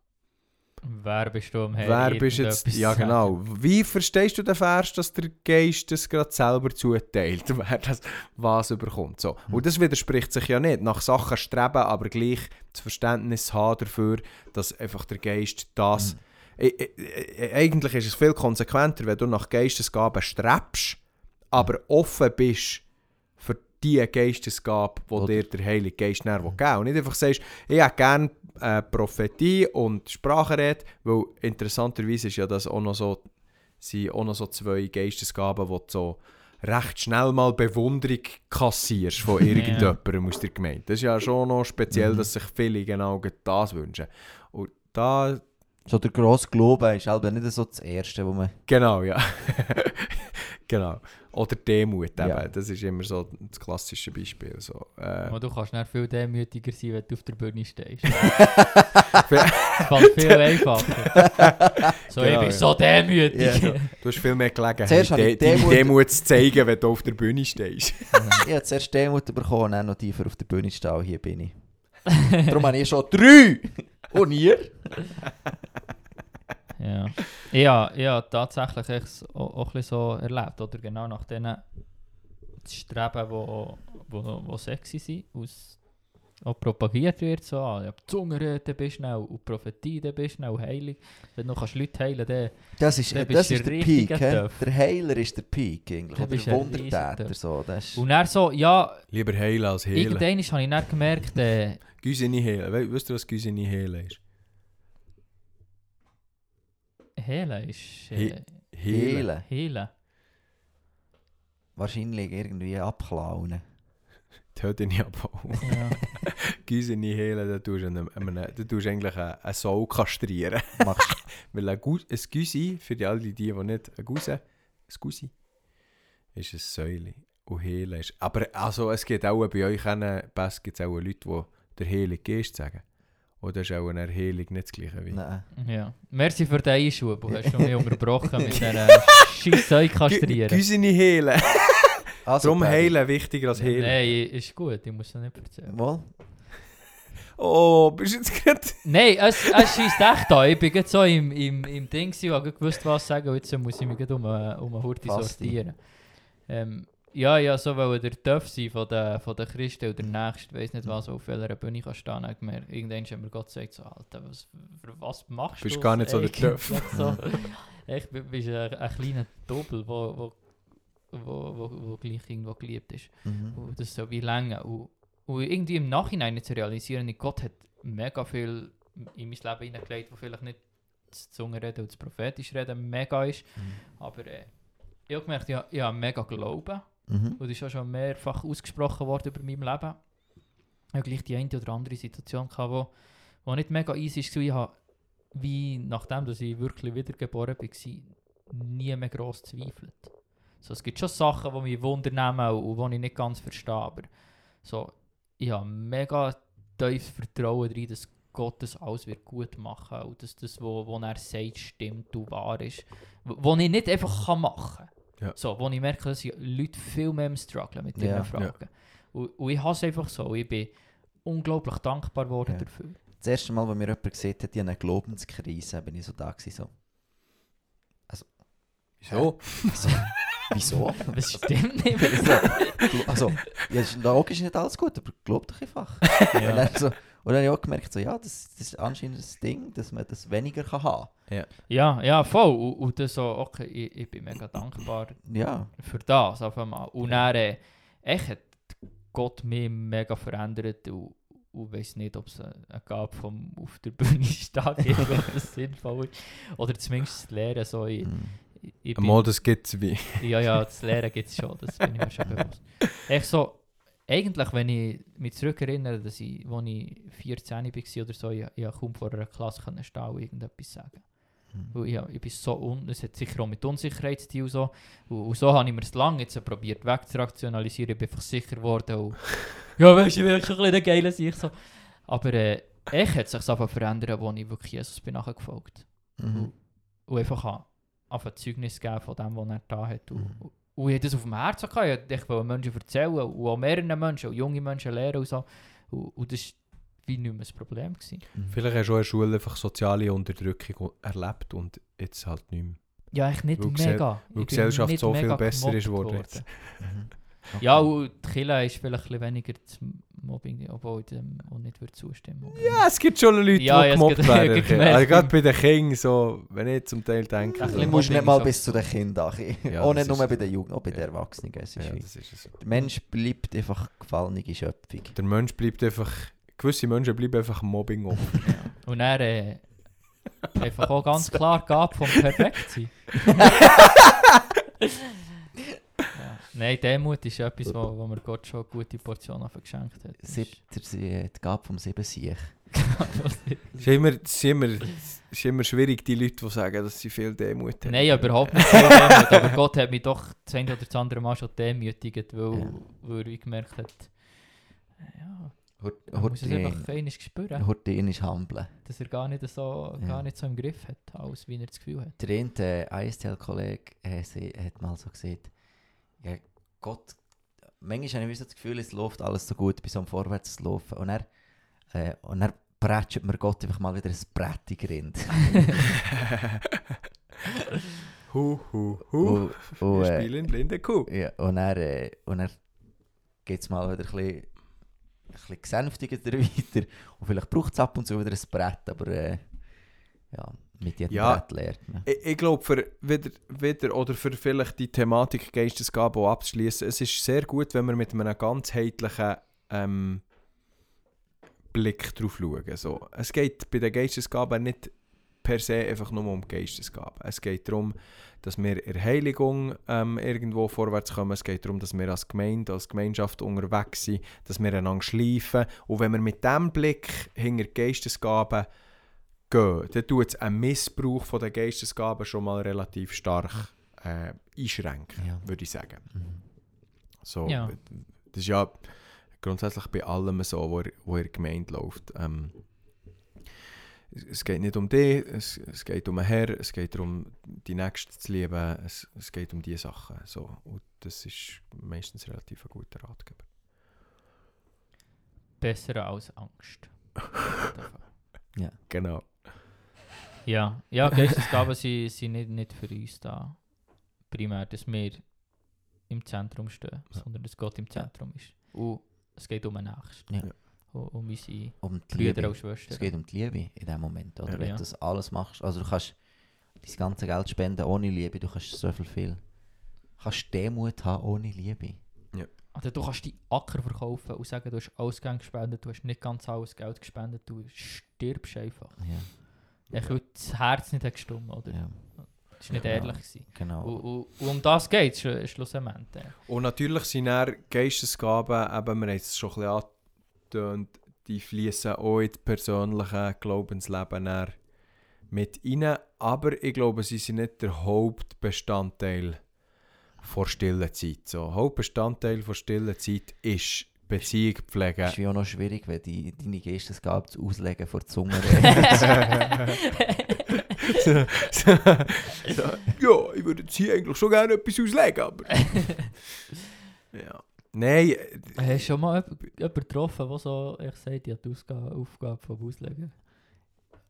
[SPEAKER 2] Wer bist du am Herr?
[SPEAKER 1] wer bist jetzt... Ja genau. Wie verstehst du den Vers, dass der Geist das gerade selber zuteilt, wer das was überkommt? So. Und das widerspricht sich ja nicht. Nach Sachen streben, aber gleich das Verständnis haben dafür, dass einfach der Geist das... I- Eigentlich ist es viel konsequenter, wenn du nach Geistesgaben strebst, aber offen bist die Geistesgabe, die
[SPEAKER 3] Oder-
[SPEAKER 1] dir der Heilige Geist näher geben will. Und nicht einfach sagst, ich hätte gerne äh, Prophetie und Sprachenrede, weil interessanterweise ist ja das auch noch so, sind auch noch so zwei Geistesgaben, du so recht schnell mal Bewunderung kassierst von irgendjemandem aus der Gemeinde. Das ist ja schon noch speziell,
[SPEAKER 3] Mhm.
[SPEAKER 1] dass sich viele genau das wünschen. Und da
[SPEAKER 3] So der grosse Glaube ist halt nicht so das Erste, wo man...
[SPEAKER 1] Genau, ja. genau. Oder Demut eben.
[SPEAKER 3] Ja.
[SPEAKER 1] Das ist immer so das klassische Beispiel. So, äh,
[SPEAKER 2] du kannst dann viel demütiger sein, wenn du auf der Bühne stehst. Fällt viel einfacher. So,
[SPEAKER 1] Genau,
[SPEAKER 2] ich bin
[SPEAKER 1] ja.
[SPEAKER 2] so demütig.
[SPEAKER 3] Ja.
[SPEAKER 1] du hast viel mehr Gelegenheit,
[SPEAKER 3] Zuerst
[SPEAKER 1] de
[SPEAKER 3] Demut-
[SPEAKER 1] Demut zu zeigen, wenn du auf der Bühne stehst.
[SPEAKER 3] ich habe zuerst Demut bekommen, dann noch tiefer auf der Bühne stehen, hier bin ich. Darum habe ich schon drei! Und ihr?
[SPEAKER 2] Ja. Ja, ja, tatsächlich echt so- auch, auch ein bisschen so erlebt. Oder genau nach diesen Streben, wo, wo, wo sexy sind, aus, auch propagiert wird. So, ah, ja, die Zunge reden bist schnell und Prophetie dann bist schnell heilig. Wenn du kannst Leute heilen dann
[SPEAKER 3] Das ist,
[SPEAKER 2] Dann
[SPEAKER 3] das ist der Peak.
[SPEAKER 2] Töff.
[SPEAKER 3] Der Heiler ist der Peak eigentlich.
[SPEAKER 2] Dann
[SPEAKER 3] Oder der Wundertäter. So. Das ist,
[SPEAKER 2] Und dann so, ja,
[SPEAKER 1] Lieber heilen als heilen.
[SPEAKER 2] irgendwann habe ich dann gemerkt, äh,
[SPEAKER 1] Güseni heilen. We weißt du, was Güseni heilen ist?
[SPEAKER 2] Heilen ist... Äh,
[SPEAKER 1] He-
[SPEAKER 3] Heilen.
[SPEAKER 2] heilen.
[SPEAKER 3] Wahrscheinlich irgendwie abklauen.
[SPEAKER 1] Das ich aber auch.
[SPEAKER 2] Ja.
[SPEAKER 1] Du, einem, einem, da tust du eigentlich eine, eine Sau kastrieren.
[SPEAKER 3] Machst,
[SPEAKER 1] Weil ein, Gu ein Güsi, für die all die, die nicht ein Guse, ein Gusi, ist ein Säule. Und Heilen ist... Aber also, es gibt auch bei euch, Bass gibt es auch Leute, die der Heilige Geist sagen. Oder ist auch eine Heilung nicht das gleiche wie...
[SPEAKER 3] nein.
[SPEAKER 2] ja. Merci für den Einschub. Du hast mich unterbrochen mit dieser scheiß Zeug kastrieren.
[SPEAKER 1] Güseni heilen.
[SPEAKER 3] Also,
[SPEAKER 1] Darum heilen wichtiger als heilen.
[SPEAKER 2] Nein, ist gut, ich muss es nicht erzählen.
[SPEAKER 3] Mal.
[SPEAKER 1] Oh, bist du jetzt gerade...
[SPEAKER 2] Nein, es, es schießt echt an. Ich bin gerade so im, im, im Ding gewesen, und habe gewusst, was sagen jetzt muss ich mich gerade um, äh, um eine Hurti sortieren. Ähm, Ja, ja, so weil der Töff sein von den, von den Christen oder der Nächste, weiß nicht was, auf welcher Bühne kann stehen kann. Gemerkt, irgendwann hat mir Gott gesagt, so, Alter, was, was machst
[SPEAKER 1] Du bist
[SPEAKER 2] du?
[SPEAKER 1] gar nicht so der? Töff.
[SPEAKER 2] so, echt, du bist ein, ein kleiner Doppel, wo, wo, wo, wo, wo gleich irgendwo geliebt ist.
[SPEAKER 3] Mhm.
[SPEAKER 2] Und das so wie länger. Und, und irgendwie im Nachhinein zu realisieren, Gott hat mega viel in mein Leben hineingelegt, wo vielleicht nicht das Zungenreden und das prophetische Reden mega ist. Aber äh, ich habe gemerkt, ja, ich habe mega Glauben.
[SPEAKER 3] Mhm.
[SPEAKER 2] Und das ist auch schon mehrfach ausgesprochen worden über mein Leben. Ich hatte gleich die eine oder andere Situation, gehabt, wo, wo nicht mega easy war. Ich habe, wie nachdem dass ich wirklich wiedergeboren war, nie mehr gross zweifelt. So, es gibt schon Sachen, die mich wundern und die ich nicht ganz verstehe. Aber so, ich habe mega tiefes Vertrauen darin, dass Gott das alles wird gut machen und dass das, was wo, wo er sagt, stimmt und wahr ist. Was ich nicht einfach machen kann.
[SPEAKER 1] Ja.
[SPEAKER 2] So, wo ich merke, dass Leute viel mehr im Strugglen mit diesen
[SPEAKER 3] Ja.
[SPEAKER 2] Fragen. Und, und ich habe es einfach so. Ich bin unglaublich dankbar geworden
[SPEAKER 3] Ja.
[SPEAKER 2] dafür.
[SPEAKER 3] Das erste Mal, wo mir jemand gesehen hat, ich habe eine Glaubenskrise, bin ich so da gewesen, so.
[SPEAKER 1] Wieso?
[SPEAKER 3] so wieso?
[SPEAKER 2] Das stimmt nicht.
[SPEAKER 3] Gl- also, ja, ist logisch nicht alles gut, aber glaub doch einfach. Und,
[SPEAKER 2] ja.
[SPEAKER 3] dann so, und dann habe ich auch gemerkt, so, ja, das, das ist anscheinend das Ding, dass man das weniger kann haben
[SPEAKER 2] ja, ja, voll. Und, und dann so, okay, ich, ich bin mega dankbar
[SPEAKER 3] Ja,
[SPEAKER 2] für das auf einmal. Und dann, äh, echt hat Gott mich mega verändert und, und weiß nicht, ob es eine Gabe vom auf der Bühne stehen gibt, wenn das sinnvoll ist. Oder zumindest das Lehren so. Ich,
[SPEAKER 3] Mhm.
[SPEAKER 2] ich, bin-
[SPEAKER 1] Mal, das gibt es wie.
[SPEAKER 2] Ja, ja, das Lehren gibt es schon, das bin ich mir schon bewusst. Echt so, eigentlich, wenn ich mich zurückerinnere, dass ich, als ich 14 war oder so, ich, ich kaum vor einer Klasse stehen und irgendetwas sagen. Weil ich, ich bin so un es hat sicher auch mit Unsicherheit zu tun und so. Und, und so habe ich mir es lange jetzt probiert wegzurationalisieren. Ich bin einfach sicher geworden. Und, ja, weißt du, ich bin wirklich ein geiler sich so. Aber äh, echt hat sich einfach verändert, als ich wirklich Jesus bin nachgefolgt
[SPEAKER 3] Mhm.
[SPEAKER 2] und einfach an, auf ein Zeugnis geben von dem, was er da hat. Und,
[SPEAKER 3] Mhm.
[SPEAKER 2] und ich hatte das auf dem Herzen gehabt. Ich wollte Menschen erzählen und auch mehreren Menschen, und junge Menschen lehren und so. Und, und das wie nicht mehr das Problem. Gewesen.
[SPEAKER 3] Mhm.
[SPEAKER 1] Vielleicht hast du auch in der Schule einfach soziale Unterdrückung erlebt und jetzt halt nicht mehr.
[SPEAKER 2] Ja, echt nicht
[SPEAKER 1] Weil
[SPEAKER 2] mega.
[SPEAKER 1] weil
[SPEAKER 2] Ich
[SPEAKER 1] die Gesellschaft
[SPEAKER 2] nicht
[SPEAKER 1] so viel besser ist geworden jetzt.
[SPEAKER 3] Mhm.
[SPEAKER 2] Ja,
[SPEAKER 3] Okay.
[SPEAKER 2] und die Kille ist vielleicht ein bisschen weniger das Mobbing, obwohl ich dem auch nicht würde zustimmen würde.
[SPEAKER 1] Ja, es gibt schon Leute,
[SPEAKER 2] Ja,
[SPEAKER 1] die
[SPEAKER 2] ja, es
[SPEAKER 1] gemobbt werden. Also gerade bei den Kindern, so, wenn ich zum Teil denke.
[SPEAKER 2] Ein
[SPEAKER 1] so,
[SPEAKER 3] Du musst nicht mal bis zu den Kindern. Achim.
[SPEAKER 1] Ja,
[SPEAKER 3] auch nicht nur bei den Jugend, auch bei den
[SPEAKER 1] Ja.
[SPEAKER 3] Erwachsenen. Es ist
[SPEAKER 1] ja, ist.
[SPEAKER 3] Der Mensch bleibt einfach gefallene Schöpfung.
[SPEAKER 1] Der Mensch bleibt einfach. Gewisse Menschen bleiben einfach Mobbing auf.
[SPEAKER 2] Ja. Und er äh, einfach auch ganz klar gab vom Perfektsein. ja. Nein, Demut ist etwas, wo, wo mir Gott schon eine gute Portion davon geschenkt hat.
[SPEAKER 3] Siebter, sie- die Gabe vom Sieben Siech.
[SPEAKER 1] Es ist immer, ist immer, es ist immer schwierig, die Leute, die sagen, dass sie viel Demut haben.
[SPEAKER 2] Nein, überhaupt nicht viel Demut. Aber Gott hat mich doch das eine oder das andere Mal schon demütigt, weil,
[SPEAKER 3] Ja.
[SPEAKER 2] weil er gemerkt hat, ja,
[SPEAKER 3] Hort-
[SPEAKER 2] man muss es einfach einmal spüren,
[SPEAKER 3] Hortin ist Handeln.
[SPEAKER 2] dass er gar nicht, so,
[SPEAKER 3] Ja.
[SPEAKER 2] gar nicht so im Griff hat, als wie er das Gefühl hat.
[SPEAKER 3] Der eine äh, ISTL-Kollege äh, hat mal so gesagt, ja, Gott, manchmal habe ich so das Gefühl, es läuft alles so gut, bis am Vorwärts zu laufen. Und er, äh, und er prätscht mir Gott einfach mal wieder ein Brett in die Rinde.
[SPEAKER 1] Hu, hu, hu.
[SPEAKER 3] und, und,
[SPEAKER 1] Wir
[SPEAKER 3] äh,
[SPEAKER 1] spielen blinde Kuh.
[SPEAKER 3] ja, und er, äh, und er geht es mal wieder ein bisschen, bisschen gesänftiger weiter. Und vielleicht braucht es ab und zu wieder ein Brett, aber äh, ja, mit jedem
[SPEAKER 1] Ja.
[SPEAKER 3] Brett lernt man.
[SPEAKER 1] Ich, ich glaube, für wieder, wieder oder für vielleicht die Thematik Geistesgabe abzuschließen, es ist sehr gut, wenn wir mit einem ganzheitlichen ähm, Blick drauf schauen. So. Es geht bei den Geistesgaben nicht per se einfach nur um Geistesgaben. Es geht darum, dass wir in der Heiligung ähm, irgendwo vorwärts kommen. Es geht darum, dass wir als Gemeinde, als Gemeinschaft unterwegs sind, dass wir einander schleifen. Und wenn wir mit diesem Blick hinter die Geistesgaben gehen, dann tut es einen Missbrauch von der Geistesgaben schon mal relativ stark äh, einschränken,
[SPEAKER 3] Ja.
[SPEAKER 1] würde ich sagen.
[SPEAKER 3] Mhm.
[SPEAKER 1] So,
[SPEAKER 2] Ja.
[SPEAKER 1] Das ist ja grundsätzlich bei allem so, wo, wo in der Gemeinde läuft. Ähm, es- geht nicht um dich, es, es geht um einen Herr, es geht darum, die Nächsten zu lieben, es, es geht um diese Sachen. So. Und das ist meistens relativ ein guter Ratgeber.
[SPEAKER 2] Besser als Angst.
[SPEAKER 1] Genau.
[SPEAKER 2] Ja, ja Geistesgaben sind, sind nicht, nicht für uns da. Primär, dass wir im Zentrum stehen,
[SPEAKER 1] Ja.
[SPEAKER 2] sondern dass Gott im
[SPEAKER 3] Ja.
[SPEAKER 2] Zentrum ist. Und es geht um den Nächsten.
[SPEAKER 3] Ja.
[SPEAKER 1] Ja.
[SPEAKER 2] Um, unsere
[SPEAKER 3] Um die
[SPEAKER 2] Brüder
[SPEAKER 3] Liebe.
[SPEAKER 2] und Schwestern.
[SPEAKER 3] Es geht um die Liebe in dem Moment, oder?
[SPEAKER 1] Ja.
[SPEAKER 3] Wenn
[SPEAKER 2] Ja.
[SPEAKER 3] du das alles machst. Also du kannst dein ganze Geld spenden ohne Liebe, du kannst so viel viel. Du kannst Demut haben ohne Liebe.
[SPEAKER 2] Also du kannst die Acker verkaufen und sagen, du hast alles Geld gespendet, du hast nicht ganz alles Geld gespendet, du stirbst einfach.
[SPEAKER 3] Ja,
[SPEAKER 2] Ich will das Herz nicht gestummt, oder?
[SPEAKER 3] ja
[SPEAKER 2] Das war nicht
[SPEAKER 3] Ja.
[SPEAKER 2] ehrlich. Gewesen.
[SPEAKER 3] genau.
[SPEAKER 2] Und, und, und um das geht es schlussendlich.
[SPEAKER 1] Und natürlich sind dann Geistesgaben, eben, wir haben es schon ein bisschen angetönt, die fließen auch in das persönliche Glaubensleben mit rein. Aber ich glaube, sie sind nicht der Hauptbestandteil der stillen Zeit. So, Hauptbestandteil der stillen Zeit ist Beziehung pflegen.
[SPEAKER 3] Es ist wie auch noch schwierig, wenn die, deine Geistesgabe zu auslegen vor der Zunge.
[SPEAKER 1] so, so, so, ja, ich würde jetzt hier eigentlich schon gerne etwas auslegen, aber... ja. Nein, äh,
[SPEAKER 2] Hast du schon mal jemanden getroffen, der so, ich sage, die hat die Aufgabe vom Auslegen?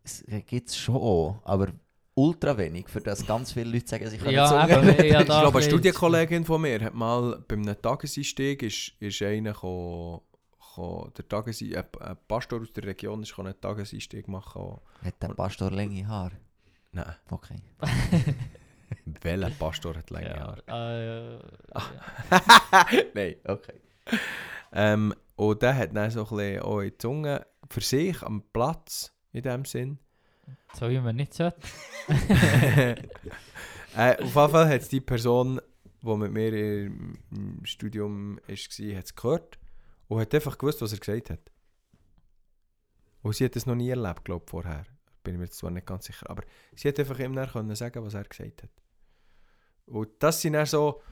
[SPEAKER 3] es gibt es schon aber ultra wenig, für das ganz viele Leute sagen, sie können
[SPEAKER 2] Ja, eben,
[SPEAKER 3] reden.
[SPEAKER 2] ja,
[SPEAKER 1] ich glaube, eine
[SPEAKER 2] ein
[SPEAKER 1] Studienkollegin von mir hat mal bei einem Tageseinstieg ist, ist einer gekommen, der Tagesein, ein, ein Pastor aus der Region ist einen Tageseinstieg machen.
[SPEAKER 3] Hat der Pastor lange Haar?
[SPEAKER 1] Nein,
[SPEAKER 3] Okay.
[SPEAKER 1] welcher Pastor hat lange
[SPEAKER 2] ja,
[SPEAKER 1] Haare?
[SPEAKER 2] äh, ja.
[SPEAKER 1] Nein.
[SPEAKER 3] okay.
[SPEAKER 1] Ähm, und der hat dann so ein bisschen auch in die Zunge für sich am Platz, in dem Sinn.
[SPEAKER 2] So wie man nicht sollte.
[SPEAKER 1] äh, auf jeden Fall hat die Person, die mit mir im, Studium war, hat es gehört und hat einfach gewusst, was er gesagt hat. Und sie hat das noch nie erlebt, glaube ich, vorher. Bin ich mir zwar nicht ganz sicher. Aber sie hat einfach ihm dann können sagen, was er gesagt hat. Und das sind dann so,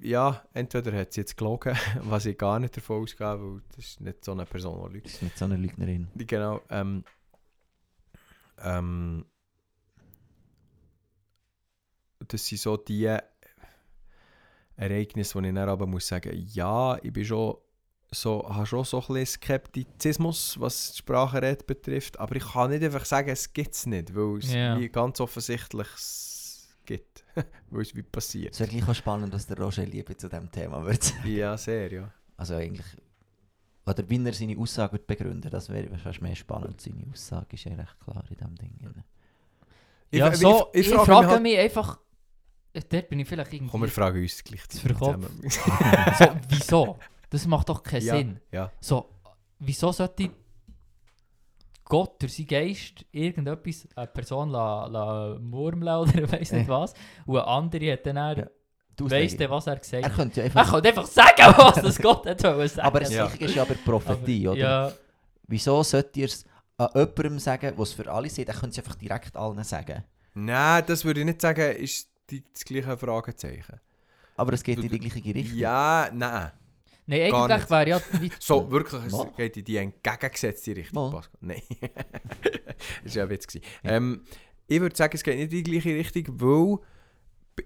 [SPEAKER 1] ja, entweder hat sie jetzt gelogen, was ich gar nicht davon ausgehe, weil das ist nicht so eine Person, die lügt.
[SPEAKER 3] Das ist nicht so eine Lügnerin.
[SPEAKER 1] Genau. Ähm, ähm, das sind so die Ereignisse, wo ich dann aber muss sagen, ja, ich bin schon so, habe schon so ein bisschen Skeptizismus, was die Sprachenrede betrifft, aber ich kann nicht einfach sagen, es gibt es nicht, weil es
[SPEAKER 2] Ja.
[SPEAKER 1] wie ganz offensichtlich es gibt, weil es wie passiert.
[SPEAKER 3] Es wäre gleich auch spannend, was der Roger Liebe zu diesem Thema würde sagen.
[SPEAKER 1] Ja, sehr, ja.
[SPEAKER 3] Also eigentlich... Oder wie er seine Aussage wird begründen, das wäre fast mehr spannend. Seine Aussage ist ja recht klar in diesem Ding.
[SPEAKER 1] Ich,
[SPEAKER 2] ja,
[SPEAKER 1] ich,
[SPEAKER 2] so,
[SPEAKER 1] ich,
[SPEAKER 2] ich,
[SPEAKER 1] frage,
[SPEAKER 2] frage
[SPEAKER 1] mich halt,
[SPEAKER 2] mich einfach, dort bin ich vielleicht irgendwie...
[SPEAKER 1] komm, wir fragen uns gleich
[SPEAKER 2] so, wieso? Das macht doch keinen
[SPEAKER 1] ja,
[SPEAKER 2] Sinn.
[SPEAKER 1] ja.
[SPEAKER 2] So, wieso sollte Gott durch seinen Geist irgendetwas eine Person la, la murmeln oder weiss nicht was und eine andere hat dann
[SPEAKER 3] Ja.
[SPEAKER 2] ja.
[SPEAKER 3] Auslegung.
[SPEAKER 2] dann, was er gesagt
[SPEAKER 3] Er
[SPEAKER 2] hat.
[SPEAKER 3] könnte ja
[SPEAKER 2] Er
[SPEAKER 3] einfach...
[SPEAKER 2] kann einfach sagen, was das Gott hat wollen sagen.
[SPEAKER 3] aber das
[SPEAKER 1] Ja.
[SPEAKER 3] Ist ja aber die Prophetie,
[SPEAKER 2] Aber-
[SPEAKER 3] oder?
[SPEAKER 2] Ja,
[SPEAKER 3] Wieso sollte ihr es an jemandem sagen, was für alle sieht? Er könnte es einfach direkt allen sagen.
[SPEAKER 1] Nein, das würde ich nicht sagen, ist die, das gleiche Fragezeichen.
[SPEAKER 3] Aber es geht
[SPEAKER 1] Du-
[SPEAKER 3] in die gleiche Richtung.
[SPEAKER 1] Ja, nein.
[SPEAKER 2] Nein, eigentlich
[SPEAKER 1] nicht.
[SPEAKER 2] wäre ja... Wie,
[SPEAKER 1] So, wirklich, es geht in die entgegengesetzte Richtung. Pascal. Nein. das war ja Witz. gewesen. Ähm, ich würde sagen, es geht nicht in die gleiche Richtung, weil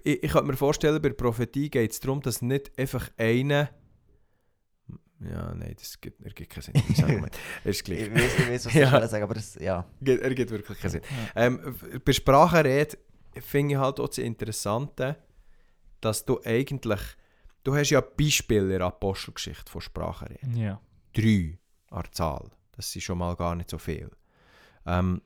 [SPEAKER 1] ich, ich könnte mir vorstellen, bei der Prophetie geht es darum, dass nicht einfach einer... Ja, nein, das gibt, ergibt keinen Sinn. Ist gleich.
[SPEAKER 3] Ich weiß, ich weiß was
[SPEAKER 1] Ja.
[SPEAKER 3] ich sagen aber das, ja.
[SPEAKER 1] Ge- ergibt wirklich keinen Sinn.
[SPEAKER 2] Ja.
[SPEAKER 1] Ähm, bei Sprachenrede finde ich halt auch das Interessante, dass du eigentlich, du hast ja Beispiele in der Apostelgeschichte von Sprachenrede.
[SPEAKER 2] ja.
[SPEAKER 1] Drei an Zahl. Das sind schon mal gar nicht so viel. Ähm,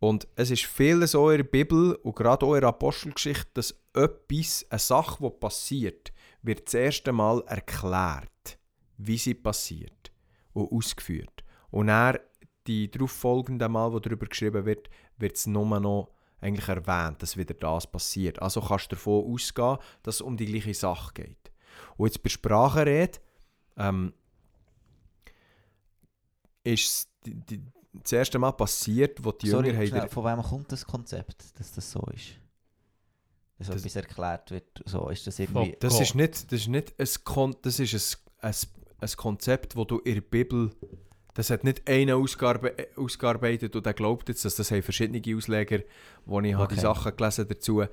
[SPEAKER 1] und es ist vieles auch in der Bibel und gerade auch in der Apostelgeschichte, dass etwas, eine Sache, die passiert, wird das erste Mal erklärt, wie sie passiert und ausgeführt. Und dann die darauf folgenden Mal, wo darüber geschrieben wird, wird es nur noch eigentlich erwähnt, dass wieder das passiert. Also kannst du davon ausgehen, dass es um die gleiche Sache geht. Und jetzt bei Sprachenrede ähm, ist es die, die, das erste Mal passiert, wo die
[SPEAKER 3] Sorry,
[SPEAKER 1] Jünger haben...
[SPEAKER 3] schnell, von wem kommt das Konzept, dass das so ist? Dass
[SPEAKER 1] Das-
[SPEAKER 3] etwas erklärt wird, so ist das irgendwie...
[SPEAKER 1] Das
[SPEAKER 2] Gott.
[SPEAKER 1] ist nicht, das ist nicht ein, Kon das ist ein, ein, ein Konzept, wo du in der Bibel, das hat nicht einer ausgearbe ausgearbeitet und der glaubt jetzt, dass das haben verschiedene Ausleger, wo ich habe die
[SPEAKER 3] Okay.
[SPEAKER 1] Sachen gelesen dazu,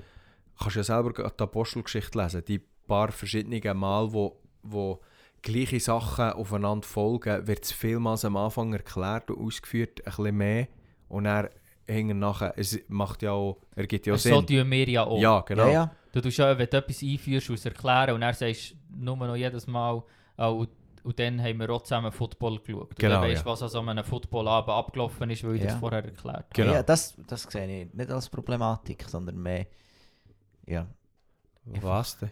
[SPEAKER 1] kannst du ja selber die Apostelgeschichte lesen, die paar verschiedenen Mal, wo, wo gleiche Sachen aufeinander folgen, wird es vielmals am Anfang erklärt und ausgeführt, ein bisschen mehr und dann hinten nachher, es macht ja auch, ergibt ja
[SPEAKER 2] so
[SPEAKER 1] Sinn.
[SPEAKER 2] tun wir ja auch.
[SPEAKER 1] Ja, genau.
[SPEAKER 3] Ja, ja,
[SPEAKER 2] Du tust ja, wenn du etwas einführst, aus erklären und dann sagst du nur noch jedes Mal, oh, und dann haben wir auch zusammen Football geschaut. Und
[SPEAKER 1] Genau,
[SPEAKER 2] dann weißt
[SPEAKER 1] ja.
[SPEAKER 2] was an so einem Footballabend abgelaufen ist, weil ich
[SPEAKER 3] Ja.
[SPEAKER 2] das vorher erklärt habe.
[SPEAKER 1] Genau.
[SPEAKER 3] Ja, das, das sehe ich nicht als Problematik, sondern mehr. Ja.
[SPEAKER 1] Was denn?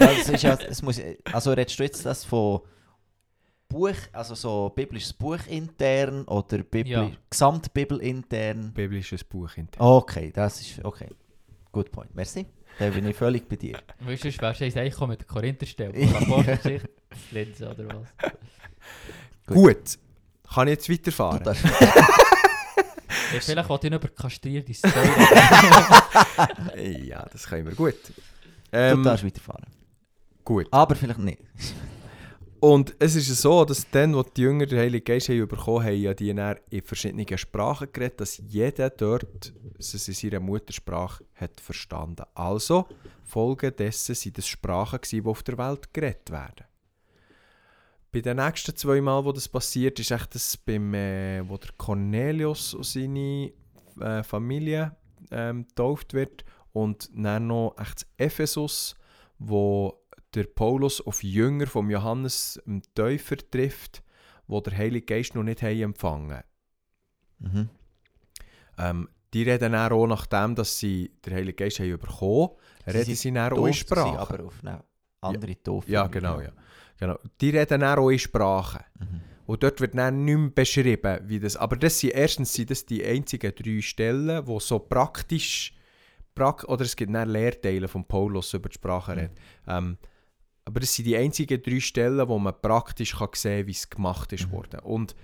[SPEAKER 3] ja es ist ja, es muss, also redest du jetzt das von Buch, also so biblisches Buch intern oder Bibli
[SPEAKER 2] Ja.
[SPEAKER 3] Gesamtbibel intern?
[SPEAKER 1] Biblisches Buch hinter.
[SPEAKER 3] Okay, das ist okay. Good point. Merci. Da bin ich völlig bei dir.
[SPEAKER 2] Weißt du, wärst du jetzt eigentlich mit der Korintherstelle, Apostelgeschichte lesen oder was?
[SPEAKER 1] Gut. Kann ich jetzt weiterfahren?
[SPEAKER 2] Ja, vielleicht wollte ich noch über kastrierte Säule.
[SPEAKER 1] ja, das können wir gut.
[SPEAKER 3] Du
[SPEAKER 1] Ähm,
[SPEAKER 3] darfst weiterfahren.
[SPEAKER 1] gut.
[SPEAKER 3] Aber vielleicht nicht.
[SPEAKER 1] Und es ist so, dass dann, wo die Jünger den Heiligen Geist haben bekommen haben, ja die dann in verschiedenen Sprachen geredet, dass jeder dort es in seiner Muttersprache hat verstanden. Also, Folge dessen sind das Sprachen gewesen, die auf der Welt geredet werden. Bei den nächsten zwei Mal, wo das passiert, ist echt das beim, äh, wo der Cornelius und seine äh, Familie ähm, getauft wird und dann noch echt Ephesus, wo der Paulus auf Jünger vom Johannes dem Täufer trifft, wo der Heilige Geist noch nicht haben empfangen.
[SPEAKER 3] Mhm.
[SPEAKER 1] Ähm, die reden dann auch nachdem, dass sie den Heiligen Geist haben bekommen,
[SPEAKER 3] Sie
[SPEAKER 1] reden sie dann auch in Sprache.
[SPEAKER 3] aber auf eine andere Taufe.
[SPEAKER 1] Ja, genau, ja. genau. Die reden dann auch in Sprache.
[SPEAKER 3] Mhm.
[SPEAKER 1] Und dort wird dann nicht mehr beschrieben, wie das... Aber das sind erstens sind das die einzigen drei Stellen, wo so praktisch... Prak oder es gibt dann Lehrteile von Paulus über die Sprache
[SPEAKER 3] Mhm.
[SPEAKER 1] Ähm, aber das sind die einzigen drei Stellen, wo man praktisch kann sehen kann, wie es gemacht ist
[SPEAKER 3] Mhm.
[SPEAKER 1] worden. Und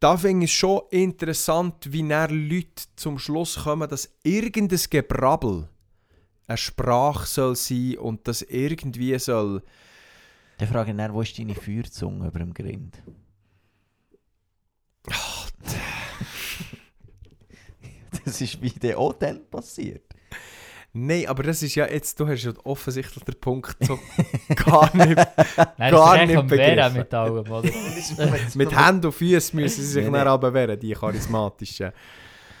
[SPEAKER 1] da finde ich es schon interessant, wie dann Leute zum Schluss kommen, dass irgendein Gebrabbel eine Sprache soll sein und das irgendwie soll...
[SPEAKER 3] Dann frage ich dann, wo ist deine Feuerzunge über dem Grind? das ist wie der auch dann passiert.
[SPEAKER 1] Nein, aber das ist ja jetzt, du hast ja offensichtlich den Punkt so gar nicht.
[SPEAKER 2] Nein,
[SPEAKER 1] Gar
[SPEAKER 2] das ist
[SPEAKER 1] nicht begriffen.
[SPEAKER 2] mit allem, oder?
[SPEAKER 1] Mit Händen und Füßen müssen sie sich dann aber wehren, die charismatischen.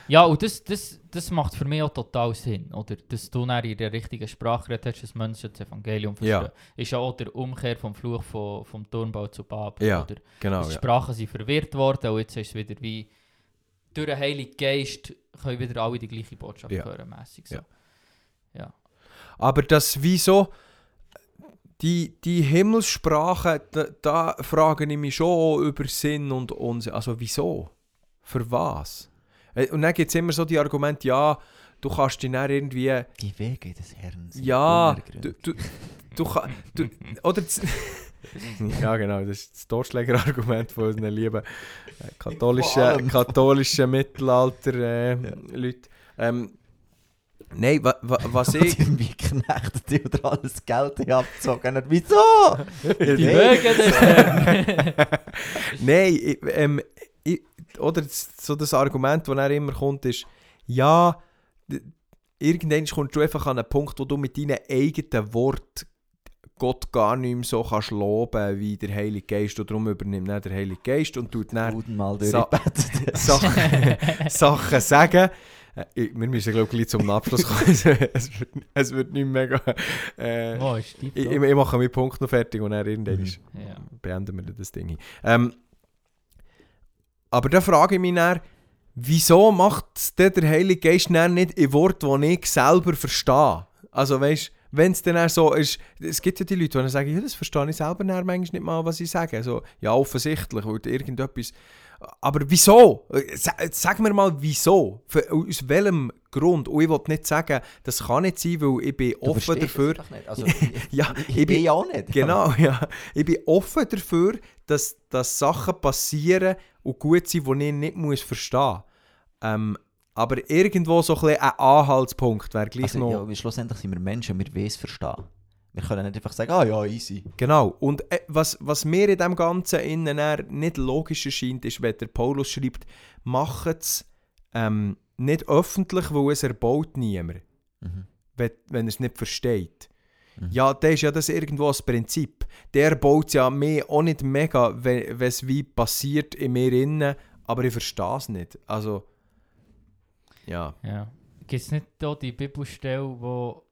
[SPEAKER 2] Ja, und das, das, das macht für mich auch total Sinn, oder? Dass du dann in der richtigen Sprache geredet hast, dass Menschen das Evangelium verstehen.
[SPEAKER 1] Ja.
[SPEAKER 2] Ist ja auch der Umkehr vom Fluch von, vom Turmbau zu Babel,
[SPEAKER 1] Ja,
[SPEAKER 2] oder?
[SPEAKER 1] Genau,
[SPEAKER 2] die
[SPEAKER 1] ja.
[SPEAKER 2] Sprachen sind verwirrt worden und jetzt ist es wieder wie durch den Heiligen Geist können wieder alle die gleiche Botschaft
[SPEAKER 1] Ja.
[SPEAKER 2] hören, mässig so.
[SPEAKER 1] Ja.
[SPEAKER 2] Ja.
[SPEAKER 1] Aber das wieso, die, die Himmelssprache, da, da frage ich mich schon über Sinn und Unsinn. Also wieso? Für was? Äh, Und dann gibt es immer so die Argumente, ja, du kannst dich dann irgendwie...
[SPEAKER 3] Die Wege des Herrn sind
[SPEAKER 1] Ja, du, du, du, du oder ja genau, das ist das Totschlägerargument von unseren lieben äh, katholischen,
[SPEAKER 3] allem.
[SPEAKER 1] katholischen Mittelalter äh, Leute. Ähm, nein, wa, wa, was ich...
[SPEAKER 3] irgendwie knechtet die oder alles Geld abgezogen. Wieso?
[SPEAKER 2] Die des Herrn.
[SPEAKER 1] Nein, ich, ähm, ich, oder das, so das Argument, das dann immer kommt, ist, ja, irgendwann kommst du einfach an einen Punkt, wo du mit deinen eigenen Worten Gott gar nicht mehr so kannst loben wie der Heilige Geist. Und darum übernimmt dann der Heilige Geist und tut dann
[SPEAKER 3] mal
[SPEAKER 1] Sa-. Sachen, Sachen sagen. Äh, ich- Wir müssen, glaube ich, zum Abschluss kommen. es, wird, es wird nicht mega... Äh,
[SPEAKER 2] Oh, ist
[SPEAKER 1] ich, ich, ich mache meinen Punkt noch fertig und dann irgendwann
[SPEAKER 3] Mhm.
[SPEAKER 1] ist-
[SPEAKER 2] Ja.
[SPEAKER 1] beenden wir das Ding. hier. Ähm, aber da frage ich mich dann, wieso macht der Heilige Geist nicht in Wort, die ich selber verstehe? Also weißt wenn es dann auch so ist, es gibt ja die Leute, die dann sagen, ja, das verstehe ich selber manchmal nicht mal, was ich sage. Also, ja, offensichtlich, weil irgendetwas... Aber wieso? Sa- Sag mir mal, wieso? Für, aus welchem Grund? Und ich will nicht sagen, das kann nicht sein, weil ich bin
[SPEAKER 3] Du
[SPEAKER 1] offen dafür...
[SPEAKER 3] Also,
[SPEAKER 1] Ja,
[SPEAKER 3] ich,
[SPEAKER 1] ich bin-
[SPEAKER 3] bin ja auch nicht.
[SPEAKER 1] Genau, ja. Ich bin offen dafür, dass, dass Sachen passieren und gut sind, die ich nicht muss verstehen muss. Ähm, aber irgendwo so ein, ein Anhaltspunkt wäre gleich
[SPEAKER 3] Also,
[SPEAKER 1] noch...
[SPEAKER 3] ja, schlussendlich sind wir Menschen, wir es verstehen. Wir können nicht einfach sagen, ah ja, easy.
[SPEAKER 1] Genau. Und äh, was, was mir in dem Ganzen innen nicht logisch erscheint, ist, wenn der Paulus schreibt, macht es ähm, nicht öffentlich, weil es erbaut niemand,
[SPEAKER 3] Mhm.
[SPEAKER 1] wenn, wenn er es nicht versteht.
[SPEAKER 3] Mhm.
[SPEAKER 1] Ja, das ist ja das irgendwo das Prinzip. Der baut ja mir auch nicht mega, wenn wenn es wie passiert in mir innen, aber ich verstehe es nicht. Also, ja.
[SPEAKER 2] Ja. Gibt es nicht da die Bibelstelle, wo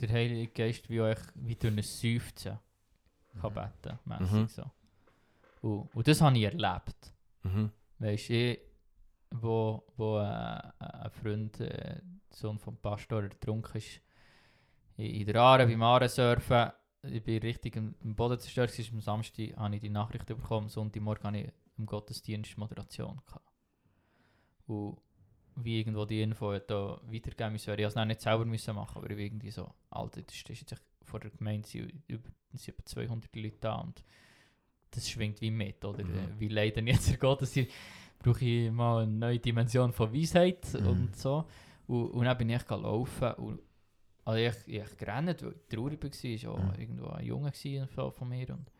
[SPEAKER 2] der Heilige Geist wie euch wie durch ein Seufzen kann beten mässig
[SPEAKER 1] Mhm.
[SPEAKER 2] so. Und, und das habe ich erlebt.
[SPEAKER 1] Mhm.
[SPEAKER 2] Weißt du, wo, wo äh, ein Freund, äh, der Sohn vom Pastor, ertrunken ist, in, der Aare, beim Aaresurfen, ich bin richtig am Boden zerstört, gewesen. am Samstag habe ich die Nachricht bekommen, am Sonntagmorgen hatte ich im Gottesdienst Moderation. Gehabt. Und wie irgendwo die Info da weitergegeben müssen, ich es noch nicht selber müssen machen, aber ich irgendwie so, Alter, das ist jetzt vor der Gemeinde, sind über, es etwa 200 Leute da und das schwingt wie mit, oder?
[SPEAKER 1] Mhm.
[SPEAKER 2] Wie leiden jetzt der Gottesdienst? brauche ich mal eine neue Dimension von Weisheit
[SPEAKER 3] Mhm.
[SPEAKER 2] und so. Und, und dann bin ich gelaufen und also ich, ich gerannt, weil ich traurig war, es war
[SPEAKER 3] Mhm.
[SPEAKER 2] irgendwo ein Junge gewesen von, mir. Und,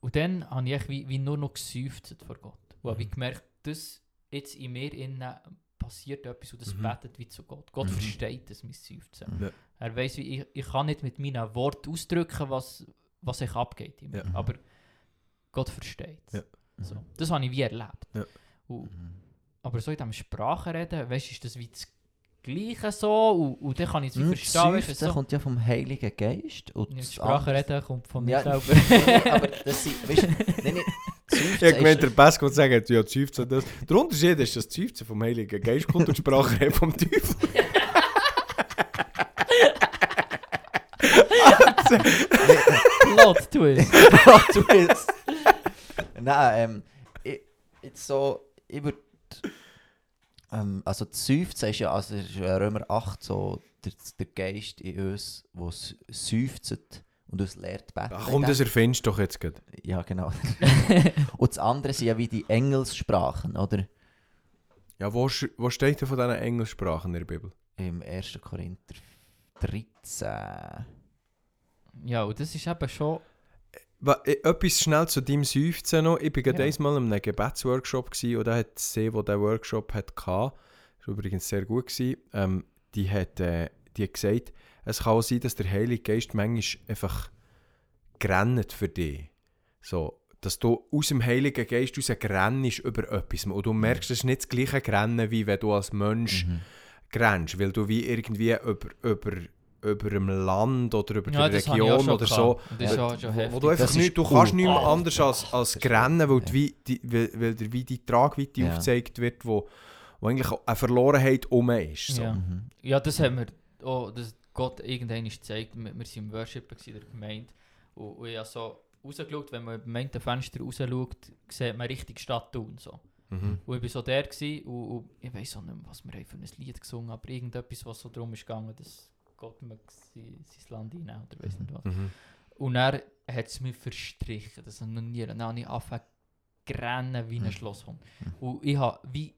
[SPEAKER 2] und dann habe ich wie, wie nur noch geseufzt vor Gott. Und habe ich
[SPEAKER 1] Mhm.
[SPEAKER 2] gemerkt, dass jetzt in mir innen passiert etwas und das
[SPEAKER 1] Mhm.
[SPEAKER 2] betet wie zu Gott. Gott
[SPEAKER 3] Mhm.
[SPEAKER 2] versteht das, mein Seufzen.
[SPEAKER 3] Mhm.
[SPEAKER 1] Ja.
[SPEAKER 2] Er weiß, ich, ich kann nicht mit meinen Worten ausdrücken, was, was sich abgeht.
[SPEAKER 1] Ja.
[SPEAKER 2] Aber Gott versteht es.
[SPEAKER 1] Ja.
[SPEAKER 2] So. Das habe ich wie erlebt. Und,
[SPEAKER 3] Mhm.
[SPEAKER 2] aber so in diesem Sprachenreden, weißt du, ist das wie das Gleiche so und, und dann kann ich es
[SPEAKER 3] Mhm,
[SPEAKER 2] verstehen.
[SPEAKER 3] das Seufzen
[SPEAKER 2] so.
[SPEAKER 3] kommt ja vom Heiligen Geist. Und
[SPEAKER 2] Ja,
[SPEAKER 3] das
[SPEAKER 2] Sprachenreden kommt von mir selber.
[SPEAKER 3] Aber das sind, weißt nein,
[SPEAKER 1] Ich habe gemeint, der Bass kommt sagen, ja, die Seufzen das. Der Unterschied ist, dass Seufzen vom Heiligen Geist kommt und Sprache vom Teufel.
[SPEAKER 2] Plot Twist.
[SPEAKER 3] du jetzt. Nein, ähm, ich, so, ich würde. Ähm, also, Seufzen ist ja, also ist ja Römer 8 so der, der Geist in uns, der seufzt und uns lehrt beten.
[SPEAKER 1] Ach komm, das erfindest du doch jetzt gerade.
[SPEAKER 3] Ja, genau. und das andere sind ja wie die Engelssprachen, oder?
[SPEAKER 1] Ja, wo, wo steht denn von diesen Engelssprachen in der Bibel?
[SPEAKER 3] Im 1. Korinther 13.
[SPEAKER 2] ja, und das ist eben schon.
[SPEAKER 1] Wa- eh, Etwas schnell zu deinem Seufzen noch. Ich war gerade
[SPEAKER 2] Ja.
[SPEAKER 1] einmal in einem Gebetsworkshop gewesen, und da hat sie, die diesen Workshop hatte, das war übrigens sehr gut, gewesen, ähm, die, hat, äh, die hat gesagt, es kann auch sein, dass der Heilige Geist manchmal einfach grennt für dich. So, dass du aus dem Heiligen Geist raus grennst über etwas. Und du merkst, es ist nicht das gleiche Grennen, wie wenn du als Mensch
[SPEAKER 3] Mhm.
[SPEAKER 1] grennst, weil du wie irgendwie über, über, über einem Land oder über
[SPEAKER 2] Ja, das auch
[SPEAKER 1] Region oder so
[SPEAKER 2] Das ist
[SPEAKER 3] Ja,
[SPEAKER 2] schon
[SPEAKER 1] wo, wo
[SPEAKER 2] heftig.
[SPEAKER 1] du einfach
[SPEAKER 3] Das
[SPEAKER 1] nicht, du kannst nicht mehr anders als, als
[SPEAKER 3] das
[SPEAKER 1] grennen, weil,
[SPEAKER 3] ja.
[SPEAKER 1] die, wie, die, weil, weil dir wie die Tragweite
[SPEAKER 3] Ja.
[SPEAKER 1] aufgezeigt wird, wo, wo eigentlich eine Verlorenheit um ist. So.
[SPEAKER 2] Ja.
[SPEAKER 3] Mhm.
[SPEAKER 2] Ja, das haben wir, oh, das Gott irgendwann gezeigt. Wir, wir waren im Worship in der Gemeinde und, und ich habe so rausgeschaut, wenn man beim Fenster rausschaut, sieht man richtig Stadt tun. So.
[SPEAKER 1] Mhm.
[SPEAKER 2] Und ich war so der gewesen, und, und ich weiß auch nicht mehr, was wir haben für ein Lied gesungen aber irgendetwas, was so darum ist gegangen, dass Gott mag sein, sein Land einnehmen oder weiss nicht was.
[SPEAKER 1] Mhm.
[SPEAKER 2] Und er hat es mir verstrichen, das habe ich noch nie, dann habe ich angefangen rennen wie ein
[SPEAKER 3] Mhm.
[SPEAKER 2] Schlosshund.
[SPEAKER 3] Mhm.
[SPEAKER 2] Und ich habe wie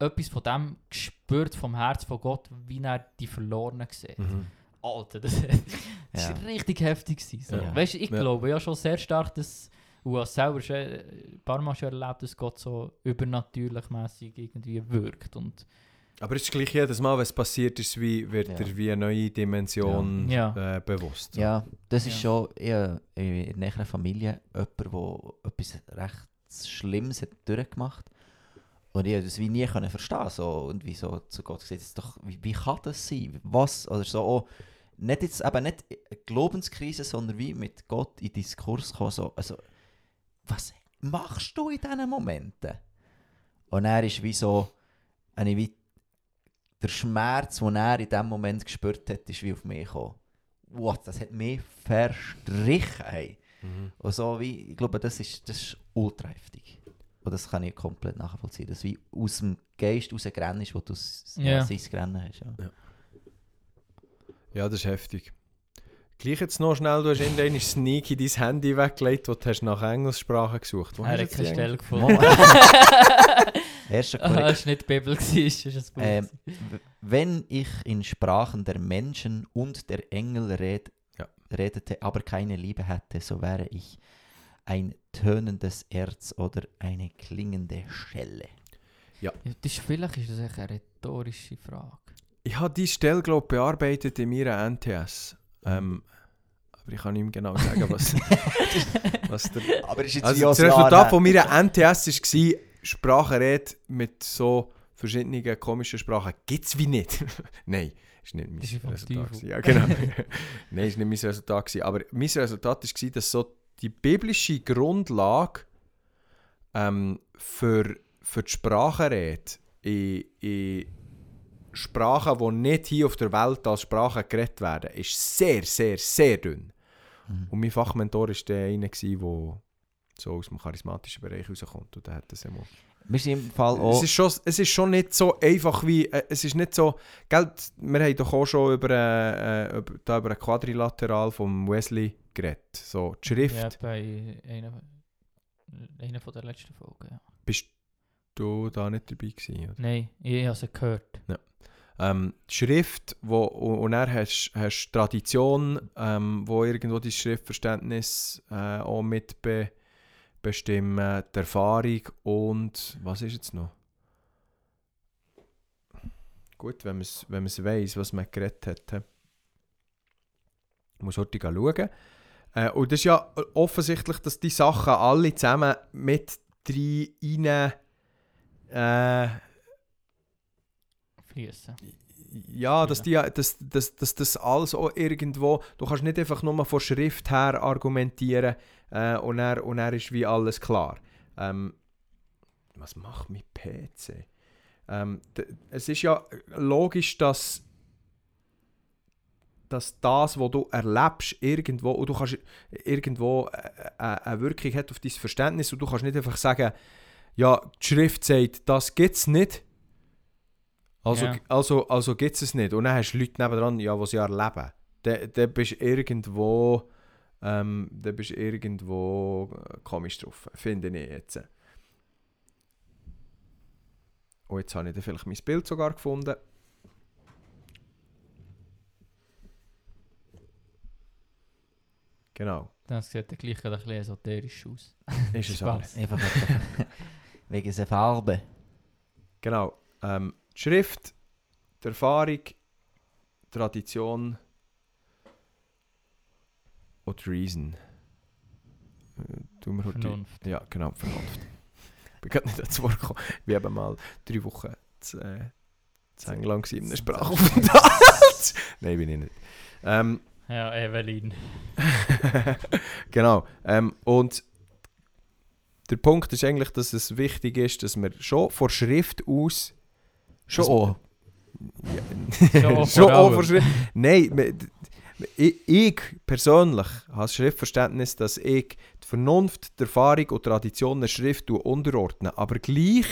[SPEAKER 2] etwas von dem gespürt, vom Herz von Gott, wie er die Verlorenen sieht.
[SPEAKER 1] Mhm.
[SPEAKER 2] Alter, das, das
[SPEAKER 3] Ja.
[SPEAKER 2] war richtig heftig. Gewesen, so.
[SPEAKER 3] Ja.
[SPEAKER 2] Weißt, du, ich
[SPEAKER 1] Ja.
[SPEAKER 2] glaube ja schon sehr stark, dass und habe selber schon äh, ein paar Mal schon erlebt, dass Gott so übernatürlich mäßig irgendwie wirkt. Und
[SPEAKER 1] Aber es ist gleich jedes Mal, wenn es passiert ist, wie, wird
[SPEAKER 3] Ja.
[SPEAKER 1] dir wie eine neue Dimension
[SPEAKER 2] Ja.
[SPEAKER 1] Äh, bewusst.
[SPEAKER 3] Ja, das ist schon eher in der Familie jemand, der etwas recht Schlimmes hat durchgemacht und ich konnte das wie nie können verstehen so, und wie so zu Gott gesagt, ist doch, wie, wie kann das sein? Was? Oder so, auch, nicht jetzt eben nicht eine Glaubenskrise, sondern wie mit Gott in Diskurs kommen, so, also, was machst du in diesen Momenten? Und er ist wie so, eine wie der Schmerz, den er in diesem Moment gespürt hat, ist wie auf mich gekommen. What, das hat mich verstrichen. Hey.
[SPEAKER 1] Mhm.
[SPEAKER 3] Und so wie, ich glaube, das ist, das ist ultra heftig. Und das kann ich komplett nachvollziehen. Das wie aus dem Geist rausgerannt wo du s-
[SPEAKER 2] Ja.
[SPEAKER 3] ja. sein Rennen hast. Ja.
[SPEAKER 1] Ja, das ist heftig. Gleich jetzt noch schnell, du hast irgendein sneaky dein Handy weggelegt, wo du hast nach Englischsprache gesucht. Wo
[SPEAKER 2] er
[SPEAKER 1] hast
[SPEAKER 2] hat
[SPEAKER 1] du
[SPEAKER 2] keine Stelle gefunden.
[SPEAKER 3] Erster
[SPEAKER 2] Ah,
[SPEAKER 3] Korinther.
[SPEAKER 2] es war nicht die Bibel, gewesen, es ist ein Buch.
[SPEAKER 3] Ähm, wenn ich in Sprachen der Menschen und der Engel red,
[SPEAKER 1] Ja.
[SPEAKER 3] redete, aber keine Liebe hätte, so wäre ich ein tönendes Erz oder eine klingende Schelle.
[SPEAKER 2] Ja, das ist, vielleicht ist das eine rhetorische Frage.
[SPEAKER 1] Ich habe diese Stelle, glaube ich, bearbeitet in meiner NTS. Ähm, aber ich kann nicht mehr genau sagen, was, was der...
[SPEAKER 3] Aber ist jetzt
[SPEAKER 1] Also das Resultat von
[SPEAKER 3] mir
[SPEAKER 1] meiner NTS war, Sprachenrede mit so verschiedenen komischen Sprachen gibt es wie nicht. Nein, ist nicht mein Resultat. Ja, genau. Nein, ist nicht mein Resultat. Gewesen. Aber mein Resultat war, dass so die biblische Grundlage ähm, für, für die Sprachenrede in, in Sprachen, die nicht hier auf der Welt als Sprachen geredet werden, ist sehr, sehr, sehr dünn.
[SPEAKER 3] Mhm.
[SPEAKER 1] Und mein Fachmentor war der eine, der so aus dem charismatischen Bereich rauskommt. Und der hat das einmal.
[SPEAKER 3] Wir sind im Fall
[SPEAKER 1] Es,
[SPEAKER 3] auch...
[SPEAKER 1] ist schon, es ist schon nicht so einfach wie. Äh, es ist nicht so. Gell, wir haben doch auch schon über, äh, über, da über ein Quadrilateral von Wesley geredet. So, die Schrift.
[SPEAKER 2] Ja, bei einer, einer von der letzten Folgen, ja.
[SPEAKER 1] Bist du da nicht dabei gewesen? Oder?
[SPEAKER 2] Nein, ich habe sie gehört.
[SPEAKER 1] Ähm, die Schrift, wo, und und dann hast du Tradition, ähm, wo irgendwo dein Schriftverständnis äh, auch mit be, bestimmen, die Erfahrung und was ist jetzt noch? Gut, wenn man es wenn weiss, was man geredet hat. he. muss heute schauen. Äh, und das ist ja offensichtlich, dass die Sachen alle zusammen mit rein äh,
[SPEAKER 2] Fließen.
[SPEAKER 1] Ja, dass, die, dass, dass, dass das alles auch irgendwo, du kannst nicht einfach nur von Schrift her argumentieren äh, und, dann, und dann ist wie alles klar. Ähm, was macht mein PC? Ähm, es ist ja logisch, dass, dass das, was du erlebst, irgendwo, und du kannst irgendwo äh, äh, eine Wirkung hat auf dein Verständnis und du kannst nicht einfach sagen, ja, die Schrift sagt, das gibt es nicht. Also,
[SPEAKER 2] Ja.
[SPEAKER 1] also, also gibt es nicht. Und dann hast du Leute nebendran, ja, die es ja erleben. Dann da bist du irgendwo, ähm, da bist du irgendwo äh, komisch drauf, finde ich jetzt. Und jetzt habe ich dann vielleicht mein Bild sogar gefunden. Genau,
[SPEAKER 2] Das sieht dann gleich ein bisschen esoterisch aus.
[SPEAKER 1] ist es.
[SPEAKER 3] Einfach wegen der Farbe.
[SPEAKER 1] Genau. Ähm, die Schrift, die Erfahrung, Tradition und die Reason. Äh, wir
[SPEAKER 2] Vernunft.
[SPEAKER 1] Ja, genau, Vernunft. ich bin gerade nicht dazu gekommen. Ich war eben mal drei Wochen zu, äh, zu England in einem Sprachaufenthalt. Nein, bin ich nicht. Ähm,
[SPEAKER 2] Ja, Evelyn.
[SPEAKER 1] genau. Ähm, und der Punkt ist eigentlich, dass es wichtig ist, dass wir schon von Schrift aus
[SPEAKER 3] Schon
[SPEAKER 1] Das-
[SPEAKER 3] auch.
[SPEAKER 1] Ja,
[SPEAKER 2] Schon
[SPEAKER 1] auch von Schrift. Nein, ich, ich persönlich habe das Schriftverständnis, dass ich die Vernunft, die Erfahrung und die Tradition der Schrift unterordne. Aber gleich,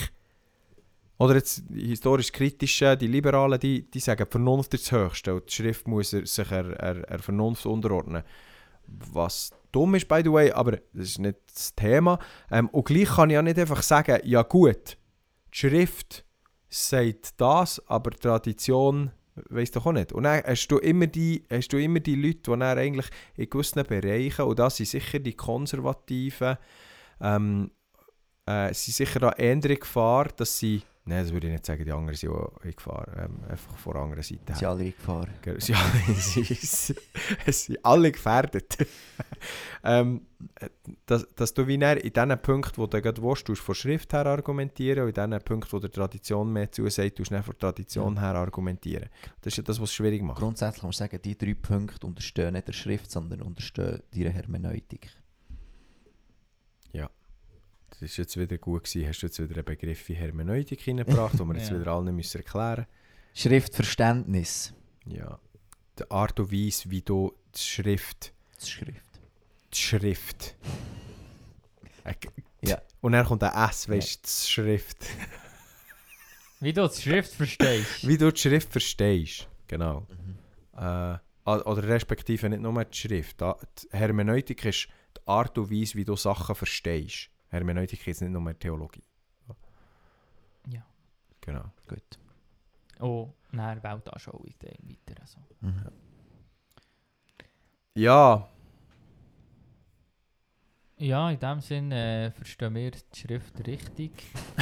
[SPEAKER 1] oder jetzt die historisch kritische, die Liberalen, die, die sagen, die Vernunft ist das Höchste und die Schrift muss er- sich der Vernunft unterordnen. Was dumm ist, by the way, aber das ist nicht das Thema. Ähm, und gleich kann ich ja nicht einfach sagen, ja gut, die Schrift sagt das, aber Tradition weiss doch auch nicht. Und dann hast du immer die, hast du immer die Leute, die eigentlich in gewissen Bereichen, und das sind sicher die Konservativen, ähm, äh, sind sicher eher in Gefahr, dass sie, nein, das würde ich nicht sagen, die anderen sind auch in Gefahr, ähm, einfach von der anderen Seite
[SPEAKER 3] Sie alle in Gefahr.
[SPEAKER 1] Sie, sie, sie, es sind alle gefährdet. ähm, dass, dass du wie in diesen Punkten, wo du gerade willst, von Schrift her argumentieren und in diesen Punkten, wo der Tradition mehr zusagt, tust du von der Tradition her argumentieren. Das ist ja das, was es schwierig macht.
[SPEAKER 3] Grundsätzlich muss man sagen, die drei Punkte unterstehen nicht der Schrift, sondern unterstehen deiner Hermeneutik.
[SPEAKER 1] Das ist jetzt wieder gut gewesen. Hast du jetzt wieder einen Begriff wie Hermeneutik hineingebracht, den wir jetzt
[SPEAKER 2] Ja.
[SPEAKER 1] wieder allen müssen erklären
[SPEAKER 3] Schriftverständnis.
[SPEAKER 1] Ja. Die Art und Weise, wie du die Schrift,
[SPEAKER 3] Das Schrift.
[SPEAKER 1] die Schrift... Äh,
[SPEAKER 3] Ja.
[SPEAKER 1] Und dann kommt ein S, weißt du, die Schrift.
[SPEAKER 2] Wie du die Schrift verstehst.
[SPEAKER 1] Wie du die Schrift verstehst. Genau.
[SPEAKER 3] Mhm.
[SPEAKER 1] Äh, oder respektive nicht nur die Schrift. Die Hermeneutik ist die Art und Weise, wie du Sachen verstehst. Hermeneutik ist nicht nur Theologie.
[SPEAKER 2] Ja.
[SPEAKER 1] Genau.
[SPEAKER 3] Gut.
[SPEAKER 2] Oh, nein, Weltanschauung dann weiter. Also.
[SPEAKER 3] Mhm.
[SPEAKER 1] Ja,
[SPEAKER 2] Ja, in dem Sinn äh, verstehen wir die Schrift richtig.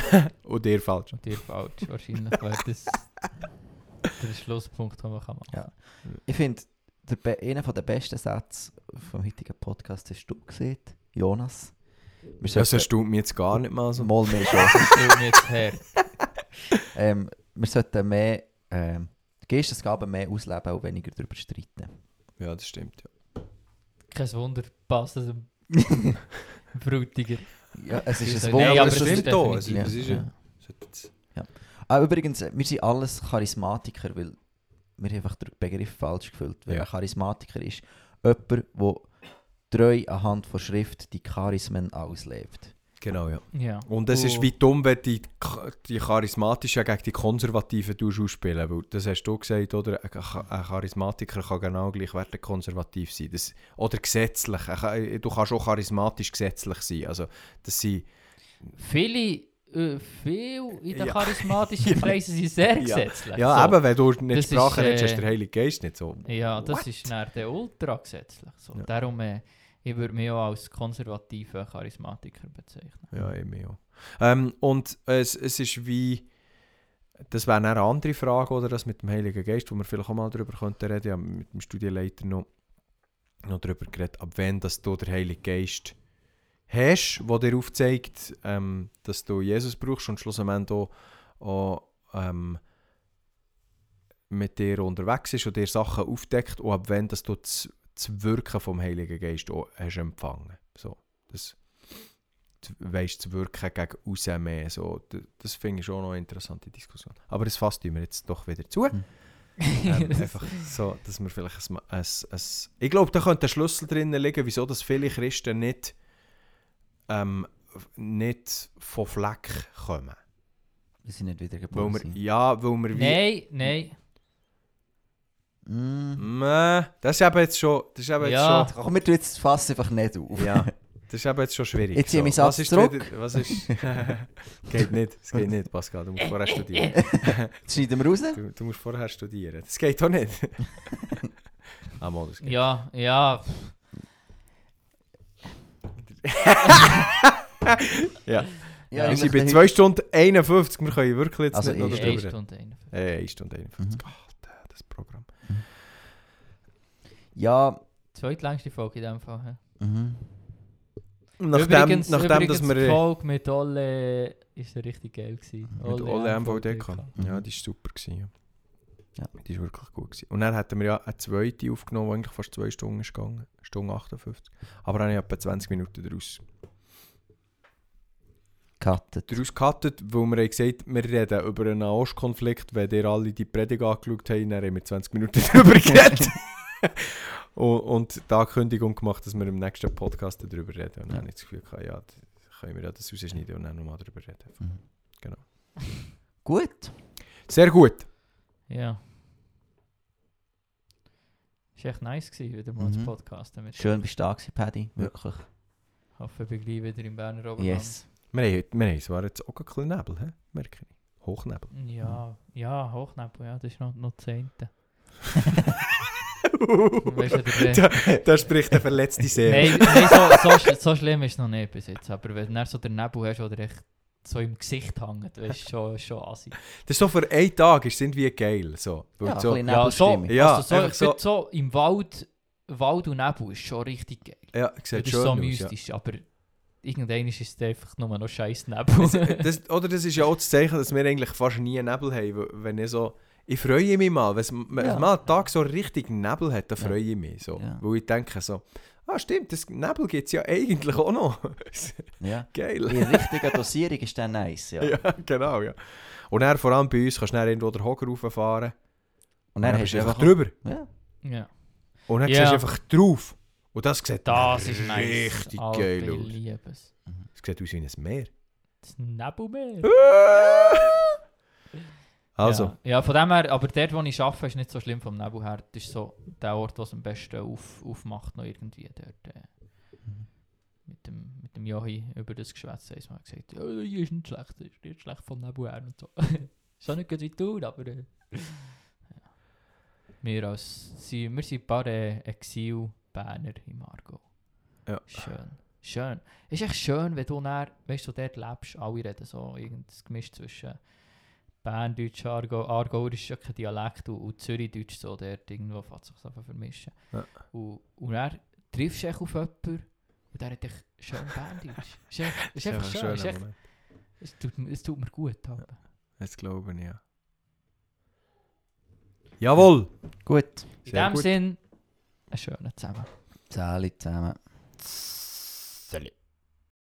[SPEAKER 1] und dir falsch.
[SPEAKER 2] Und dir falsch. Wahrscheinlich wäre das der Schlusspunkt, den man kann machen
[SPEAKER 3] Ja. Ich finde, einer der besten Sätze vom heutigen Podcast hast du gesehen, Jonas. Wir
[SPEAKER 1] Das erstaunt mich jetzt gar nicht mal so.
[SPEAKER 3] Mal mehr schon.
[SPEAKER 2] Das wir jetzt her.
[SPEAKER 3] ähm, wir sollten mehr ähm, Geistesgaben mehr ausleben und weniger darüber streiten.
[SPEAKER 1] Ja, das stimmt. Ja.
[SPEAKER 2] Kein Wunder, passt das dem Frutiger.
[SPEAKER 3] Ja, es ist
[SPEAKER 2] Ja,
[SPEAKER 3] ein
[SPEAKER 2] nee,
[SPEAKER 3] Wunder.
[SPEAKER 1] aber
[SPEAKER 2] aber ist
[SPEAKER 1] stimmt Also, das ist ja,
[SPEAKER 3] Ja. Ah, übrigens, äh, wir sind alles Charismatiker, weil wir haben einfach den Begriff falsch gefüllt. Weil
[SPEAKER 1] Ja.
[SPEAKER 3] ein Charismatiker ist jemand, der treu anhand von Schrift die Charismen auslebt.
[SPEAKER 1] Genau, ja.
[SPEAKER 2] Ja.
[SPEAKER 1] Und es ist
[SPEAKER 2] Und-
[SPEAKER 1] wie dumm, wenn die, die Charismatischen gegen die Konservativen ausspielen weil Das hast du gesagt, oder? Ein, Cha- ein Charismatiker kann genau gleich werten konservativ sein. Das, oder gesetzlich. Du kannst auch charismatisch gesetzlich sein. Also, das sind...
[SPEAKER 2] Viele, äh, viel in den
[SPEAKER 1] Ja.
[SPEAKER 2] charismatischen
[SPEAKER 1] Ja.
[SPEAKER 2] Kreisen sind sehr
[SPEAKER 1] Ja.
[SPEAKER 2] gesetzlich.
[SPEAKER 1] Ja,
[SPEAKER 2] so.
[SPEAKER 1] eben, wenn du nicht
[SPEAKER 2] Das
[SPEAKER 1] Sprache
[SPEAKER 2] ist,
[SPEAKER 1] redest,
[SPEAKER 2] äh,
[SPEAKER 1] hast du den Heiligen Geist nicht so.
[SPEAKER 2] Ja, das
[SPEAKER 1] What?
[SPEAKER 2] ist dann der ultra gesetzlich. So.
[SPEAKER 1] Ja.
[SPEAKER 2] Darum, äh, ich würde mich auch als konservativen Charismatiker bezeichnen.
[SPEAKER 1] Ja, ich auch. Ähm, und es, es ist wie... Das wäre eine andere Frage, oder? Das mit dem Heiligen Geist, wo wir vielleicht auch mal darüber könnten reden. Ich habe mit dem Studienleiter noch, noch darüber geredet, ab wann dass du den Heiligen Geist hast, der dir aufzeigt, ähm, dass du Jesus brauchst und schlussendlich auch, auch ähm, mit dir unterwegs ist und dir Sachen aufdeckt und ab wann dass du das, das Wirken vom Heiligen Geist auch hast empfangen. So, das weißt zu wirken gegen raus mehr. So, das finde ich schon noch eine interessante Diskussion. Aber das fasst wir jetzt doch wieder zu.
[SPEAKER 3] Hm.
[SPEAKER 1] Ähm, einfach so, dass wir vielleicht ein, ein, ein Ich glaube, da könnte ein Schlüssel drin liegen, wieso dass viele Christen nicht, ähm, nicht von Fleck kommen.
[SPEAKER 3] Wir sind nicht wieder
[SPEAKER 1] Weil
[SPEAKER 3] geboren.
[SPEAKER 1] wir, ja, weil wir wie...
[SPEAKER 2] Nein, nein.
[SPEAKER 3] Mm.
[SPEAKER 1] Mäh, das ist eben jetzt schon... Das ist eben
[SPEAKER 2] Ja.
[SPEAKER 1] jetzt
[SPEAKER 3] Komm, wir tun jetzt das Fass einfach nicht auf.
[SPEAKER 1] schon... Ja, das ist eben jetzt schon schwierig.
[SPEAKER 3] Jetzt ziehe ich meinen
[SPEAKER 1] was
[SPEAKER 3] Satz
[SPEAKER 1] ist
[SPEAKER 3] zurück.
[SPEAKER 1] Wieder, was ist... geht nicht, es geht nicht, Pascal, du musst vorher studieren.
[SPEAKER 3] Jetzt schneiden wir raus.
[SPEAKER 1] Du, du musst vorher studieren. Das geht doch nicht. ah, mal, das geht.
[SPEAKER 2] Ja, ja.
[SPEAKER 1] Ja.
[SPEAKER 3] Ja,
[SPEAKER 1] wir sind bei
[SPEAKER 3] nicht.
[SPEAKER 1] 2 Stunden 51. Wir können wirklich jetzt
[SPEAKER 3] Also
[SPEAKER 1] nicht noch darüber reden.
[SPEAKER 2] Stunde. eine.
[SPEAKER 1] Äh, 1 Stunde 51.
[SPEAKER 3] Mhm.
[SPEAKER 1] Alter, das Programm.
[SPEAKER 3] Ja,
[SPEAKER 2] Zweitlängste Folge in dem Fall.
[SPEAKER 3] mhm.
[SPEAKER 1] Nachdem,
[SPEAKER 2] übrigens,
[SPEAKER 1] nachdem
[SPEAKER 2] übrigens
[SPEAKER 1] dass wir...
[SPEAKER 2] die Folge mit Olle ist richtig geil gewesen.
[SPEAKER 1] Mit Ole MVD
[SPEAKER 3] Mhm.
[SPEAKER 1] Ja, die war super. Gewesen, ja.
[SPEAKER 3] Ja.
[SPEAKER 1] Die war wirklich gut. Gewesen. Und dann hatten wir ja eine zweite aufgenommen, die eigentlich fast 2 Stunden ist gegangen. Stunde 58. Aber dann habe ich etwa 20 Minuten daraus,
[SPEAKER 3] Cuttet.
[SPEAKER 1] daraus gecuttet, weil wir haben gesagt wir reden über einen Nahostkonflikt. Wenn ihr alle die Predigt angeschaut habt, dann haben wir 20 Minuten darüber geredet. und, und die Ankündigung gemacht, dass wir im nächsten Podcast darüber reden. Und dann
[SPEAKER 3] Ja.
[SPEAKER 1] habe ich das Gefühl, gehabt, ja, können wir ja das rausschneiden und dann nochmal darüber reden.
[SPEAKER 3] Mhm.
[SPEAKER 1] Genau.
[SPEAKER 3] Gut.
[SPEAKER 1] Sehr gut.
[SPEAKER 2] Ja. Ist echt nice gewesen, wieder mal zu
[SPEAKER 3] Mhm.
[SPEAKER 2] podcasten mit
[SPEAKER 3] Schön bist du da gewesen, Paddy. Wirklich.
[SPEAKER 2] Ich hoffe, ich bin gleich wieder im Berner Oberland.
[SPEAKER 3] Yes.
[SPEAKER 1] Wir haben, wir haben zwar jetzt auch ein bisschen Nebel, he? merke ich. Hochnebel.
[SPEAKER 2] Ja, ja, Hochnebel, ja, das ist noch, noch das Zehnte. Weißt du, der,
[SPEAKER 1] da, da spricht eine verletzte Seele.
[SPEAKER 2] nein, nein so, so, so schlimm ist es noch nicht bis jetzt. Aber wenn du so den Nebel hast, der echt so im Gesicht hängt, weißt du, schon, schon assi.
[SPEAKER 1] Das ist so für einen Tag ist irgendwie geil. So.
[SPEAKER 3] Ja,
[SPEAKER 1] so,
[SPEAKER 3] ein bisschen
[SPEAKER 2] Ja, so.
[SPEAKER 1] Ja,
[SPEAKER 2] also so,
[SPEAKER 1] so-
[SPEAKER 2] so, im Wald, Wald und Nebel ist schon richtig geil.
[SPEAKER 1] ja,
[SPEAKER 2] Das
[SPEAKER 1] sieht
[SPEAKER 2] ist
[SPEAKER 1] schön
[SPEAKER 2] so
[SPEAKER 1] aus, ja.
[SPEAKER 2] mystisch, aber irgendwann ist es einfach nur noch scheiß Nebel.
[SPEAKER 1] das, oder das ist ja auch das Zeichen, dass wir eigentlich fast nie Nebel haben. Wenn ich so... Ich freue mich mal, wenn es wenn
[SPEAKER 3] Ja.
[SPEAKER 1] mal einen Tag so richtig Nebel hat, dann
[SPEAKER 3] Ja.
[SPEAKER 1] freue ich mich. So.
[SPEAKER 3] Ja.
[SPEAKER 1] Weil ich denke so, ah stimmt, das Nebel gibt es ja eigentlich auch noch.
[SPEAKER 3] Ja.
[SPEAKER 1] Geil.
[SPEAKER 3] In richtiger Dosierung ist dann nice, ja.
[SPEAKER 1] Ja. genau, ja. Und dann vor allem bei uns kannst du dann irgendwo den Hocker rauffahren.
[SPEAKER 3] Und dann hast
[SPEAKER 1] bist
[SPEAKER 3] du
[SPEAKER 1] du einfach drüber.
[SPEAKER 3] Ja.
[SPEAKER 2] ja.
[SPEAKER 1] Und dann
[SPEAKER 2] Ja.
[SPEAKER 1] siehst du einfach drauf. Und das sieht
[SPEAKER 2] Das ist nice.
[SPEAKER 1] richtig
[SPEAKER 2] Alter,
[SPEAKER 1] geil
[SPEAKER 2] ich
[SPEAKER 1] aus.
[SPEAKER 2] liebe es.
[SPEAKER 1] Es sieht aus wie ein Meer.
[SPEAKER 2] Das Nebelmeer.
[SPEAKER 1] Also,
[SPEAKER 2] Ja. ja, von dem her, aber dort, wo ich arbeite, ist nicht so schlimm vom Nebel her. Das ist so der Ort, was am besten auf, aufmacht, noch irgendwie dort. Äh, mit dem, mit dem Jochi über das Geschwätz haben mal gesagt, ja, hier ist nicht schlecht, das ist nicht schlecht vom Nebel her und so. ist auch nicht gut wie du, aber äh, ja. Wir, als, sie, wir sind ein paar äh, Exil-Berner im Argo.
[SPEAKER 1] Ja.
[SPEAKER 2] Schön. Schön. Ist echt schön, wenn du dann, weißt du, dort lebst, alle reden so, irgendein Gemisch zwischen Berndeutsch, Argo, Aargauer ist ja kein Dialekt und, und Zürichdeutsch so, dort irgendwo fängt sich einfach vermischen.
[SPEAKER 1] Ja.
[SPEAKER 2] Und, und dann triffst du auf jemanden und der hat echt schön Berndeutsch. Ist echt, ist
[SPEAKER 1] ja,
[SPEAKER 2] einfach
[SPEAKER 1] ein
[SPEAKER 2] schön. Ist echt, es, tut, mir- es tut mir gut. Aber.
[SPEAKER 1] Das glaube ich, ja. Jawohl!
[SPEAKER 3] Gut.
[SPEAKER 2] In
[SPEAKER 1] Sehr
[SPEAKER 2] dem
[SPEAKER 1] gut.
[SPEAKER 2] Sinn, einen schönen zusammen.
[SPEAKER 3] Zähli zusammen.
[SPEAKER 1] Salut.